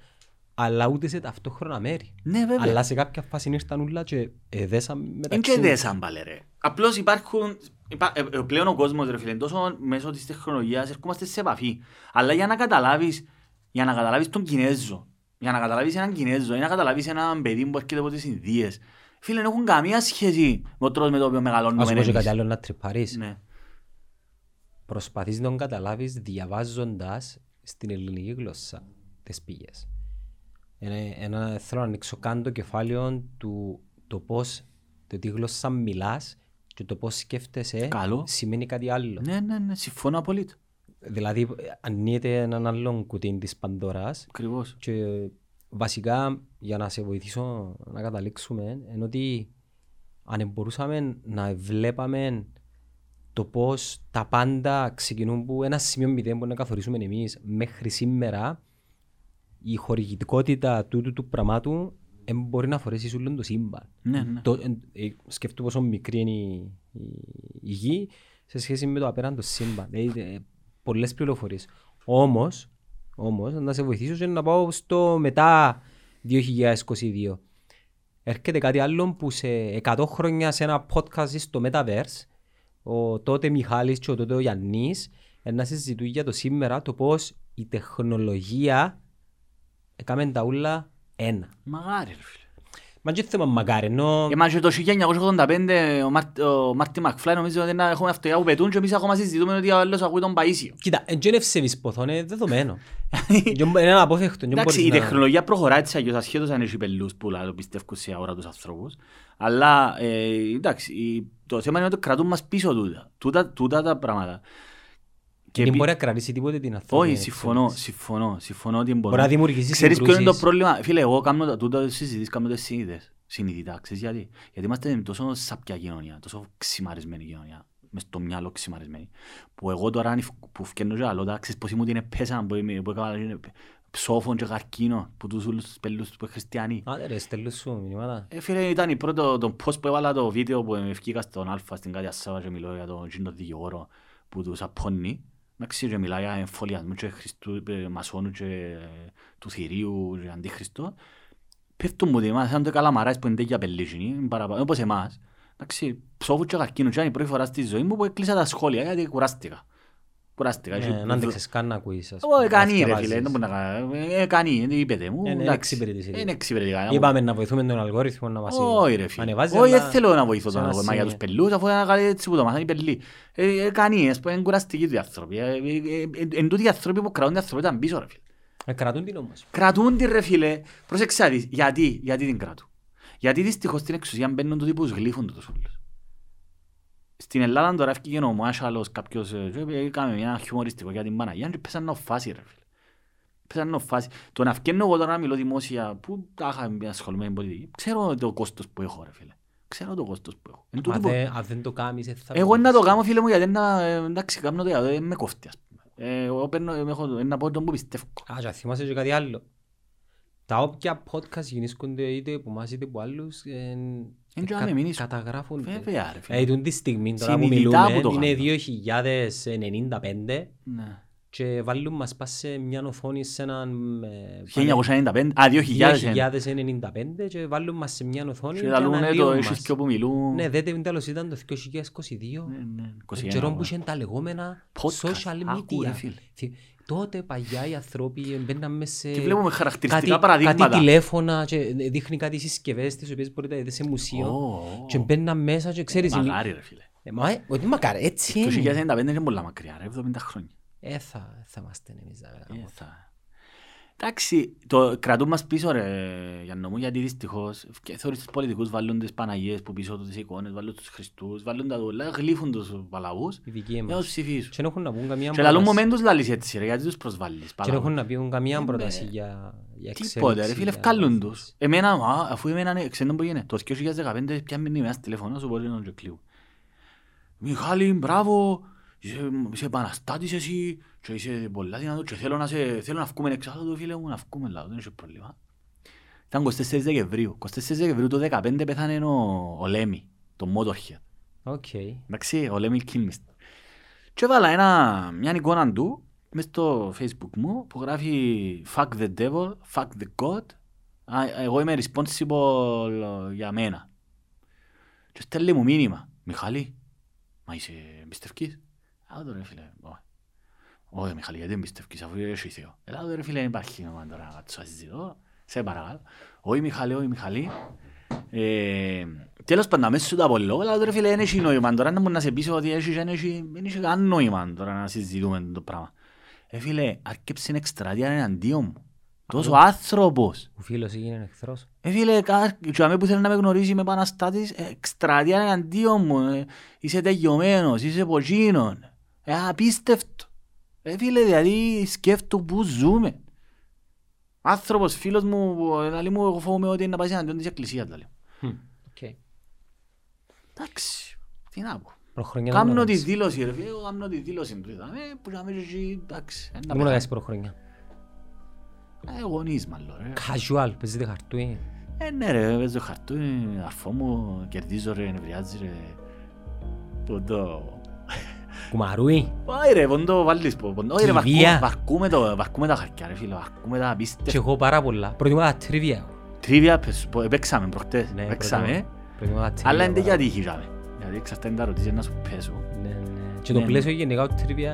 αλλά ούτε σε ταυτόχρονα μέρη. Ναι, βέβαια. Αλλά σε κάποια φάση ήρθαν όλα και εδέσαν μεταξύ. Είναι και εδέσαν πάλι ρε. Απλώς υπάρχουν, υπά, ε, ε, πλέον ο κόσμος ρε φίλε, τόσο μέσω της τεχνολογίας ερχόμαστε σε επαφή. Αλλά για να καταλάβεις, για να καταλάβεις τον Κινέζο, για να καταλάβεις έναν Κινέζο, ή να καταλάβεις έναν παιδί που έρχεται από τις Ινδίες, φίλε, δεν έχουν καμία σχέση με το τρόπος με το οποίο μεγαλώνουμε. Ας πω και κάτι άλλο να τρυπάρεις. Ναι. Προσπαθείς να τον καταλάβεις διαβάζοντας στην ελληνική γλώσσα τις πηγές. Ένα, θέλω να ανοίξω καν το κεφάλαιο του το πώς, το τι γλώσσα μιλάς και το πώς σκέφτεσαι Καλό. σημαίνει κάτι άλλο. Ναι, ναι, ναι, συμφωνώ απολύτως. Δηλαδή ανοίγεται έναν άλλον κουτί της Παντοράς Ακριβώς. και βασικά για να σε βοηθήσω να καταλήξουμε είναι ότι αν μπορούσαμε να βλέπαμε το πώς τα πάντα ξεκινούν που ένα σημείο μηδέν που να καθορίσουμε εμείς μέχρι σήμερα η χορηγητικότητα τούτου του πραγμάτου δεν μπορεί να φορέσεις όλο το σύμπαν. Ναι, ναι. Το, ε, ε, σκεφτού πόσο μικρή είναι η, η, η γη σε σχέση με το απέραντο σύμπαν. Δηλαδή, ε, πολλές πληροφορίες. Όμως, όμως, να σε βοηθήσω και να πάω στο μετά 2022. Έρχεται κάτι άλλο που σε 100 χρόνια σε ένα podcast στο Metaverse ο τότε Μιχάλης και ο τότε ο Γιάννης να συζητούν για το σήμερα το πώς η τεχνολογία έκαμε τα ούλα ένα. Μαγάρι ρε φίλε. Μα και θέμα μακάρι, ενώ... Ε, μα και το 1985 ο, Μάρ, ο Μάρτι Μακφλάι νομίζω ότι να έχουμε αυτοιά που πετούν και εμείς ακόμα συζητούμε ότι ο άλλος ακούει τον Παΐσιο. Κοίτα, εν και είναι ευσεβείς ποθό, είναι δεδομένο. Και Είναι αναπόφευκτο. και Εντάξει, μπορείς η να- τεχνολογία προχωρά έτσι αλλιώς ασχέτως αν έχει πελούς που λάδω πιστεύουν σε αγορά τους ανθρώπους. Αλλά ε, εντάξει, η- το θέμα είναι ότι κρατούν μας πίσω τούτα. Τούτα, τούτα τα πράγματα. Και Δεν επί- μπορεί να κρατήσει τίποτε την ανθρώπινη Όχι, συμφωνώ, εξέλιξη. συμφωνώ, συμφωνώ ότι μπορεί. Μπορεί να δημιουργήσει Ξέρεις ποιο είναι το συγκρούσεις. πρόβλημα; Φίλε, εγώ κάνω τα- τούτα συζητήσεις, κάνω τις συνειδητές. Συνειδητά, ξέρεις γιατί; Γιατί είμαστε τόσο σαπιά κοινωνία, τόσο ξημαρισμένη κοινωνία. Μες στο μυαλό ξημαρισμένη. Που εγώ τώρα αν φ- που φκένω και άλλο, τα ξέρεις πως ήμουν είναι πέσα, που είμαι- που έκανα είναι ψόφων και καρκίνο, που τους όλους τους πελούς που είναι χριστιανοί. Άντε ρε, στέλνω σου μηνύματα. Ε, φίλε, ήταν η πρώτο, το post που έβαλα το βίντεο που ευκήκα στον Αλφα στην Κάτια Σάβα και μιλώ για τον Τζίνο δικηγόρο που τους απώνει. Εντάξει, και μιλάει για εμφολιασμό και Χριστού, ε, μασόνου και ε, του θηρίου και αντίχριστο. Πέφτουν μου ότι εμάς, σαν το καλαμαράις που είναι τέτοια πελίσινοι, παραπάνω, όπως εμάς. Εντάξει, ψόφου και καρκίνο και ήταν η πρώτη φορά στη ζωή μου που έκλεισα τα σχόλια γιατί κουράστηκα. Κουράστηκα. Ε, Να αντέξεις καν να ακούεις. ας Εγώ πούμε, κάνει να ρε διαβάζεις. φίλε, δεν μπορεί να κάνει. Ε, κάνει, ε, είπετε μου. Ε, ναι, εντάξει. εξυπηρετήσει. Είναι εξυπηρετικά. Είπαμε να βοηθούμε τον αλγόριθμο να μας Όχι ρε φίλε. ανεβάζει, Όχι, αλλά δεν θέλω να βοηθώ σε τον ένα αγώνα για τους σημείο. πελούς, αφού είναι κάτι έτσι που το μάθανε οι πελοί. Ε, ε, Κάνει, ας πούμε, είναι κουραστικοί οι άνθρωποι. Ε, ε, ε, ε, Εν τούτοι οι άνθρωποι που κρατούν την ανθρωπότητα πίσω ρε φίλε. Ε, Κρατούν την όμως. Κρατούν την ρε φίλε. Πρόσεξε να δεις. Γιατί, γιατί την κρατούν. Γιατί δυστυχώς στην εξουσία μπαίνουν τούτοι που γλύφουν τους όλους. Στην Ελλάδα τώρα έφυγε ο Μάσαλος κάποιος, ε, και έκαμε ένα χιουμοριστικό για την Παναγία και πέσαν να φάση ρε φίλε. Πέσαν να φάση. Το να φκένω εγώ τώρα να μιλώ δημόσια, που τα είχα ασχολούμαι με πολιτική, ξέρω το κόστος που έχω ρε φίλε. Ξέρω το κόστος που έχω. Εν τούτο Αν που- δεν- Αν δεν το κάνεις, ε, θα εγώ να το μπορείς. κάνω φίλε μου γιατί να, ε, εντάξει, κάνω το γιατί με κόφτει ας πούμε. Ε, Εγώ παίρνω, ε, έχω, να πω τον που πιστεύω. Α, και θυμάσαι και κάτι άλλο. Τα όποια podcast γεννήσκονται είτε από εμάς είτε από άλλους ε, Εν και κα- να με μείνεις. καταγράφονται. Βέβαια ρε φίλε. Ε, τούτη τη στιγμή τώρα που Συνειδητά μιλούμε που το είναι κάνω. 2095 Ναι. και βάλουν μας πας σε μια οθόνη σε έναν ε, 1995, α, 2000. 2095 και βάλουν μας σε μια οθόνη Και και λαλούν, ε, το αναλύουν έχεις μας. και όπου μιλούν. Ναι, δεν τέλος ήταν το 2022. Ναι, ναι, 21, Τον καιρό που ναι. είχαν τα λεγόμενα Podcast. social Άκου, ρε media. Φίλε. Θυ- Τότε παλιά οι άνθρωποι μπαίναν μέσα σε Και βλέπουμε χαρακτηριστικά κάτι, παραδείγματα. κάτι τηλέφωνα και δείχνει κάτι συσκευές τις οποίες μπορείτε να δείτε σε μουσείο Ω, και μπαίναν μέσα και ξέρεις η- Μαγάρι ρε φίλε. Ε, Μα ε, ότι μακάρι, έτσι Το είναι. 2095 είναι πολλά μακριά ρε, 70 χρόνια. Ε, θα, θα είμαστε εμείς. θα Ε, κάνουμε. θα- Εντάξει, το κρατούν μας πίσω ρε Γιάννο μου, γιατί δυστυχώς και θεωρείς τους πολιτικούς βάλουν τις Παναγίες που πίσω τους εικόνες, βάλουν τους Χριστούς, βάλουν τα δούλα, γλύφουν τους παλαβούς Οι δικοί για να τους μας. ψηφίσουν. Και δεν έχουν να πούν καμία Και λαλούν πρόταση. μομέντους λαλείς έτσι ρε, γιατί τους προσβάλλεις. Και δεν παλαβούς. έχουν να πούν καμία Ε, πρόταση με- για, για Τίποτε ρε εξέλιξη, φίλε, για ευκάλλουν ανάπτυξη. τους. Εμένα, α, αφού εμένα, ναι, ξέρετε που γίνεται. Το 2015 πια μείνει μέσα τηλεφωνό σου μπορεί να το κλείω. Μιχάλη, μπράβο, είσαι, είσαι επαναστάτης εσύ και είσαι πολλά δυνατός και θέλω να, σε, θέλω να βγούμε εξάλλου φίλε μου, να βγούμε λάδω, δεν έχει πρόβλημα. Ήταν 24 Δεκεμβρίου. 24 Δεκεμβρίου το 2015 πέθανε ο, ο Λέμι, το Motorhead. OK. Εντάξει, ο Lemmy Kilmister. Και έβαλα ένα, μια εικόνα του μες στο facebook μου που γράφει Fuck the devil, fuck the god. Α, εγώ είμαι responsible για μένα. Και στέλνει μου μήνυμα. Μιχάλη, μα εσύ εν πιστεύκεις. Α, τώρα ρε φίλε, όχι. Όχι Μιχάλη, γιατί εν πιστεύκεις αφού έχει Θεό. Έλα, τώρα ρε φίλε, δεν υπάρχει νόημα τώρα να κάτσω να συζητώ. Σε παρακαλώ. Όχι Μιχάλη, όχι Μιχάλη. Ε, τέλος πάντων, αμέσως σου το απολύω, αλλά τώρα φίλε δεν έχει νόημα τώρα να μου να σε πείσω ότι έχει, δεν έχει, δεν έχεις καν νόημα τώρα να συζητούμε το πράγμα. Ε φίλε, αρκέψε την εκστρατεία εναντίον μου. Τόσο άνθρωπος. Ο φίλος έγινε εχθρός. Ε φίλε, κα- και αμέ που θέλει να με γνωρίζει με επαναστάτης, ε, εκστρατεία εναντίον μου. ε, Είσαι τελειωμένος, είσαι ποτσίνον. Ε, απίστευτο. Ε φίλε, δηλαδή σκέφτομαι πού ζούμε. Άνθρωπος, φίλος μου, που, ε, λέει μου, εγώ φοβούμαι ότι είναι να πάει εναντίον της εκκλησίας. λέει. Οκ. Εντάξει, τι να πω. Προχρονιά δεν Κάμνω ήμουν τη έτσι. δήλωση ρε φίλε, εγώ κάμνω τη δήλωση του. είδαμε, Που να μην έχει, εντάξει. εν τα Δεν ήμουν πεθάνω. έτσι προχρονιά. Ε, γονείς μάλλον ρε. Casual, παίζετε χαρτούι. Ε, ναι ρε, παίζω χαρτούι, αρφό μου, κερδίζω ρε, νευριάζει ρε. Ποντό. Κουμαρούι. Όχι ρε, ποντό βάλεις πω. ποντό. Όχι ρε, βαρκούμε- Τριβία. βαρκούμε το- βαρκούμε τα χαρτιά ρε φίλε, βαρκούμε τα Και απίστευτα. εγώ πάρα πολλά. Προτιμώ τα τριβία. Τρίβια, πες- πω, παίξαμε προχτές, Ναι, παίξαμε. προτιμώ- προτιμώ τα τριβία Αλλά είναι πάρα για τύχη τζάμε. Γιατί εξαρτάται τα ρωτήσεις να σου πέσω. Ναι, ναι. Και το Ναι, πλαίσιο γενικά του τριβία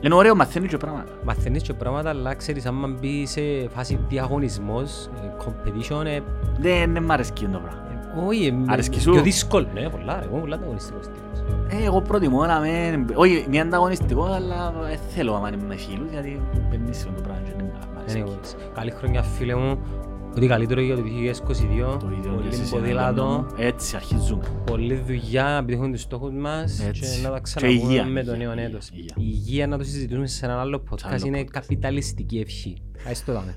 Είναι ωραίο, μαθαίνεις και πράγματα. μαθαίνεις και πράγματα, αλλά ξέρεις άμα μπει σε φάση διαγωνισμός, ε, competition, ε, Δεν δεν μ' αρέσκει το πράγμα. Ε, όχι, ε, Αρέσκει σου; πιο δύσκολο. Ναι, πολλά ρε, εγώ είμαι πολλά ανταγωνιστικός τύπος. Ε, εγώ προτιμώ να μην... Όχι, μη ανταγωνιστικό, αλλά ε, θέλω άμα είναι με φίλους, γιατί δεν είναι το πράγμα και δεν μ' αρέσκει. Anyways, καλή χρονιά φίλε μου, ότι καλύτερο για το 2022, Το ίδιο και πολύ εσείς, ποδήλατο, Ελένο μου. Έτσι αρχίζουμε. πολλή δουλειά να επιτύχουμε τους στόχους μας Έτσι. και να τα Και ξαναπούμε υγεία, με το υγεία, νέο υγεία, έτος. υγεία. Η υγεία να το συζητούμε σε ένα άλλο podcast, άλλο είναι podcast. καπιταλιστική ευχή. Ας το δάμε.